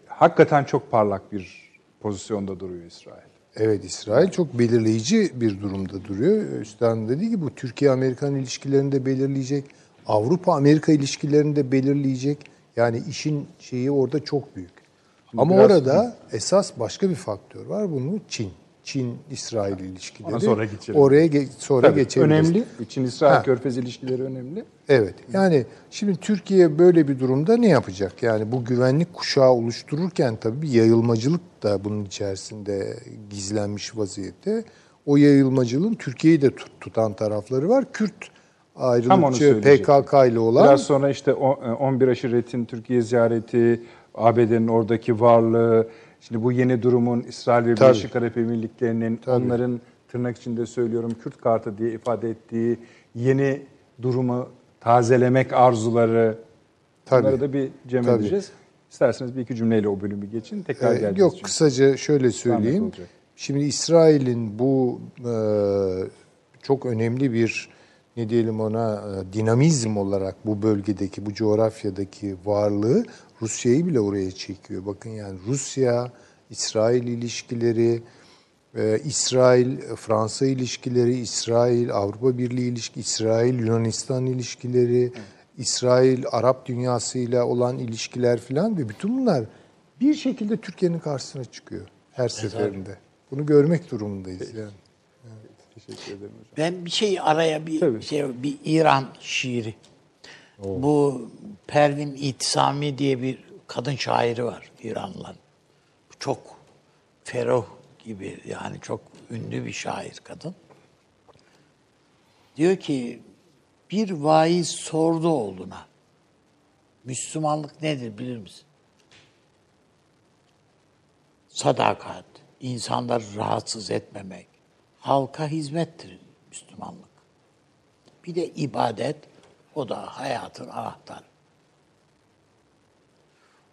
hakikaten çok parlak bir pozisyonda duruyor İsrail. Evet İsrail çok belirleyici bir durumda duruyor. Üstelik dediği gibi bu Türkiye-Amerikan ilişkilerini de belirleyecek. Avrupa-Amerika ilişkilerini de belirleyecek. Yani işin şeyi orada çok büyük. Ama biraz- orada esas başka bir faktör var. Bunu Çin. Çin-İsrail ilişkileri. Ona sonra geçelim. Oraya ge- sonra Tabii, geçebiliriz. önemli. için İsrail Ha. Körfez ilişkileri önemli. Evet. Yani şimdi Türkiye böyle bir durumda ne yapacak? Yani bu güvenlik kuşağı oluştururken tabii bir yayılmacılık da bunun içerisinde gizlenmiş vaziyette. O yayılmacılığın Türkiye'yi de tut- tutan tarafları var. Kürt ayrılıkçı. PKK ile olan Biraz sonra işte o- e, 11 aşiretin Türkiye ziyareti, ABD'nin oradaki varlığı, şimdi bu yeni durumun İsrail ve Tabii. Birleşik Arap Emirlikleri'nin Tabii. onların tırnak içinde söylüyorum Kürt kartı diye ifade ettiği yeni durumu tazelemek arzuları Tabii. bunları da bir cem Tabii. edeceğiz. İsterseniz bir iki cümleyle o bölümü geçin. Tekrar Ee, geleceğiz. Yok çünkü. kısaca şöyle söyleyeyim. Şimdi İsrail'in bu e, çok önemli bir ne diyelim ona e, dinamizm olarak bu bölgedeki, bu coğrafyadaki varlığı Rusya'yı bile oraya çekiyor. Bakın yani Rusya, İsrail ilişkileri, e, İsrail, Fransa ilişkileri, İsrail, Avrupa Birliği ilişki, İsrail, Yunanistan ilişkileri, İsrail, Arap dünyasıyla olan ilişkiler filan ve bütün bunlar bir şekilde Türkiye'nin karşısına çıkıyor her seferinde. Bunu görmek durumundayız yani. Teşekkür ederim hocam. Ben bir şey araya bir Tabii. şey bir İran şiiri. Bu Pervin İtisami diye bir kadın şairi var İranlıların. Çok feroh gibi yani çok ünlü bir şair kadın. Diyor ki bir vaiz sordu oğluna. Müslümanlık nedir bilir misin? Sadakat, insanları rahatsız etmemek, halka hizmettir Müslümanlık. Bir de ibadet, o da hayatın anahtarı.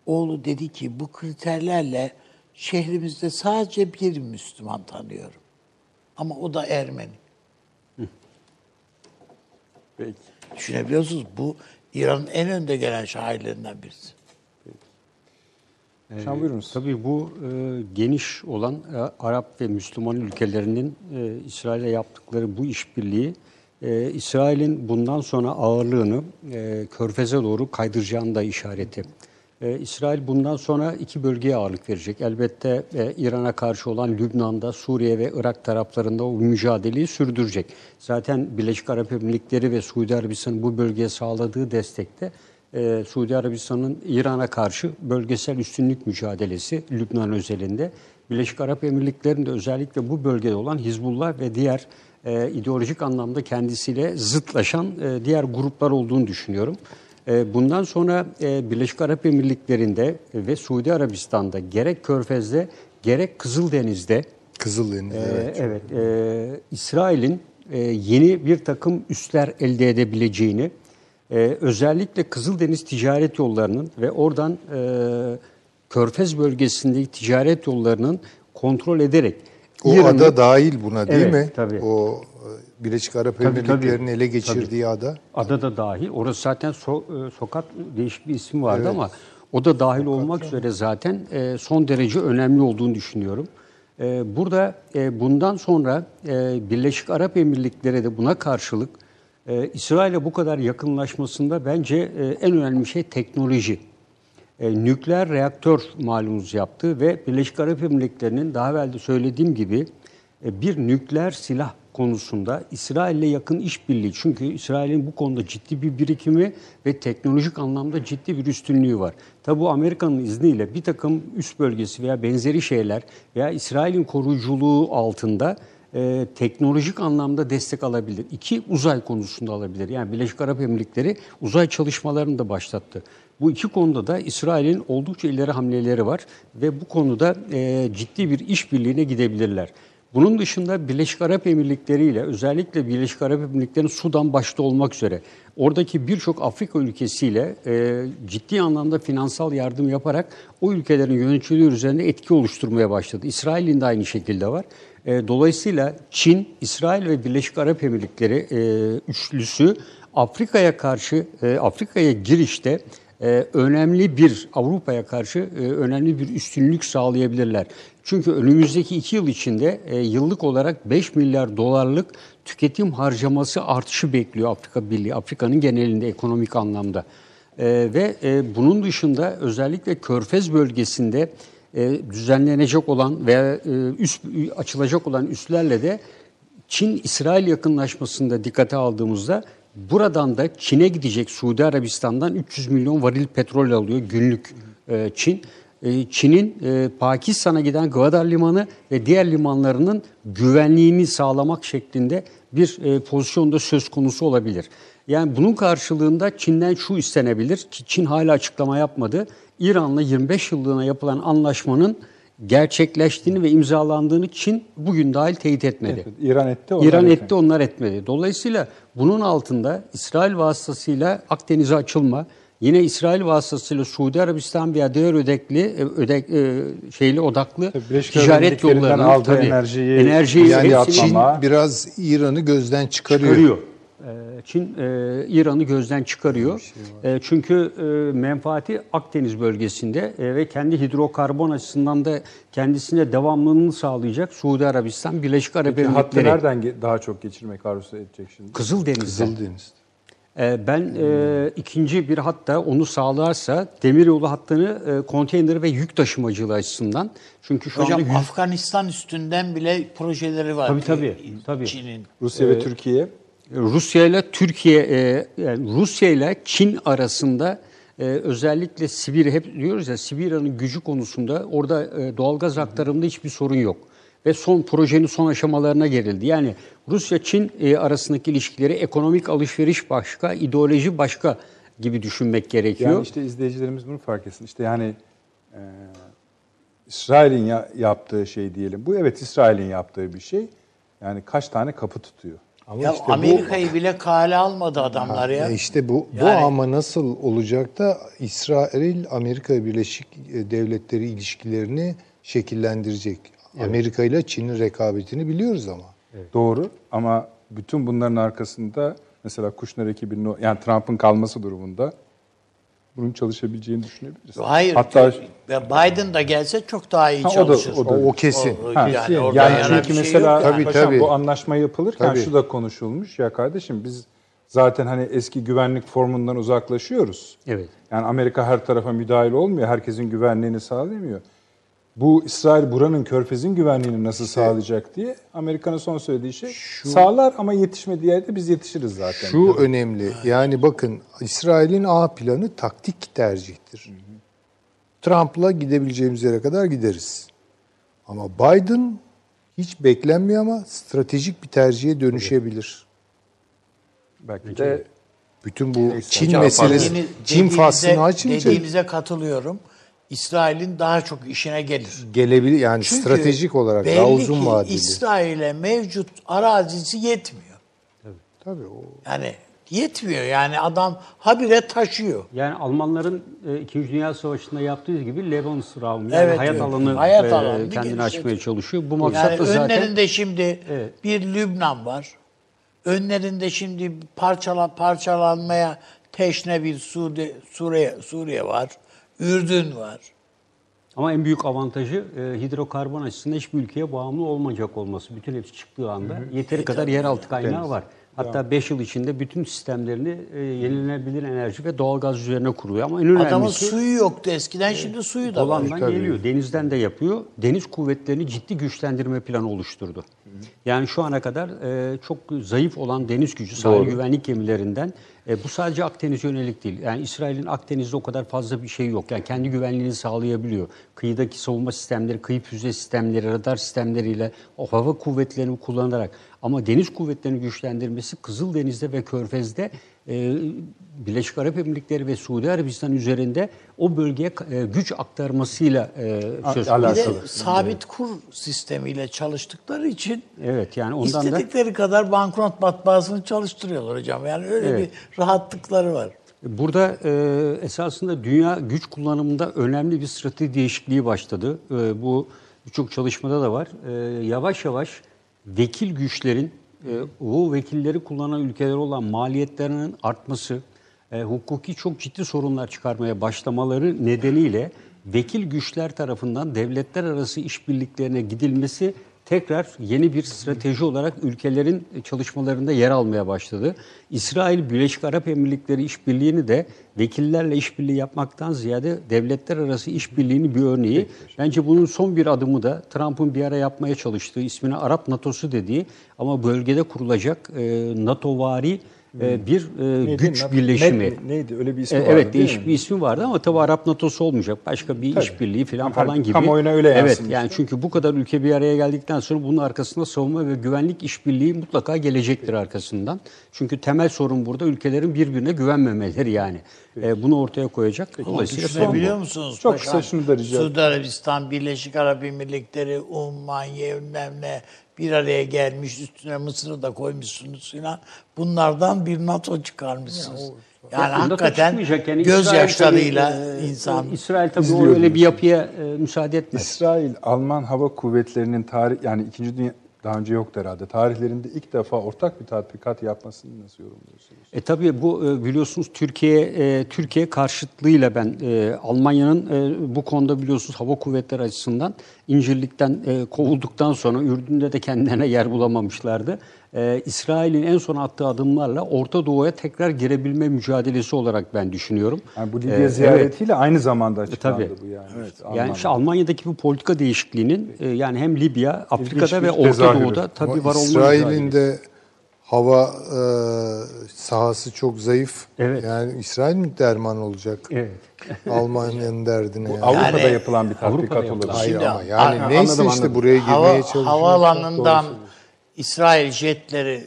Oğlu dedi ki bu kriterlerle şehrimizde sadece bir Müslüman tanıyorum. Ama o da Ermeni. Peki. Düşünebiliyorsunuz bu İran'ın en önde gelen şairlerinden birisi. Hocam buyurunuz. Tabii bu e, geniş olan e, Arap ve Müslüman ülkelerinin e, İsrail'e yaptıkları bu işbirliği e, İsrail'in bundan sonra ağırlığını e, Körfez'e doğru kaydıracağını da işareti. E, İsrail bundan sonra iki bölgeye ağırlık verecek. Elbette e, İran'a karşı olan Lübnan'da, Suriye ve Irak taraflarında o mücadeleyi sürdürecek. Zaten Birleşik Arap Emirlikleri ve Suudi Arabistan'ın bu bölgeye sağladığı destekte e, Suudi Arabistan'ın İran'a karşı bölgesel üstünlük mücadelesi Lübnan özelinde. Birleşik Arap Emirlikleri'nde özellikle bu bölgede olan Hizbullah ve diğer e, ideolojik anlamda kendisiyle zıtlaşan e, diğer gruplar olduğunu düşünüyorum. E, bundan sonra e, Birleşik Arap Emirlikleri'nde ve Suudi Arabistan'da gerek Körfez'de gerek Kızıldeniz'de Kızıldeniz ee, evet. Evet, e, İsrail'in e, yeni bir takım üsler elde edebileceğini, e, özellikle Kızıldeniz ticaret yollarının ve oradan e, Körfez bölgesindeki ticaret yollarının kontrol ederek O İran'ın- ada dahil buna değil Evet, mi? tabii. O e, Birleşik Arap Tabii, Emirlikleri'nin tabii. ele geçirdiği ada. Ada da dahil. Orası zaten so- e, sokak değişik bir isim vardı ama o da dahil olmak üzere zaten e, son derece önemli olduğunu düşünüyorum. Burada bundan sonra Birleşik Arap Emirlikleri de buna karşılık İsrail'e bu kadar yakınlaşmasında bence en önemli şey teknoloji. E, nükleer reaktör malumunuz yaptı ve Birleşik Arap Emirlikleri'nin daha evvel de söylediğim gibi e, bir nükleer silah konusunda İsrail'le yakın işbirliği. Çünkü İsrail'in bu konuda ciddi bir birikimi ve teknolojik anlamda ciddi bir üstünlüğü var. Tabi bu Amerika'nın izniyle bir takım üst bölgesi veya benzeri şeyler veya İsrail'in koruyuculuğu altında e, teknolojik anlamda destek alabilir. İki, uzay konusunda alabilir. Yani Birleşik Arap Emirlikleri uzay çalışmalarını da başlattı. Bu iki konuda da İsrail'in oldukça ileri hamleleri var ve bu konuda e, ciddi bir işbirliğine gidebilirler. Bunun dışında Birleşik Arap Emirlikleri ile özellikle Birleşik Arap Emirlikleri'nin Sudan başta olmak üzere oradaki birçok Afrika ülkesiyle e, ciddi anlamda finansal yardım yaparak o ülkelerin yöneticiliği üzerinde etki oluşturmaya başladı. İsrail'in de aynı şekilde var. E, dolayısıyla Çin, İsrail ve Birleşik Arap Emirlikleri e, üçlüsü Afrika'ya karşı, e, Afrika'ya girişte e, önemli bir Avrupa'ya karşı e, önemli bir üstünlük sağlayabilirler. Çünkü önümüzdeki iki yıl içinde e, yıllık olarak 5 milyar dolarlık tüketim harcaması artışı bekliyor Afrika Birliği, Afrika'nın genelinde ekonomik anlamda. Ve bunun dışında özellikle Körfez bölgesinde düzenlenecek olan veya üst açılacak olan üslerle de Çin-İsrail yakınlaşmasında dikkate aldığımızda buradan da Çin'e gidecek Suudi Arabistan'dan 300 milyon varil petrol alıyor günlük e, Çin. E, Çin'in e, Pakistan'a giden Gwadar Limanı ve diğer limanlarının güvenliğini sağlamak şeklinde bir e, pozisyonda söz konusu olabilir. Yani bunun karşılığında Çin'den şu istenebilir ki Çin hala açıklama yapmadı. İran'la 25 yıllığına yapılan anlaşmanın gerçekleştiğini ve imzalandığını Çin bugün dahil teyit etmedi. Evet, İran etti. onlar İran etti, onlar etmedi. Dolayısıyla bunun altında İsrail vasıtasıyla Akdeniz'e açılma, yine İsrail vasıtasıyla Suudi Arabistan veya diğer ödekli, e, ödek, e, şeyli odaklı Tabii ticaret yollarını, aldığı tabii, enerjiyi- enerjiyi Yani hepsini Çin- biraz İran'ı gözden çıkarıyor. çıkarıyor. Ee, Çin e, İran'ı gözden çıkarıyor. E, çünkü e, menfaati Akdeniz bölgesinde e, ve kendi hidrokarbon açısından da kendisine devamlılığını sağlayacak Suudi Arabistan, Birleşik Arap Peki hattı Emirlikleri. nereden daha çok geçirmek arzu edecek şimdi? Kızıldeniz'de. Kızıldeniz. E, ben e, ikinci bir hatta onu sağlarsa demiryolu hattını e, konteyner ve yük taşımacılığı açısından çünkü şu Hocam anda yüz- Afganistan üstünden bile projeleri var. Tabii, tabii, tabii. Çin'in. Rusya ve Türkiye Rusya ile Türkiye, e, yani Rusya ile Çin arasında e, özellikle Sibir hep diyoruz ya Sibirya'nın gücü konusunda orada e, doğalgaz aktarımında hiçbir sorun yok. Ve son projenin son aşamalarına gerildi. Yani Rusya-Çin e, arasındaki ilişkileri ekonomik alışveriş başka, ideoloji başka gibi düşünmek gerekiyor. Yani işte izleyicilerimiz bunu fark etsin. İşte yani e, İsrail'in ya- yaptığı şey diyelim. Bu evet İsrail'in yaptığı bir şey. Yani kaç tane kapı tutuyor. Ama Ya işte bu- Amerika'yı bile kale almadı adamlar ya. Ya işte bu bu Yani- ama nasıl olacak da İsrail Amerika Birleşik Devletleri ilişkilerini şekillendirecek. Amerika ile Çin'in rekabetini biliyoruz ama. Doğru ama bütün bunların arkasında mesela Kushner ekibinin yani Trump'ın kalması durumunda bunun çalışabileceğini düşünebiliriz. Hayır. Hatta Biden da gelse çok daha iyi Ha, o da- çalışır. o da- O, o kesin. O- Ha, yani orada yani çünkü şey mesela yok yani. Tabii, paşam tabii. bu anlaşma yapılırken Tabii. şu da konuşulmuş ya kardeşim biz zaten hani eski güvenlik formundan uzaklaşıyoruz. Evet. Yani Amerika her tarafa müdahil olmuyor. Herkesin güvenliğini sağlayamıyor. Bu İsrail buranın körfezin güvenliğini nasıl sağlayacak diye Amerika'nın son söylediği şey sağlar ama yetişmediği yerde biz yetişiriz zaten. Şu önemli. Yani bakın İsrail'in A planı taktik tercihtir. Trump'la gidebileceğimiz yere kadar gideriz. Ama Biden hiç beklenmiyor ama stratejik bir tercihe dönüşebilir. Belki de Bütün bu Çin meselesi, Çin faslını açınca Dediğinize katılıyorum. İsrail'in daha çok işine gelir. gelebilir yani Çünkü stratejik olarak belli daha uzun ki vadeli. İsrail'e mevcut arazisi yetmiyor. Tabii o Yani yetmiyor yani adam habire taşıyor. Yani Almanların e, İkinci Dünya Savaşı'nda yaptığı gibi Lebensraum yani Evet, hayat evet. alanı Hayat e, alanını kendini genişletiyor. açmaya çalışıyor. Bu Yani maksatla zaten önlerinde şimdi Evet. bir Lübnan var. Önlerinde şimdi parçalan parçalanmaya teşne bir Suudi, Suriye Suriye var. Ürdün var. Ama en büyük avantajı e, hidrokarbon açısından hiçbir ülkeye bağımlı olmayacak olması. Bütün hepsi çıktığı anda yeteri kadar yeraltı kaynağı var. Hatta 5 yıl içinde bütün sistemlerini e, yenilenebilir enerji ve doğalgaz üzerine kuruyor. Ama en önemlisi Adamın suyu yoktu eskiden şimdi suyu da var. Dolandan geliyor. Denizden de yapıyor. Deniz kuvvetlerini ciddi güçlendirme planı oluşturdu. Yani şu ana kadar e, çok zayıf olan deniz gücü sahil güvenlik gemilerinden e, bu sadece Akdeniz'e yönelik değil. Yani İsrail'in Akdeniz'de o kadar fazla bir şey yok. Yani kendi güvenliğini sağlayabiliyor. Kıyıdaki savunma sistemleri, kıyı füze sistemleri, radar sistemleriyle o hava kuvvetlerini kullanarak ama deniz kuvvetlerini güçlendirmesi Kızıldeniz'de ve Körfez'de e, Birleşik Arap Emirlikleri ve Suudi Arabistan üzerinde o bölgeye e, güç aktarmasıyla e, söz A- Bir konusu. de sabit kur sistemiyle çalıştıkları için Evet yani ondan da istedikleri kadar banknot matbaasını çalıştırıyorlar hocam. Yani öyle Evet. bir rahatlıkları var. Burada e, esasında dünya güç kullanımında önemli bir strateji değişikliği başladı. E, bu birçok çalışmada da var. E, yavaş yavaş vekil güçlerin, e, o vekilleri kullanan ülkeler olan maliyetlerinin artması, e, hukuki çok ciddi sorunlar çıkarmaya başlamaları nedeniyle vekil güçler tarafından devletler arası işbirliklerine gidilmesi tekrar yeni bir strateji olarak ülkelerin çalışmalarında yer almaya başladı. İsrail Birleşik Arap Emirlikleri işbirliğini de vekillerle işbirliği yapmaktan ziyade devletler arası işbirliğini bir örneği. Bence bunun son bir adımı da Trump'ın bir ara yapmaya çalıştığı ismini Arap NATO'su dediği ama bölgede kurulacak e, NATO-vari e, bir e, Neydi? güç Net- birleşimi. net- neydi? Öyle bir ismi E, vardı, Evet değil değişik mi? bir ismi vardı ama tabii Arap NATO'su olmayacak. Başka bir Tabii. işbirliği falan falan gibi. kamuoyuna öyle Evet yani çünkü bu kadar ülke bir araya geldikten sonra bunun arkasında savunma ve güvenlik işbirliği mutlaka gelecektir arkasından. Çünkü temel sorun burada ülkelerin birbirine güvenmemeleri yani. E, bunu ortaya koyacak. Dolayısıyla sorun. Düşünebiliyor musunuz? Çok kısa şunu da rica Suudi Arabistan, Birleşik Arap Emirlikleri, Umman, ne bir araya gelmiş. Üstüne Mısır'ı da koymuşsunuz filan. Bunlardan bir NATO çıkarmışsınız. Yani Bunda da hakikaten çıkmayacak. Yani gözyaşlarıyla İsrail e, insan... İsrail tabii izliyor öyle bir yapıya e, müsaade etmez. İsrail Alman Hava Kuvvetleri'nin tarih yani 2. Dünya Daha önce yoktu herhalde. Tarihlerinde ilk defa ortak bir tatbikat yapmasını nasıl yorumluyorsunuz? E tabii bu e, biliyorsunuz Türkiye e, Türkiye karşıtlığıyla ben e, Almanya'nın bu konuda biliyorsunuz hava kuvvetleri açısından İncirlik'ten kovulduktan sonra Ürdün'de de kendilerine yer bulamamışlardı. E, İsrail'in en son attığı adımlarla Orta Doğu'ya tekrar girebilme mücadelesi olarak ben düşünüyorum. Yani bu Libya E, evet. ziyaretiyle aynı zamanda açıklandı tabii. bu yani. Evet, Yani Almanya'da. işte Almanya'daki bu politika değişikliğinin e, yani hem Libya, Afrika'da bir ve Orta tezahürü. Doğu'da tabii Ama var olma İsrail'in de hava e, sahası çok zayıf. Evet. Yani İsrail mi derman olacak Evet. Almanya'nın derdine? yani? Avrupa'da Yani- yapılan bir tatbikat olabilir. Hayır Şimdi- ama yani An- neyse anladım, işte anladım. buraya girmeye Hava, çalışıyor. havaalanından İsrail jetleri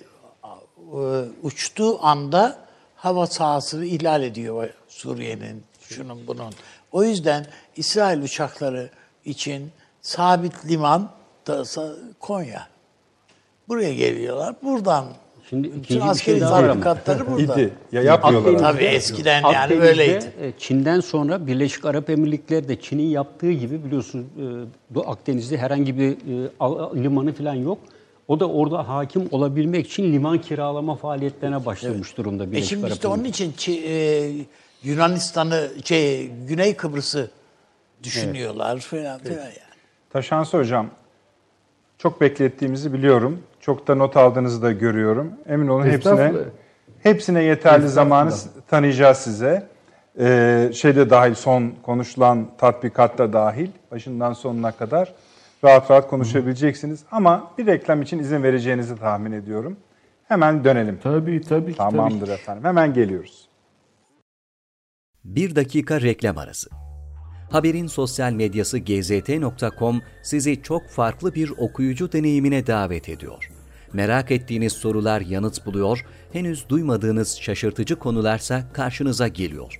e, uçtuğu anda hava sahasını ihlal ediyor Suriye'nin, şunun bunun. O yüzden İsrail uçakları için sabit liman da Konya. Buraya geliyorlar. Buradan Şimdi bütün askeri şey tatbikatları burada. İdi. Ya yapmıyorlar. Akdeniz'de-. Tabii eskiden yani Akdeniz'de, böyleydi. e, Çin'den sonra Birleşik Arap Emirlikleri de Çin'in yaptığı gibi biliyorsunuz e, bu Akdeniz'de herhangi bir limanı falan yok. O da orada hakim olabilmek için liman kiralama faaliyetlerine başlamış durumda E Birleşik şimdi Arap işte onun için Çi- e, Yunanistan'ı, şey, Güney Kıbrıs'ı düşünüyorlar falan filan yani. Taşansı Hocam, çok beklettiğimizi biliyorum. Çok da not aldığınızı da görüyorum. Emin olun hepsine hepsine yeterli zamanı tanıyacağız size. Ee, şeyde dahil, son konuşulan tatbikatta dahil, başından sonuna kadar rahat rahat konuşabileceksiniz. Ama bir reklam için izin vereceğinizi tahmin ediyorum. Hemen dönelim. Tabii tabii ki. Tamamdır tabii ki. efendim. Hemen geliyoruz. Bir dakika reklam arası. Haberin sosyal medyası gzt.com sizi çok farklı bir okuyucu deneyimine davet ediyor. Merak ettiğiniz sorular yanıt buluyor, henüz duymadığınız şaşırtıcı konularsa karşınıza geliyor.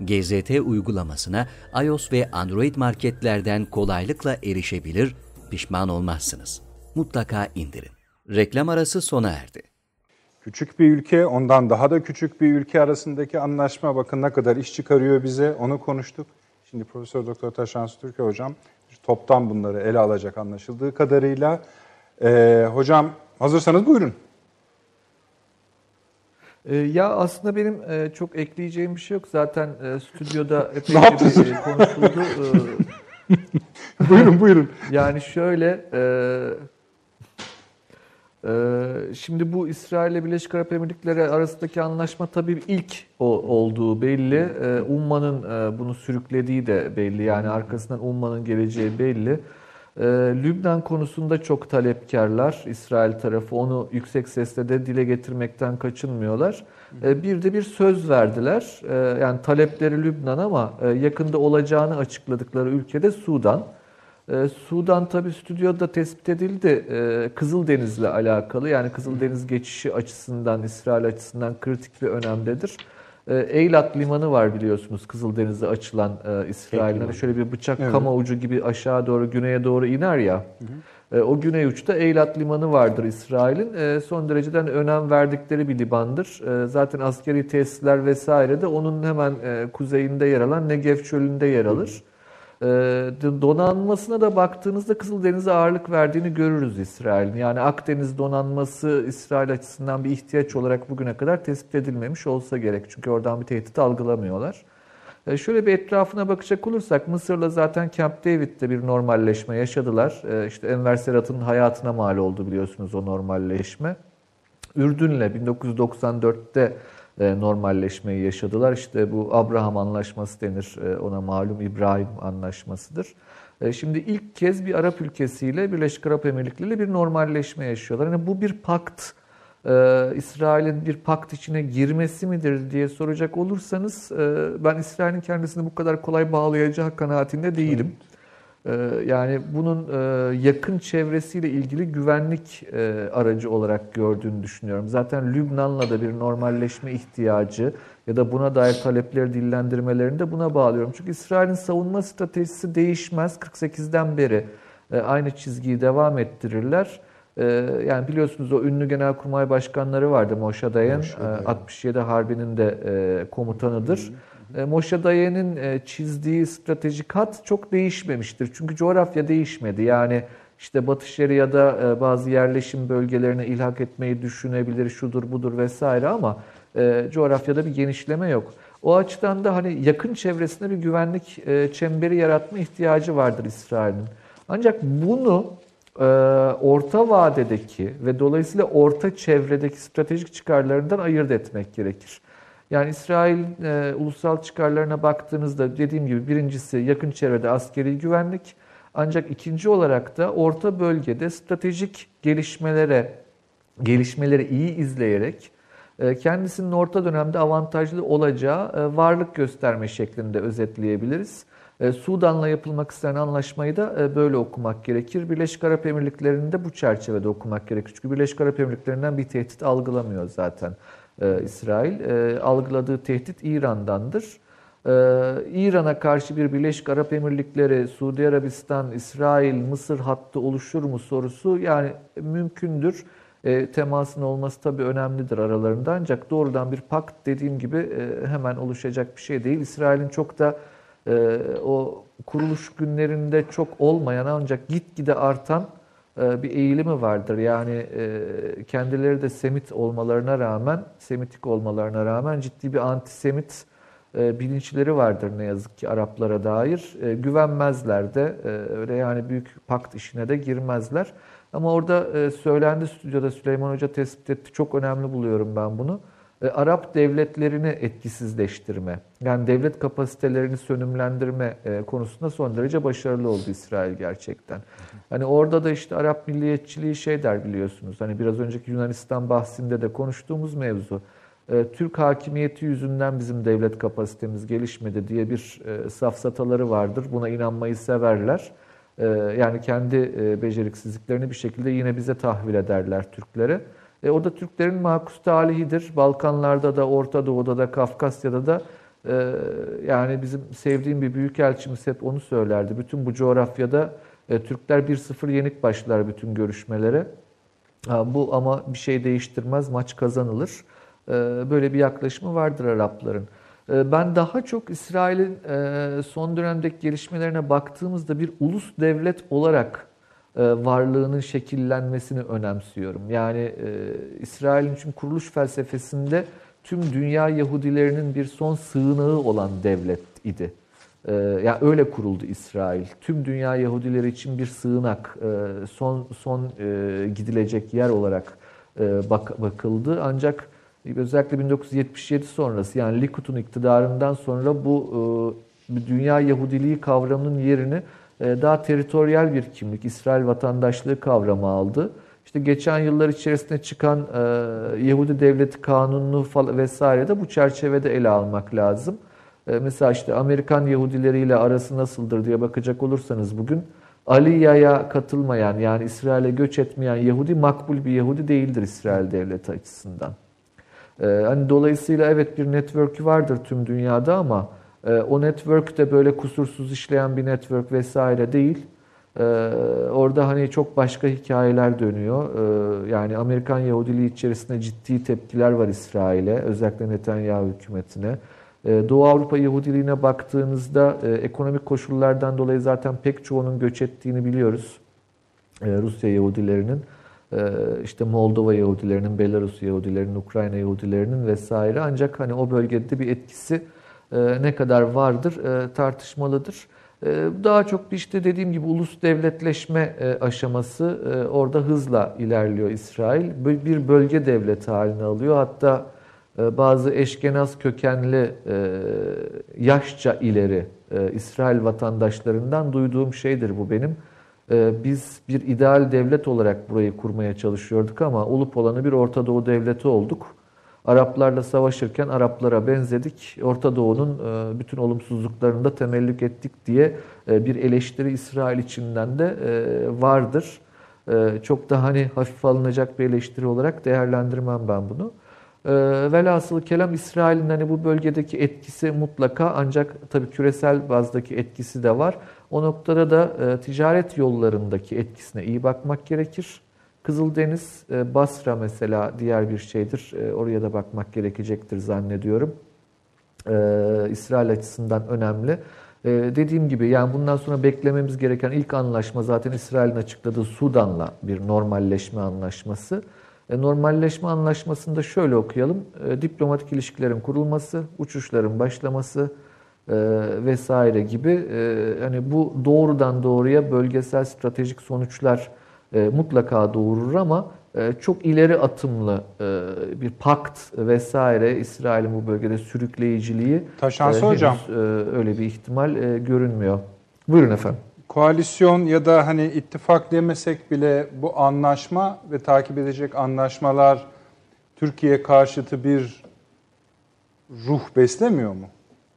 GZT uygulamasına iOS ve Android marketlerden kolaylıkla erişebilir, pişman olmazsınız. Mutlaka indirin. Reklam arası sona erdi. Küçük bir ülke, ondan daha da küçük bir ülke arasındaki anlaşma bakın ne kadar iş çıkarıyor bize. Onu konuştuk. Şimdi Profesör Doktor Taşansı Türkiye hocam toptan bunları ele alacak anlaşıldığı kadarıyla. Ee, hocam hazırsanız buyurun. Ee, ya aslında benim e, çok ekleyeceğim bir şey yok. Zaten e, stüdyoda epey bir e, konuşuldu. Ee, buyurun buyurun. Yani şöyle, e, e, şimdi bu İsrail ile Birleşik Arap Emirlikleri arasındaki anlaşma tabii ilk olduğu belli. E, Umman'ın e, bunu sürüklediği de belli. Yani arkasından Umman'ın geleceği belli. E, Lübnan konusunda çok talepkarlar. İsrail tarafı onu yüksek sesle de dile getirmekten kaçınmıyorlar. E, bir de bir söz verdiler. E, yani talepleri Lübnan ama e, yakında olacağını açıkladıkları ülkede Sudan. Ee, Sudan tabi stüdyoda tespit edildi. Ee, Kızıldeniz'le alakalı yani Kızıldeniz geçişi açısından, İsrail açısından kritik bir önemdedir. Ee, Eylat Limanı var biliyorsunuz Kızıldeniz'e açılan e, İsrail'in. Hani şöyle bir bıçak kama ucu gibi aşağı doğru güneye doğru iner ya. Ee, o güney uçta Eylat Limanı vardır İsrail'in. Ee, son dereceden önem verdikleri bir limandır. Ee, zaten askeri tesisler vesaire de onun hemen e, kuzeyinde yer alan Negev çölünde yer alır. Ee, donanmasına da baktığınızda Kızıldeniz'e ağırlık verdiğini görürüz İsrail'in. Yani Akdeniz donanması İsrail açısından bir ihtiyaç olarak bugüne kadar tespit edilmemiş olsa gerek. Çünkü oradan bir tehdit algılamıyorlar. Ee, şöyle bir etrafına bakacak olursak Mısır'la zaten Camp David'de bir normalleşme yaşadılar. Ee, işte Enver Serat'ın hayatına mal oldu biliyorsunuz o normalleşme. Ürdün'le 1994'te e, normalleşmeyi yaşadılar. İşte bu Abraham Anlaşması denir e, ona malum İbrahim Anlaşması'dır. E, Şimdi ilk kez bir Arap ülkesiyle Birleşik Arap Emirlikleri ile bir normalleşme yaşıyorlar. Yani bu bir pakt, e, İsrail'in bir pakt içine girmesi midir diye soracak olursanız e, ben İsrail'in kendisini bu kadar kolay bağlayacağı kanaatinde değilim. Ee, yani bunun e, yakın çevresiyle ilgili güvenlik e, aracı olarak gördüğünü düşünüyorum. Zaten Lübnan'la da bir normalleşme ihtiyacı ya da buna dair talepleri dillendirmelerini de buna bağlıyorum. Çünkü İsrail'in savunma stratejisi değişmez. 48'den beri e, aynı çizgiyi devam ettirirler. Yani biliyorsunuz o ünlü genelkurmay başkanları vardı Moshe Dayan, 67 Harbi'nin de komutanıdır. Hı. E, Moshe Dayen'in e, çizdiği stratejik hat çok değişmemiştir. Çünkü coğrafya değişmedi. Yani işte Batı Şeria'da e, bazı yerleşim bölgelerine ilhak etmeyi düşünebilir, şudur budur vesaire ama coğrafyada bir genişleme yok. O açıdan da hani yakın çevresinde bir güvenlik çemberi yaratma ihtiyacı vardır İsrail'in. Ancak bunu orta vadedeki ve dolayısıyla orta çevredeki stratejik çıkarlarından ayırt etmek gerekir. Yani İsrail e, ulusal çıkarlarına baktığınızda dediğim gibi birincisi yakın çevrede askeri güvenlik ancak ikinci olarak da orta bölgede stratejik gelişmelere gelişmeleri iyi izleyerek e, kendisinin orta dönemde avantajlı olacağı e, varlık gösterme şeklinde özetleyebiliriz. E, Sudan'la yapılmak istenen anlaşmayı da böyle okumak gerekir. Birleşik Arap Emirlikleri'ni de bu çerçevede okumak gerekir. Çünkü Birleşik Arap Emirlikleri'nden bir tehdit algılamıyor zaten e, İsrail. E, algıladığı tehdit İran'dandır. E, İran'a karşı bir Birleşik Arap Emirlikleri, Suudi Arabistan, İsrail, Mısır hattı oluşur mu sorusu yani mümkündür. E, temasın olması tabii önemlidir aralarında ancak doğrudan bir pakt dediğim gibi e, hemen oluşacak bir şey değil. İsrail'in çok da e, o kuruluş günlerinde çok olmayan ancak gitgide artan bir eğilimi vardır. Yani e, kendileri de Semit olmalarına rağmen, Semitik olmalarına rağmen ciddi bir antisemit e, bilinçleri vardır ne yazık ki Araplara dair. Güvenmezler de öyle yani büyük pakt işine de girmezler. Ama orada söylendi stüdyoda Süleyman Hoca tespit etti. Çok önemli buluyorum ben bunu. Arap devletlerini etkisizleştirme, yani devlet kapasitelerini sönümlendirme konusunda son derece başarılı oldu İsrail gerçekten. Hani orada da işte Arap milliyetçiliği şey der biliyorsunuz. Hani biraz önceki Yunanistan bahsinde de konuştuğumuz mevzu. E, Türk hakimiyeti yüzünden bizim devlet kapasitemiz gelişmedi diye bir e, safsataları vardır. Buna inanmayı severler. E, yani kendi e, beceriksizliklerini bir şekilde yine bize tahvil ederler Türklere. E, o da Türklerin makus talihidir. Balkanlarda da, Orta Doğu'da da, Kafkasya'da da e, yani bizim sevdiğim bir büyükelçimiz hep onu söylerdi. Bütün bu coğrafyada e, Türkler 1-0 yenik başlar bütün görüşmelere. Bu ama bir şey değiştirmez, maç kazanılır. E, böyle bir yaklaşımı vardır Arapların. E, ben daha çok İsrail'in son dönemdeki gelişmelerine baktığımızda bir ulus devlet olarak varlığının şekillenmesini önemsiyorum. Yani İsrail'in çünkü kuruluş felsefesinde tüm dünya Yahudilerinin bir son sığınağı olan devlet idi. Ee, yani öyle kuruldu İsrail. Tüm dünya Yahudileri için bir sığınak, e, son son e, gidilecek yer olarak e, bak, bakıldı. Ancak özellikle 1977 sonrası yani Likud'un iktidarından sonra bu dünya Yahudiliği kavramının yerini daha teritoryal bir kimlik, İsrail vatandaşlığı kavramı aldı. İşte geçen yıllar içerisinde çıkan Yahudi Devleti Kanunu vesaire de bu çerçevede ele almak lazım. E, mesela işte Amerikan Yahudileri ile arası nasıldır diye bakacak olursanız bugün Aliya'ya katılmayan yani İsrail'e göç etmeyen Yahudi makbul bir Yahudi değildir İsrail devleti açısından. Ee, hani dolayısıyla evet bir network vardır tüm dünyada ama e, o network de böyle kusursuz işleyen bir network vesaire değil. Ee, orada hani çok başka hikayeler dönüyor. Ee, yani Amerikan Yahudiliği içerisinde ciddi tepkiler var İsrail'e, özellikle Netanyahu hükümetine. Ee, Doğu Avrupa Yahudiliğine baktığınızda e, ekonomik koşullardan dolayı zaten pek çoğunun göç ettiğini biliyoruz. Rusya Yahudilerinin, e, işte Moldova Yahudilerinin, Belarus Yahudilerinin, Ukrayna Yahudilerinin vesaire. Ancak hani o bölgede bir etkisi ne kadar vardır tartışmalıdır. Daha çok işte dediğim gibi ulus devletleşme aşaması orada hızla ilerliyor İsrail. Bir bölge devleti haline alıyor. Hatta bazı eşkenaz kökenli e, yaşça ileri e, İsrail vatandaşlarından duyduğum şeydir bu benim. Biz bir ideal devlet olarak burayı kurmaya çalışıyorduk ama olup olanı bir Orta Doğu devleti olduk. Araplarla savaşırken Araplara benzedik. Orta Doğu'nun e, bütün olumsuzluklarını da temellük ettik diye e, bir eleştiri İsrail içinden de e, vardır. Çok da hani hafif alınacak bir eleştiri olarak değerlendirmem ben bunu. Velhasılı kelam İsrail'in hani bu bölgedeki etkisi mutlaka ancak tabii küresel bazdaki etkisi de var. O noktada da ticaret yollarındaki etkisine iyi bakmak gerekir. Kızıldeniz, e, Basra mesela diğer bir şeydir. E, oraya da bakmak gerekecektir zannediyorum. E, İsrail açısından önemli. Dediğim gibi yani bundan sonra beklememiz gereken ilk anlaşma zaten İsrail'in açıkladığı Sudan'la bir normalleşme anlaşması. Normalleşme anlaşmasında şöyle okuyalım. Diplomatik ilişkilerin kurulması, uçuşların başlaması vesaire gibi hani bu doğrudan doğruya bölgesel stratejik sonuçlar e, mutlaka doğurur ama e, çok ileri atımlı e, bir pakt vesaire İsrail'in bu bölgede sürükleyiciliği Taşansı hocam öyle bir ihtimal görünmüyor. Buyurun efendim. Koalisyon ya da hani ittifak demesek bile bu anlaşma ve takip edecek anlaşmalar Türkiye karşıtı bir ruh beslemiyor mu?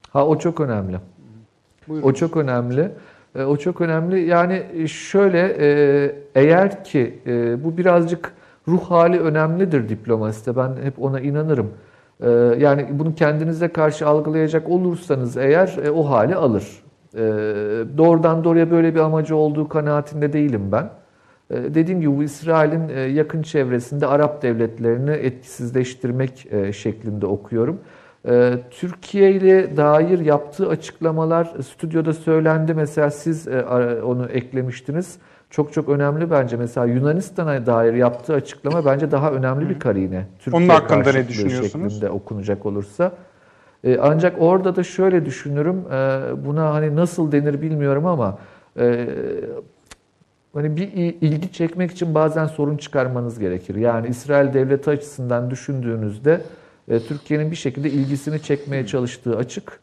Ha o çok önemli. Buyurun. O çok önemli. E, o çok önemli. Yani e, şöyle e, eğer ki bu birazcık ruh hali önemlidir diplomaside. Ben hep ona inanırım. Yani bunu kendinize karşı algılayacak olursanız eğer o hali alır. Doğrudan doğruya böyle bir amacı olduğu kanaatinde değilim ben. Dediğim gibi bu İsrail'in yakın çevresinde Arap devletlerini etkisizleştirmek şeklinde okuyorum. Ee, Türkiye ile dair yaptığı açıklamalar stüdyoda söylendi. Mesela siz e, onu eklemiştiniz. Çok çok önemli bence. Mesela Yunanistan'a dair yaptığı açıklama bence daha önemli bir karine. Türkiye Onun hakkında ne düşünüyorsunuz? Şeklinde okunacak olursa. Ee, ancak orada da şöyle düşünürüm. Ee, buna hani nasıl denir bilmiyorum ama e, hani bir ilgi çekmek için bazen sorun çıkarmanız gerekir. Yani İsrail devleti açısından düşündüğünüzde e, Türkiye'nin bir şekilde ilgisini çekmeye çalıştığı açık.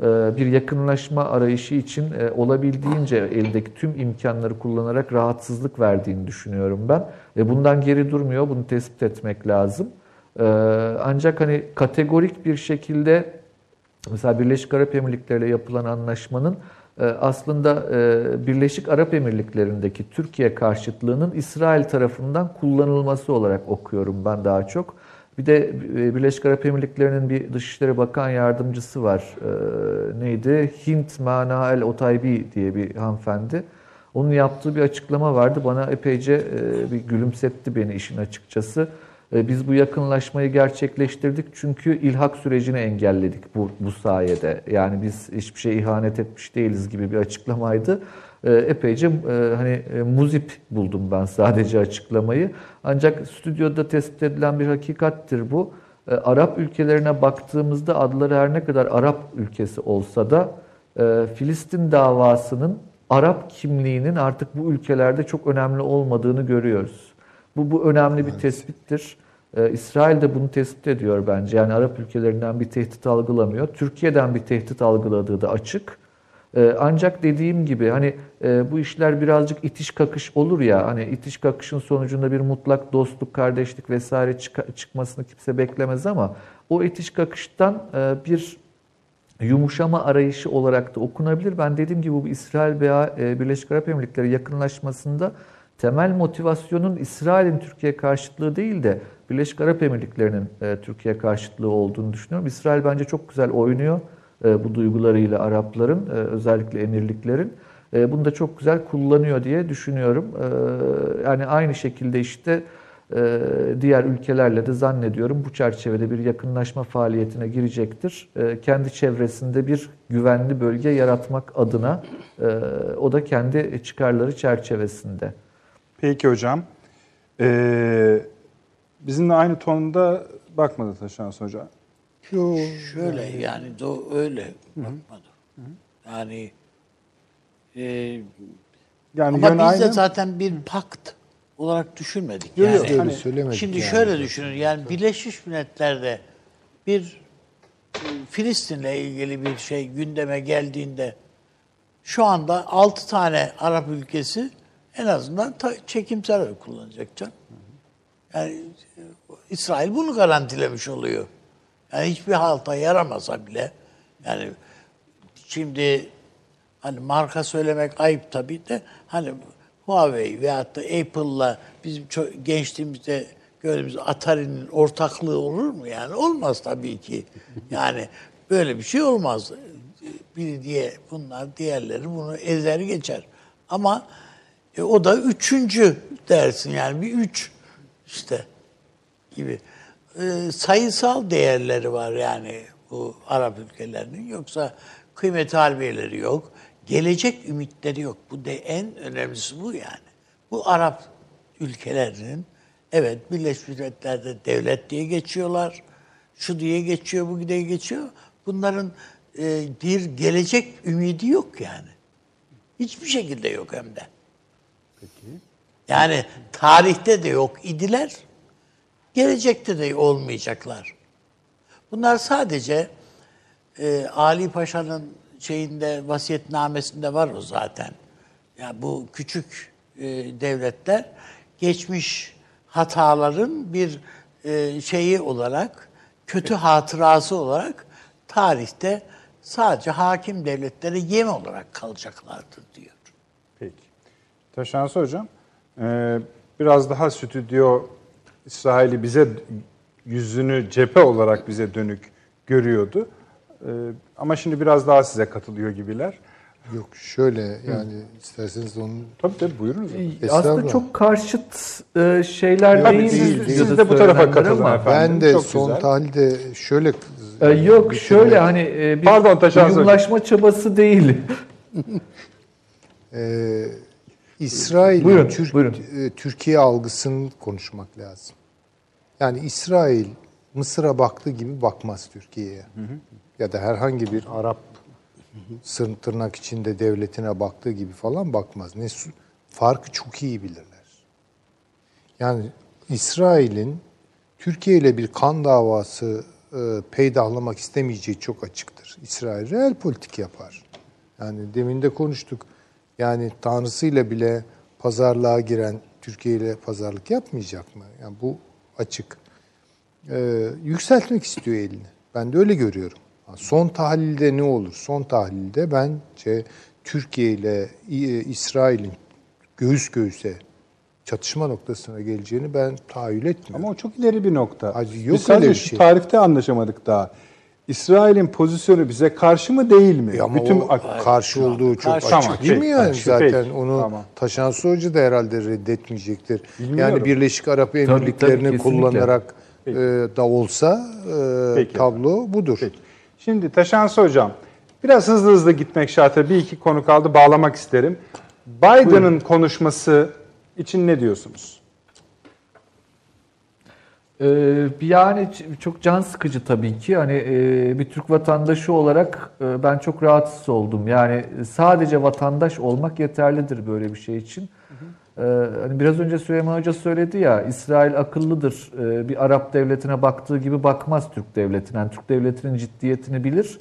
E, bir yakınlaşma arayışı için e, olabildiğince eldeki tüm imkanları kullanarak rahatsızlık verdiğini düşünüyorum ben. Bundan geri durmuyor. Bunu tespit etmek lazım. Ancak hani kategorik bir şekilde mesela Birleşik Arap Emirlikleri ile yapılan anlaşmanın aslında Birleşik Arap Emirlikleri'ndeki Türkiye karşıtlığının İsrail tarafından kullanılması olarak okuyorum ben daha çok. Bir de e, Birleşik Arap Emirlikleri'nin bir Dışişleri Bakan Yardımcısı var. E, neydi? Hint Mana El Otaybi diye bir hanımefendi. Onun yaptığı bir açıklama vardı. Bana epeyce e, bir gülümsetti beni işin açıkçası. Biz bu yakınlaşmayı gerçekleştirdik çünkü ilhak sürecini engelledik bu, bu sayede. Yani biz hiçbir şey ihanet etmiş değiliz gibi bir açıklamaydı. E, epeyce e, hani e, muzip buldum ben sadece açıklamayı. Ancak stüdyoda tespit edilen bir hakikattir bu. Arap ülkelerine baktığımızda adları her ne kadar Arap ülkesi olsa da Filistin davasının Arap kimliğinin artık bu ülkelerde çok önemli olmadığını görüyoruz. Bu, bu önemli bir tespittir. İsrail de bunu tespit ediyor bence. Yani Arap ülkelerinden bir tehdit algılamıyor. Türkiye'den bir tehdit algıladığı da açık. Ee, ancak dediğim gibi hani e, bu işler birazcık itiş kakış olur ya hani itiş kakışın sonucunda bir mutlak dostluk, kardeşlik vesaire çıkmasını kimse beklemez ama o itiş kakıştan e, bir yumuşama arayışı olarak da okunabilir. Ben dediğim gibi bu İsrail veya e, Birleşik Arap Emirlikleri yakınlaşmasında temel motivasyonun İsrail'in Türkiye karşıtlığı değil de Birleşik Arap Emirlikleri'nin Türkiye karşıtlığı olduğunu düşünüyorum. İsrail bence çok güzel oynuyor. E, bu duygularıyla Arapların, e, özellikle emirliklerin. E, bunu da çok güzel kullanıyor diye düşünüyorum. Yani aynı şekilde işte diğer ülkelerle de zannediyorum bu çerçevede bir yakınlaşma faaliyetine girecektir. Kendi çevresinde bir güvenli bölge yaratmak adına o da kendi çıkarları çerçevesinde. Peki hocam. Ee, bizimle aynı tonda bakmadı Taşans Hoca. Yo, Şöyle yani do öyle bakmadı. Yani e, yani ama biz aynı... de zaten bir pakt olarak düşünmedik. Yok yani, yok hani. Şimdi yani. şöyle düşünün yani Birleşmiş Milletler'de bir Filistin'le ilgili bir şey gündeme geldiğinde şu anda 6 tane Arap ülkesi en azından ta, çekimsel oy kullanacak can. Yani İsrail bunu garantilemiş oluyor. Yani hiçbir halta yaramasa bile yani şimdi hani marka söylemek ayıp tabii de hani Huawei veyahut da Apple'la bizim ço- gençliğimizde gördüğümüz Atari'nin ortaklığı olur mu yani? Olmaz tabii ki. Yani böyle bir şey olmaz. Biri diye bunlar diğerleri bunu ezer geçer. Ama e, o da üçüncü dersin yani bir üç işte gibi. E, sayısal değerleri var yani bu Arap ülkelerinin. Yoksa kıymet harbiyeleri yok. Gelecek ümitleri yok. Bu de en önemlisi bu yani. Bu Arap ülkelerinin evet Birleşmiş Milletler'de devlet diye geçiyorlar. Şu diye geçiyor, bu diye geçiyor. Bunların e, bir gelecek ümidi yok yani. Hiçbir şekilde yok hem de. Yani tarihte de yok idiler. Gelecekte de olmayacaklar. Bunlar sadece e, Ali Paşa'nın şeyinde vasiyetnamesinde var o zaten. Yani bu küçük e, devletler geçmiş hataların bir e, şeyi olarak, kötü hatırası olarak tarihte sadece hakim devletlere yem olarak kalacaklardır diyor. Peki. Taşansı Hocam, e, biraz daha stüdyo İsrail'i bize yüzünü cephe olarak bize dönük görüyordu. E, Ama şimdi biraz daha size katılıyor gibiler. Yok şöyle yani isterseniz onu Tabii tabii buyurunuz. Aslında Estağfurullah. çok karşıt e, şeyler Tabii değil. siz, ya siz de bu tarafa katılın ama- efendim. ben de Çok son güzel. tahlilde şöyle E, yok şöyle hani e, bir Pardon, Taşan Hocam. uyumlaşma çabası değil. Ee, İsrail'in Buyurun, Türk, buyurun. e, Türkiye algısını konuşmak lazım. Yani İsrail Mısır'a baktığı gibi bakmaz Türkiye'ye. Ya da herhangi bir Arap sır tırnak içinde devletine baktığı gibi falan bakmaz. Ne farkı çok iyi bilirler. Yani İsrail'in Türkiye ile bir kan davası e, peydahlamak istemeyeceği çok açıktır. İsrail reel politik yapar. Yani demin de konuştuk. Yani tanrısıyla bile pazarlığa giren Türkiye ile pazarlık yapmayacak mı? Yani bu açık. Ee, yükseltmek istiyor elini. Ben de öyle görüyorum. Son tahlilde ne olur? Son tahlilde bence Türkiye ile İ- İsrail'in göğüs göğüse çatışma noktasına geleceğini ben tahayyül etmiyorum. Ama o çok ileri bir nokta. Hacı, yok Biz sadece öyle bir şu şey. tarifte anlaşamadık daha. İsrail'in pozisyonu bize karşı mı değil mi? E ama Bütün o ak- karşı olduğu çok Karşı. açık Tamam, değil mi peki, yani peki, zaten peki. onu Tamam. Taşansı Hoca da herhalde reddetmeyecektir. Bilmiyorum. Yani Birleşik Arap tabii, Emirlikleri'ni kesinlikle. kullanarak e, da olsa e, Peki tablo budur. Peki. Şimdi Taşansı Hocam, biraz hızlı hızlı gitmek şartı bir iki konu kaldı bağlamak isterim. Biden'ın konuşması için ne diyorsunuz? Ee, yani çok can sıkıcı tabii ki. Hani e, bir Türk vatandaşı olarak e, ben çok rahatsız oldum. Yani sadece vatandaş olmak yeterlidir böyle bir şey için. Ee, hani biraz önce Süleyman Hoca söyledi ya, İsrail akıllıdır. Ee, bir Arap devletine baktığı gibi bakmaz Türk devletine. Yani Türk devletinin ciddiyetini bilir.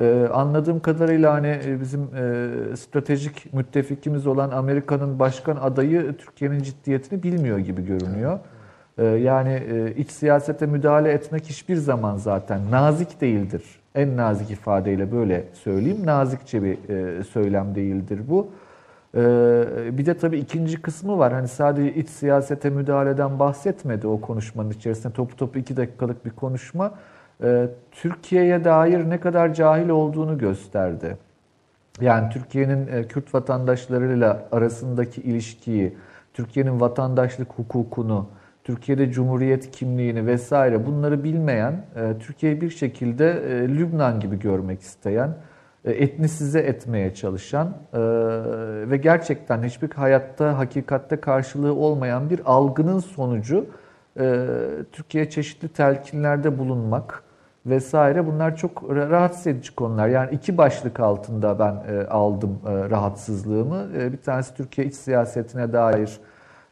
Ee, anladığım kadarıyla hani e, bizim e, stratejik müttefikimiz olan Amerika'nın başkan adayı Türkiye'nin ciddiyetini bilmiyor gibi görünüyor. Ee, yani e, iç siyasete müdahale etmek hiçbir zaman zaten nazik değildir. En nazik ifadeyle böyle söyleyeyim. Nazikçe bir e, söylem değildir bu. Ee, Bir de tabii ikinci kısmı var. Hani sadece iç siyasete müdahaleden bahsetmedi o konuşmanın içerisinde. Topu topu iki dakikalık bir konuşma. Ee, Türkiye'ye dair ne kadar cahil olduğunu gösterdi. Yani Türkiye'nin e, Kürt vatandaşlarıyla arasındaki ilişkiyi, Türkiye'nin vatandaşlık hukukunu, Türkiye'de cumhuriyet kimliğini vesaire bunları bilmeyen, e, Türkiye'yi bir şekilde e, Lübnan gibi görmek isteyen, e, etnisize etmeye çalışan ve gerçekten hiçbir hayatta, hakikatte karşılığı olmayan bir algının sonucu Türkiye çeşitli telkinlerde bulunmak vesaire bunlar çok ra- rahatsız edici konular. Yani iki başlık altında ben aldım rahatsızlığımı. Bir tanesi Türkiye iç siyasetine dair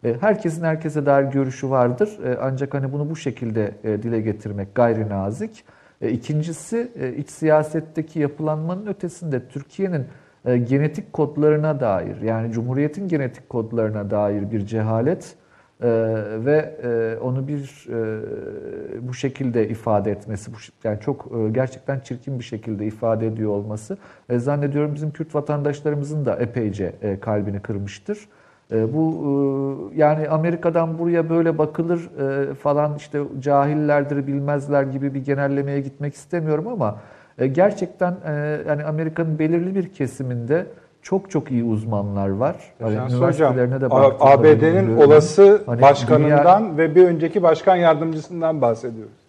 herkesin herkese dair görüşü vardır. E, ancak hani bunu bu şekilde e, dile getirmek gayri nazik. E, İkincisi e, iç siyasetteki yapılanmanın ötesinde Türkiye'nin e, genetik kodlarına dair yani Cumhuriyet'in genetik kodlarına dair bir cehalet ve e, onu bir e, bu şekilde ifade etmesi, yani çok e, gerçekten çirkin bir şekilde ifade ediyor olması e, zannediyorum bizim Kürt vatandaşlarımızın da epeyce e, kalbini kırmıştır. E, bu e, yani Amerika'dan buraya böyle bakılır e, falan işte cahillerdir bilmezler gibi bir genellemeye gitmek istemiyorum ama e, gerçekten yani Amerika'nın belirli bir kesiminde çok çok iyi uzmanlar var. Hocam, üniversitelerine de ABD'nin olası Hani başkanından ve bir önceki başkan yardımcısından bahsediyoruz.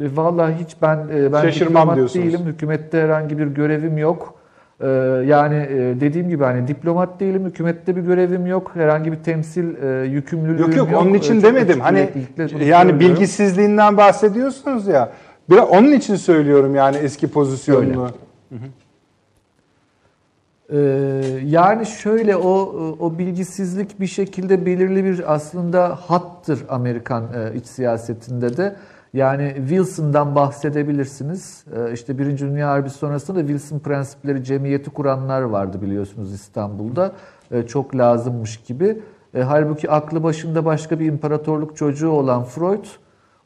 Vallahi hiç ben ben Şaşırmam diyorsunuz. değilim. Hükümette herhangi bir görevim yok. E, Yani e, dediğim gibi hani diplomat değilim, hükümette bir görevim yok. Herhangi bir temsil e, yükümlülüğüm Yok yok. yok onun için çok demedim. Hani yani bilgisizliğinden bahsediyorsunuz ya. Biraz onun için söylüyorum yani eski pozisyonunu. Ee, yani şöyle o o bilgisizlik bir şekilde belirli bir aslında hattır Amerikan e, iç siyasetinde de. Yani Wilson'dan bahsedebilirsiniz. Ee, işte Birinci Dünya Harbi sonrasında da Wilson prensipleri cemiyeti kuranlar vardı biliyorsunuz İstanbul'da. Ee, çok lazımmış gibi. E, halbuki aklı başında başka bir imparatorluk çocuğu olan Freud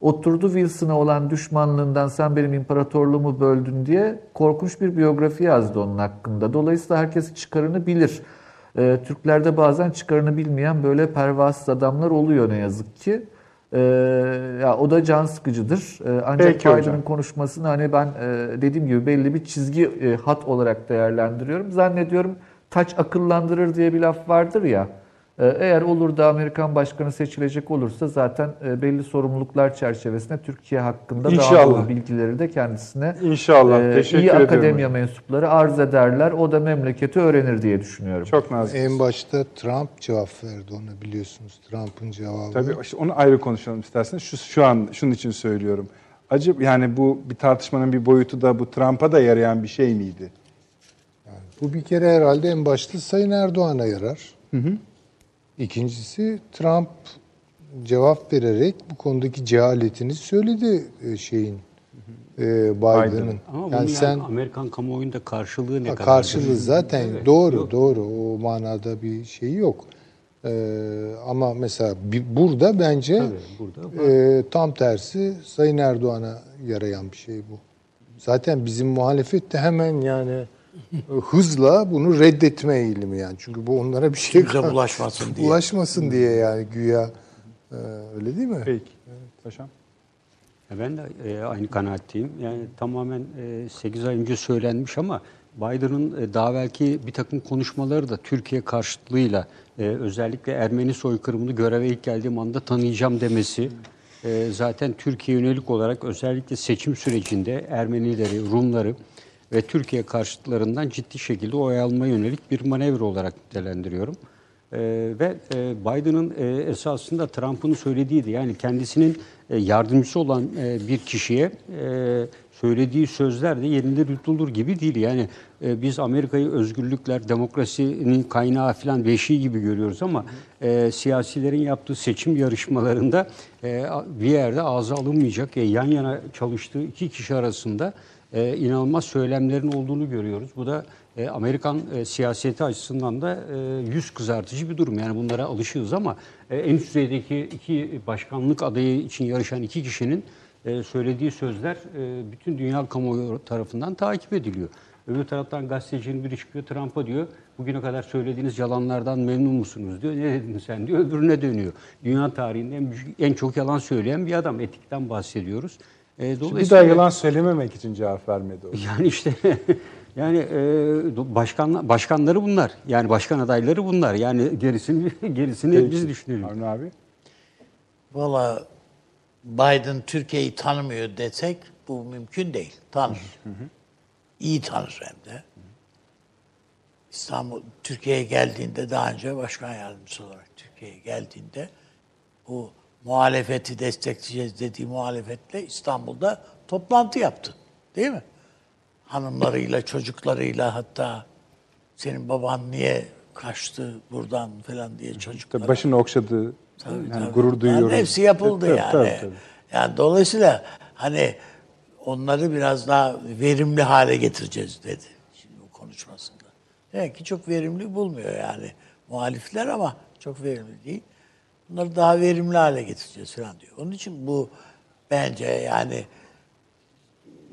oturdu Wilson'a olan düşmanlığından sen benim imparatorluğumu böldün diye korkunç bir biyografi yazdı onun hakkında. Dolayısıyla herkes çıkarını bilir. Ee, Türklerde bazen çıkarını bilmeyen böyle pervasız adamlar oluyor ne yazık ki. Ee, ya o da can sıkıcıdır. Ee, ancak Peki hocam. Biden'ın konuşmasını hani ben e, dediğim gibi belli bir çizgi e, hat olarak değerlendiriyorum. Zannediyorum taç akıllandırır diye bir laf vardır ya. Ee, Eğer olur da Amerikan başkanı seçilecek olursa zaten e, belli sorumluluklar çerçevesinde Türkiye hakkında daha İnşallah. doğru bilgileri de kendisine İnşallah. e, Teşekkür iyi akademiya mensupları arz ederler. O da memleketi öğrenir diye düşünüyorum. Çok nazik. En başta Trump cevap verdi ona biliyorsunuz. Trump'ın cevabı. Tabii işte onu ayrı konuşalım isterseniz. Şu şu an şunun için söylüyorum. Acı yani bu bir tartışmanın bir boyutu da bu Trump'a da yarayan bir şey miydi? Bu bir kere herhalde en başta Sayın Erdoğan'a yarar. İkincisi Trump cevap vererek bu konudaki cehaletini söyledi e, şeyin e, Biden'ın. Ama Yani yani sen Amerikan kamuoyunda karşılığı ne Ha, kadar? karşılığı zaten Evet, doğru yok. doğru o manada bir şey yok. Ee, ama mesela bir, burada bence Tabii, burada e, tam tersi Sayın Erdoğan'a yarayan bir şey bu. Zaten bizim muhalefet de hemen yani hızla bunu reddetme eğilimi yani. Çünkü bu onlara bir şey Kimse bulaşmasın diye. bulaşmasın diye yani güya Ee, öyle değil mi? Peki. Paşam. Ya Ben de e, aynı kanaatteyim. Yani tamamen e, 8 ay önce söylenmiş ama Biden'ın e, daha belki bir takım konuşmaları da Türkiye karşıtlığıyla e, özellikle Ermeni soykırımını göreve ilk geldiğim anda tanıyacağım demesi e, zaten Türkiye yönelik olarak özellikle seçim sürecinde Ermenileri, Rumları ve Türkiye karşıtlarından ciddi şekilde oy almaya yönelik bir manevra olarak nitelendiriyorum. Ee, ve e, Biden'ın e, esasında Trump'ın söylediğiydi. Yani kendisinin e, yardımcısı olan e, bir kişiye e, söylediği sözler de yerinde tutulur gibi değil. Yani e, biz Amerika'yı özgürlükler, demokrasinin kaynağı falan veşi gibi görüyoruz ama e, siyasilerin yaptığı seçim yarışmalarında e, bir yerde ağza alınmayacak, e, yan yana çalıştığı iki kişi arasında e, inanılmaz söylemlerin olduğunu görüyoruz. Bu da e, Amerikan e, siyaseti açısından da yüz kızartıcı bir durum. Yani bunlara alışığız ama en üst düzeydeki iki başkanlık adayı için yarışan iki kişinin söylediği sözler bütün dünya kamuoyu tarafından takip ediliyor. Öbür taraftan gazetecinin biri çıkıyor Trump'a diyor bugüne kadar söylediğiniz yalanlardan memnun musunuz diyor. Ne dedin sen diyor öbürüne dönüyor. Dünya tarihinde en, en çok yalan söyleyen bir adam. Etikten bahsediyoruz. E, Bir daha yalan söylememek için cevap vermedi o. yani işte yani e, başkan başkanları bunlar. Yani başkan adayları bunlar. Yani gerisini gerisini biz düşünelim. Harun abi. Valla Biden Türkiye'yi tanımıyor desek bu mümkün değil. Tanır. İyi tanır hem de. İstanbul, Türkiye'ye geldiğinde daha önce başkan yardımcısı olarak Türkiye'ye geldiğinde bu muhalefeti destekleyeceğiz dediği muhalefetle İstanbul'da toplantı yaptı. Değil mi? Hanımlarıyla, çocuklarıyla hatta senin baban niye kaçtı buradan falan diye çocuklara. Tabii başını okşadığı, Tabii, yani tabii. gurur duyuyorum. Yani hepsi yapıldı Tabii, yani. tabii, tabii. Yani dolayısıyla hani onları biraz daha verimli hale getireceğiz dedi şimdi bu konuşmasında. Demek ki çok verimli bulmuyor yani muhalifler ama çok verimli değil. Bunları daha verimli hale getireceğiz falan diyor. Onun için bu bence yani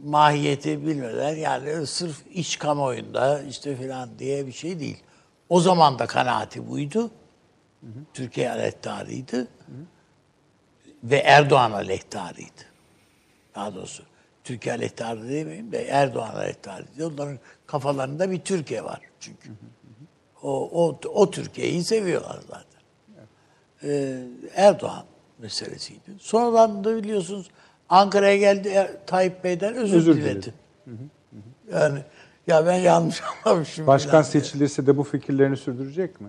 mahiyeti bilmeden yani sırf iç kamuoyunda işte filan diye bir şey değil. O zaman da kanaati buydu. Türkiye aleyhtarıydı. Ve Erdoğan aleyhtarıydı. Daha doğrusu Türkiye aleyhtarı demeyeyim de Erdoğan aleyhtarıydı. Onların kafalarında bir Türkiye var çünkü. O, o, o Türkiye'yi seviyorlar zaten. Ee, Erdoğan meselesiydi. Sonradan da biliyorsunuz Ankara'ya geldi Er- Tayyip Bey'den özür, Özür diledi. Yani ya ben yanlış anlamışım. Başkan seçilirse de bu fikirlerini sürdürecek mi?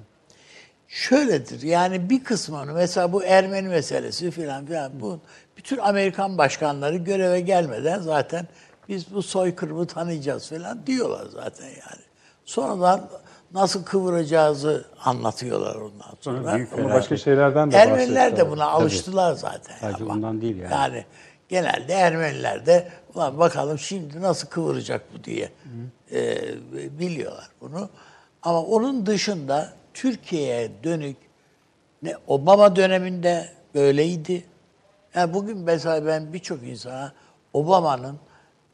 Şöyledir yani bir kısmını mesela bu Ermeni meselesi filan filan bu bütün Amerikan başkanları göreve gelmeden zaten biz bu soykırımı tanıyacağız filan diyorlar zaten yani. Sonradan nasıl kıvıracağızı anlatıyorlar ondan sonra. büyük Ama başka şeylerden de Ermeniler de buna alıştılar zaten. Sadece ama. bundan değil yani. Yani genelde Ermeniler de ulan bakalım şimdi nasıl kıvıracak bu diye e, biliyorlar bunu. Ama onun dışında Türkiye'ye dönük ne Obama döneminde böyleydi. Yani bugün mesela ben birçok insana Obama'nın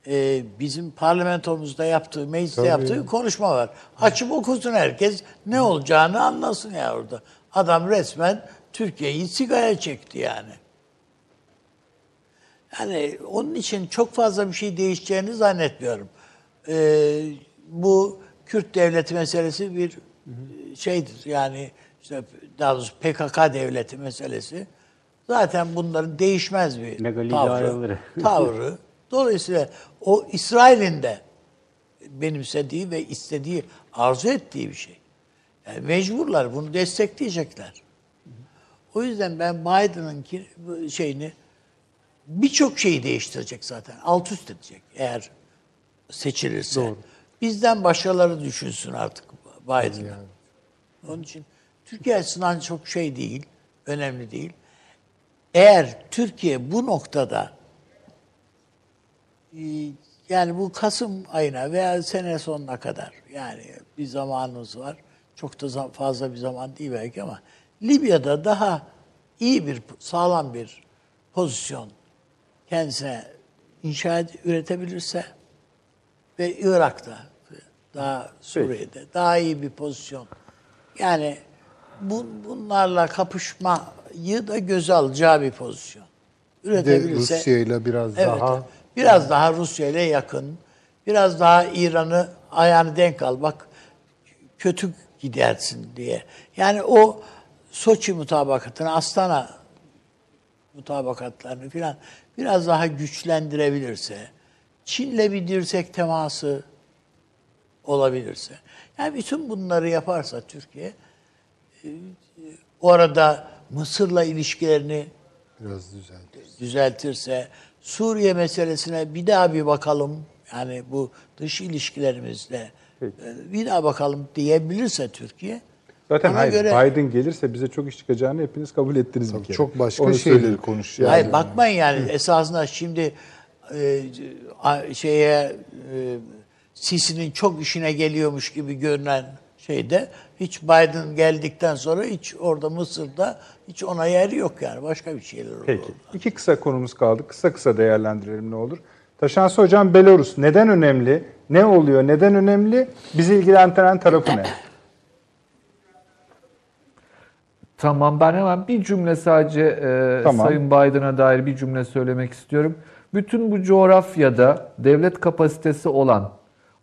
e, bizim parlamentomuzda yaptığı, mecliste yaptığı bir konuşma var. Açıp okusun herkes ne olacağını anlasın ya orada. Adam resmen Türkiye'yi sigaya çekti yani. Yani onun için çok fazla bir şey değişeceğini zannetmiyorum. Ee, bu Kürt devleti meselesi bir şeydir. Yani işte daha doğrusu PKK devleti meselesi. Zaten bunların değişmez bir Megali tavrı. tavrı. Dolayısıyla o İsrail'in de benimsediği ve istediği, arzu ettiği bir şey. Yani mecburlar bunu destekleyecekler. O yüzden ben Biden'ın şeyini birçok şeyi değiştirecek zaten. Alt üst edecek eğer seçilirse. Bizden başkaları düşünsün artık Biden'ı. Onun için Türkiye açısından çok şey değil, önemli değil. Eğer Türkiye bu noktada yani bu Kasım ayına veya sene sonuna kadar yani bir zamanımız var. Çok da fazla bir zaman değil belki ama Libya'da daha iyi bir sağlam bir pozisyon kendisine inşa ed- üretebilirse ve Irak'ta daha Suriye'de daha iyi bir pozisyon. Yani bu, bunlarla kapışmayı da göze alacağı bir pozisyon. Bir de Üretebilirse Rusya ile biraz Evet. daha Biraz daha Rusya ile yakın. Biraz daha İran'ı ayağını denk al. Bak kötü gidersin diye. Yani o Soçi mutabakatını, Astana mutabakatlarını filan biraz daha güçlendirebilirse, Çin'le bir dirsek teması olabilirse. Yani bütün bunları yaparsa Türkiye e, orada Mısır'la ilişkilerini biraz düzeltir. düzeltirse, Suriye meselesine bir daha bir bakalım. Yani bu dış ilişkilerimizle e, bir daha bakalım diyebilirse Türkiye. Zaten hayır, göre- Biden gelirse bize çok iş çıkacağını hepiniz kabul ettiniz bir kere. Çok başka Onu şeyleri konuşuyor. Hayır bakmayın yani esasında şimdi e, şeye e, Sisi'nin çok işine geliyormuş gibi görünen şeyde hiç Biden geldikten sonra hiç orada Mısır'da hiç ona yer yok yani başka bir şeyler olur. Peki. İki kısa konumuz kaldı. Kısa kısa değerlendirelim ne olur. Taşansı Hocam Belarus neden önemli? Ne oluyor? Neden önemli? Bizi ilgilendiren tarafı ne? Tamam ben hemen bir cümle sadece e, Tamam. Sayın Biden'a dair bir cümle söylemek istiyorum. Bütün bu coğrafyada devlet kapasitesi olan,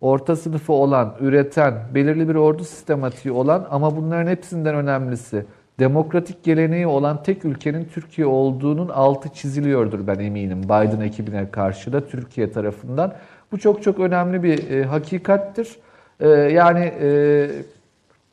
orta sınıfı olan, üreten, belirli bir ordu sistematiği olan ama bunların hepsinden önemlisi demokratik geleneği olan tek ülkenin Türkiye olduğunun altı çiziliyordur ben eminim Biden ekibine karşı da Türkiye tarafından. Bu çok çok önemli bir e, hakikattir. E, yani e,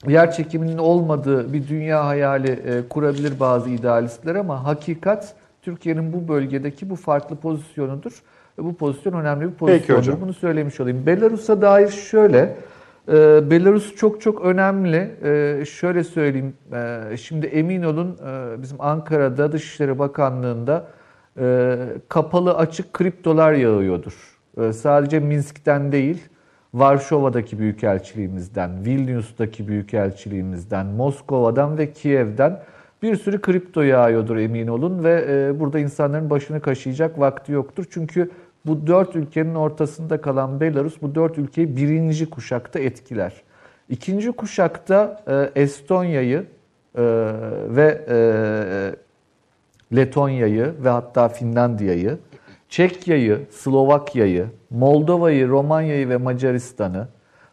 yer çekiminin olmadığı bir dünya hayali e, kurabilir bazı idealistler ama hakikat Türkiye'nin bu bölgedeki bu farklı pozisyonudur. Ve bu pozisyon önemli bir pozisyondur. Bunu söylemiş olayım. Belarus'a dair şöyle, e, Belarus çok çok önemli. E, şöyle söyleyeyim, e, şimdi emin olun e, bizim Ankara'da Dışişleri Bakanlığı'nda e, kapalı açık kriptolar yağıyordur. E, sadece Minsk'ten değil, Varşova'daki büyükelçiliğimizden, Vilnius'taki büyükelçiliğimizden, Moskova'dan ve Kiev'den bir sürü kripto yağıyordur emin olun ve e, burada insanların başını kaşıyacak vakti yoktur. Çünkü bu dört ülkenin ortasında kalan Belarus bu dört ülkeyi birinci kuşakta etkiler. İkinci kuşakta e, Estonya'yı e, ve e, Letonya'yı ve hatta Finlandiya'yı, Çekya'yı, Slovakya'yı, Moldova'yı, Romanya'yı ve Macaristan'ı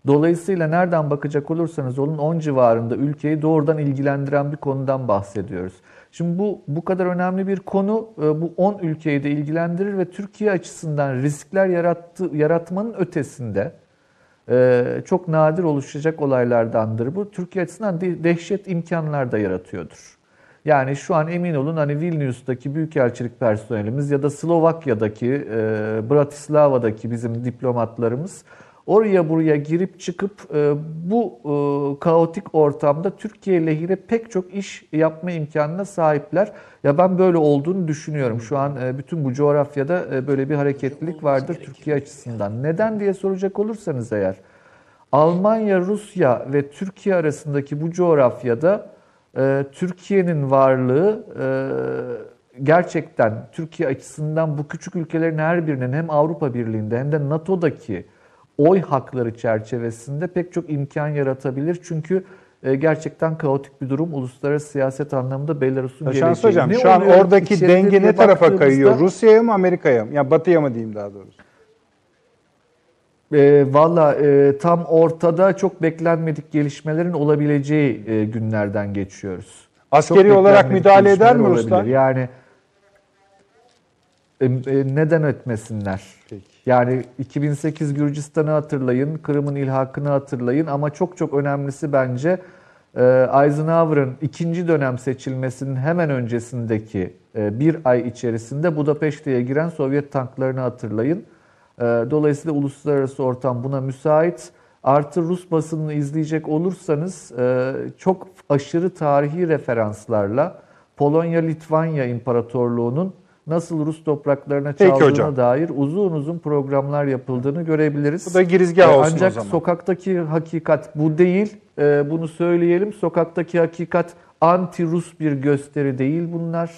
Dolayısıyla nereden bakacak olursanız olun 10 civarında ülkeyi doğrudan ilgilendiren bir konudan bahsediyoruz. Şimdi bu bu kadar önemli bir konu e, bu 10 ülkeyi de ilgilendirir ve Türkiye açısından riskler yarattı, yaratmanın ötesinde e, çok nadir oluşacak olaylardandır bu. Türkiye açısından dehşet imkanlar da yaratıyordur. Yani şu an emin olun hani Vilnius'taki büyükelçilik personelimiz ya da Slovakya'daki, e, Bratislava'daki bizim diplomatlarımız oraya buraya girip çıkıp e, bu e, kaotik ortamda Türkiye lehine pek çok iş yapma imkanına sahipler. Ya ben böyle olduğunu düşünüyorum. Şu an e, bütün bu coğrafyada e, böyle bir hareketlilik vardır Türkiye açısından. Neden diye soracak olursanız eğer Almanya, Rusya ve Türkiye arasındaki bu coğrafyada e, Türkiye'nin varlığı gerçekten Türkiye açısından bu küçük ülkelerin her birinin hem Avrupa Birliği'nde hem de NATO'daki oy hakları çerçevesinde pek çok imkan yaratabilir. Çünkü e, gerçekten kaotik bir durum uluslararası siyaset anlamında Belarus'un geleceği. Şans hocam şu an oradaki denge ne tarafa kayıyor? Rusya'ya mı Amerika'ya mı? Yani batıya mı diyeyim daha doğrusu? E, Valla e, tam ortada çok beklenmedik gelişmelerin olabileceği e, günlerden geçiyoruz. Askeri Çok olarak müdahale eder mi Ruslar? olabilir. Yani e, e, neden etmesinler? Peki. Yani 2008 Gürcistan'ı hatırlayın, Kırım'ın ilhakını hatırlayın ama çok çok önemlisi bence e, Eisenhower'ın ikinci dönem seçilmesinin hemen öncesindeki e, bir ay içerisinde Budapeşte'ye giren Sovyet tanklarını hatırlayın. E, Dolayısıyla uluslararası ortam buna müsait. Artı Rus basınını izleyecek olursanız çok aşırı tarihi referanslarla Polonya-Litvanya İmparatorluğu'nun nasıl Rus topraklarına Peki çaldığına hocam. dair uzun uzun programlar yapıldığını görebiliriz. Bu da girizgah Ee, olsun Ancak o zaman. sokaktaki hakikat bu değil. Ee, Bunu söyleyelim. Sokaktaki hakikat anti-Rus bir gösteri değil bunlar.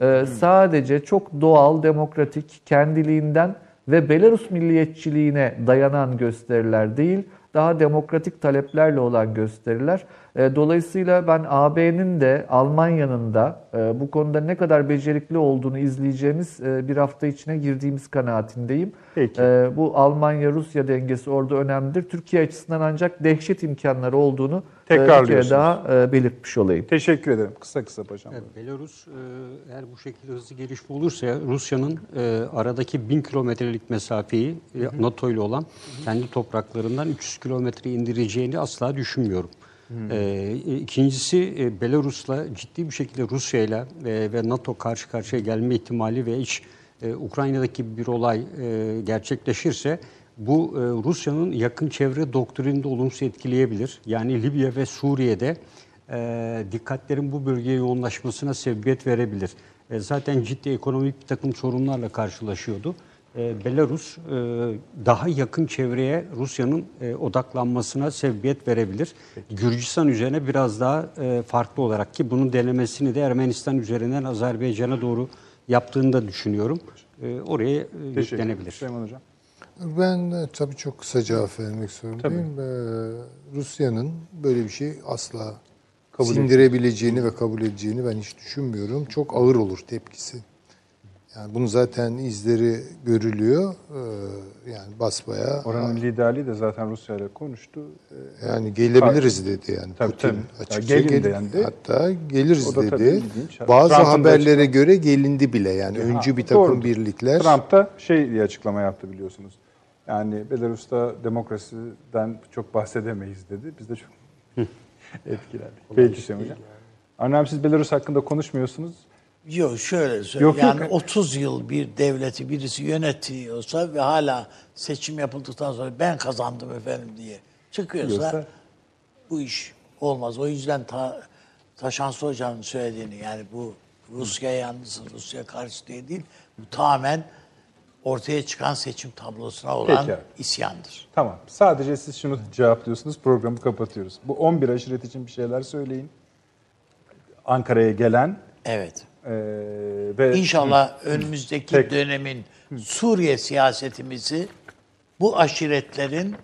Ee, Hmm. Sadece çok doğal, demokratik, kendiliğinden ve Belarus milliyetçiliğine dayanan gösteriler değil, daha demokratik taleplerle olan gösteriler. E, Dolayısıyla ben AB'nin de Almanya'nın da e, bu konuda ne kadar becerikli olduğunu izleyeceğimiz e, bir hafta içine girdiğimiz kanaatindeyim. Peki. Bu Almanya-Rusya dengesi orada önemlidir. Türkiye açısından ancak dehşet imkanları olduğunu e, bir kere daha belirtmiş olayım. Teşekkür ederim. Kısa kısa paşam. Evet, Belarus eğer bu şekilde hızlı gelişme olursa Rusya'nın aradaki 1000 kilometrelik mesafeyi NATO ile olan kendi topraklarından 300 kilometre indireceğini asla düşünmüyorum. E, ikincisi e, Belarus'la ciddi bir şekilde Rusya ile e, ve NATO karşı karşıya gelme ihtimali ve iç e, Ukrayna'daki bir olay e, gerçekleşirse bu e, Rusya'nın yakın çevre doktrinini de olumsuz etkileyebilir. Yani Libya ve Suriye'de e, dikkatlerin bu bölgeye yoğunlaşmasına sebebiyet verebilir. E, zaten ciddi ekonomik bir takım sorunlarla karşılaşıyordu. E, Belarus e, daha yakın çevreye Rusya'nın e, odaklanmasına sebebiyet verebilir. Gürcistan üzerine biraz daha e, farklı olarak ki bunun denemesini de Ermenistan üzerinden Azerbaycan'a doğru yaptığını da düşünüyorum. E, oraya e, Teşekkür ederim. yüklenebilir. Süleyman Hocam. Ben tabii çok kısa cevap vermek zorundayım. Ee, Rusya'nın böyle bir şey asla Kabul sindirebileceğini ve kabul edeceğini ben hiç düşünmüyorum. Çok ağır olur tepkisi. Yani bunun zaten izleri görülüyor. Ee, yani basbaya Oranın liderliği de zaten Rusya ile konuştu. yani gelebiliriz dedi yani Tabii, Putin tabii. açıkça Ya gelin gel- de dendi. hatta geliriz O da tabii dedi. Bazı Trump'ın haberlere göre gelindi bile yani öncü bir takım Doğrudur. birlikler. Trump da şey diye açıklama yaptı biliyorsunuz. Yani Belarus'ta demokrasiden çok bahsedemeyiz dedi. Biz de çok etkilendik. Peki Süleyman Hocam. Arnavut siz Belarus hakkında konuşmuyorsunuz. Yok şöyle söyleyeyim. Yok, yok. yani 30 yıl bir devleti birisi yönetiyorsa ve hala seçim yapıldıktan sonra ben kazandım efendim diye çıkıyorsa Diyorsa- bu iş olmaz. O yüzden ta, Taşansı Hoca'nın söylediğini yani bu Rusya yanlısı, Rusya karşı diye değil, bu tamamen ortaya çıkan seçim tablosuna olan Peki isyandır. Tamam. Sadece siz şunu cevaplıyorsunuz. Programı kapatıyoruz. Bu 11 aşiret için bir şeyler söyleyin. Ankara'ya gelen Evet. E, ve İnşallah önümüzdeki Tek- dönemin Suriye siyasetimizi bu aşiretlerin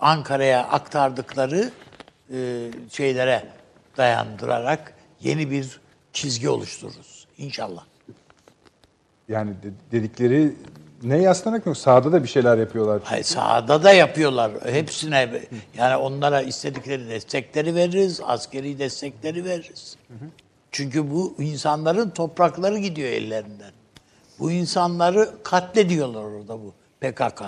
Ankara'ya aktardıkları e, şeylere dayandırarak yeni bir çizgi oluştururuz. İnşallah. yani de- dedikleri ne yaslanak yok sahada da bir şeyler yapıyorlar. Hayır, sahada da yapıyorlar. Hepsine yani onlara istedikleri destekleri veririz, askeri destekleri veririz. Çünkü bu insanların toprakları gidiyor ellerinden. Bu insanları katlediyorlar orada bu PKK.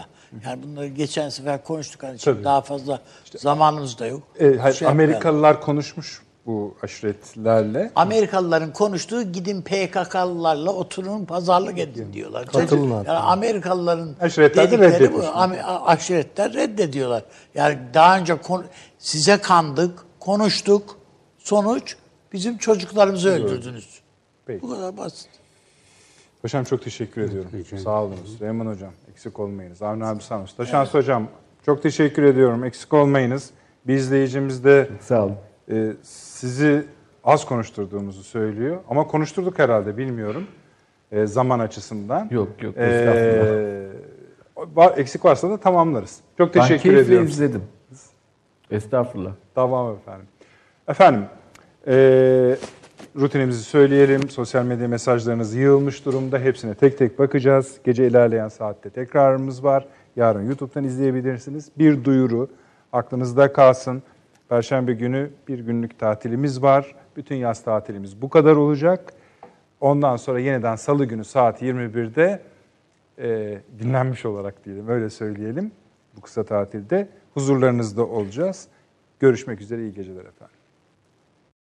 Yani bunları geçen sefer konuştuk hani şimdi Tabii. daha fazla zamanımız da yok. E, hayır, Şey yapmayalım. Amerikalılar konuşmuş bu aşiretlerle. Amerikalıların konuştuğu gidin PKK'lılarla oturun pazarlık edin diyorlar. Katılın Yani Amerikalıların Aşiretler de Aşiretler reddediyorlar. Yani daha önce size kandık, konuştuk. Sonuç bizim çocuklarımızı öldürdünüz. Peki. Bu kadar basit. Hocam çok teşekkür ediyorum. Sağ olunuz. Süleyman Hocam eksik olmayınız. Avni abi sağ olun. Taşans Hocam çok teşekkür ediyorum. Eksik olmayınız. Bir izleyicimiz de Sağ olun. e, sizi az konuşturduğumuzu söylüyor. Ama konuşturduk herhalde bilmiyorum. E, zaman açısından. Yok, yok, E, var, eksik varsa da tamamlarız. Çok Ben teşekkür keyifle ediyorum. izledim. Estağfurullah. Tamam efendim. Efendim, e, rutinimizi söyleyelim. Sosyal medya mesajlarınız yığılmış durumda. Hepsine tek tek bakacağız. Gece ilerleyen saatte tekrarımız var. Yarın YouTube'dan izleyebilirsiniz. Bir duyuru aklınızda kalsın. Perşembe günü bir günlük tatilimiz var. Bütün yaz tatilimiz bu kadar olacak. Ondan sonra yeniden salı günü saat 21'de e, dinlenmiş olarak diyelim öyle söyleyelim. Bu kısa tatilde huzurlarınızda olacağız. Görüşmek üzere iyi geceler efendim.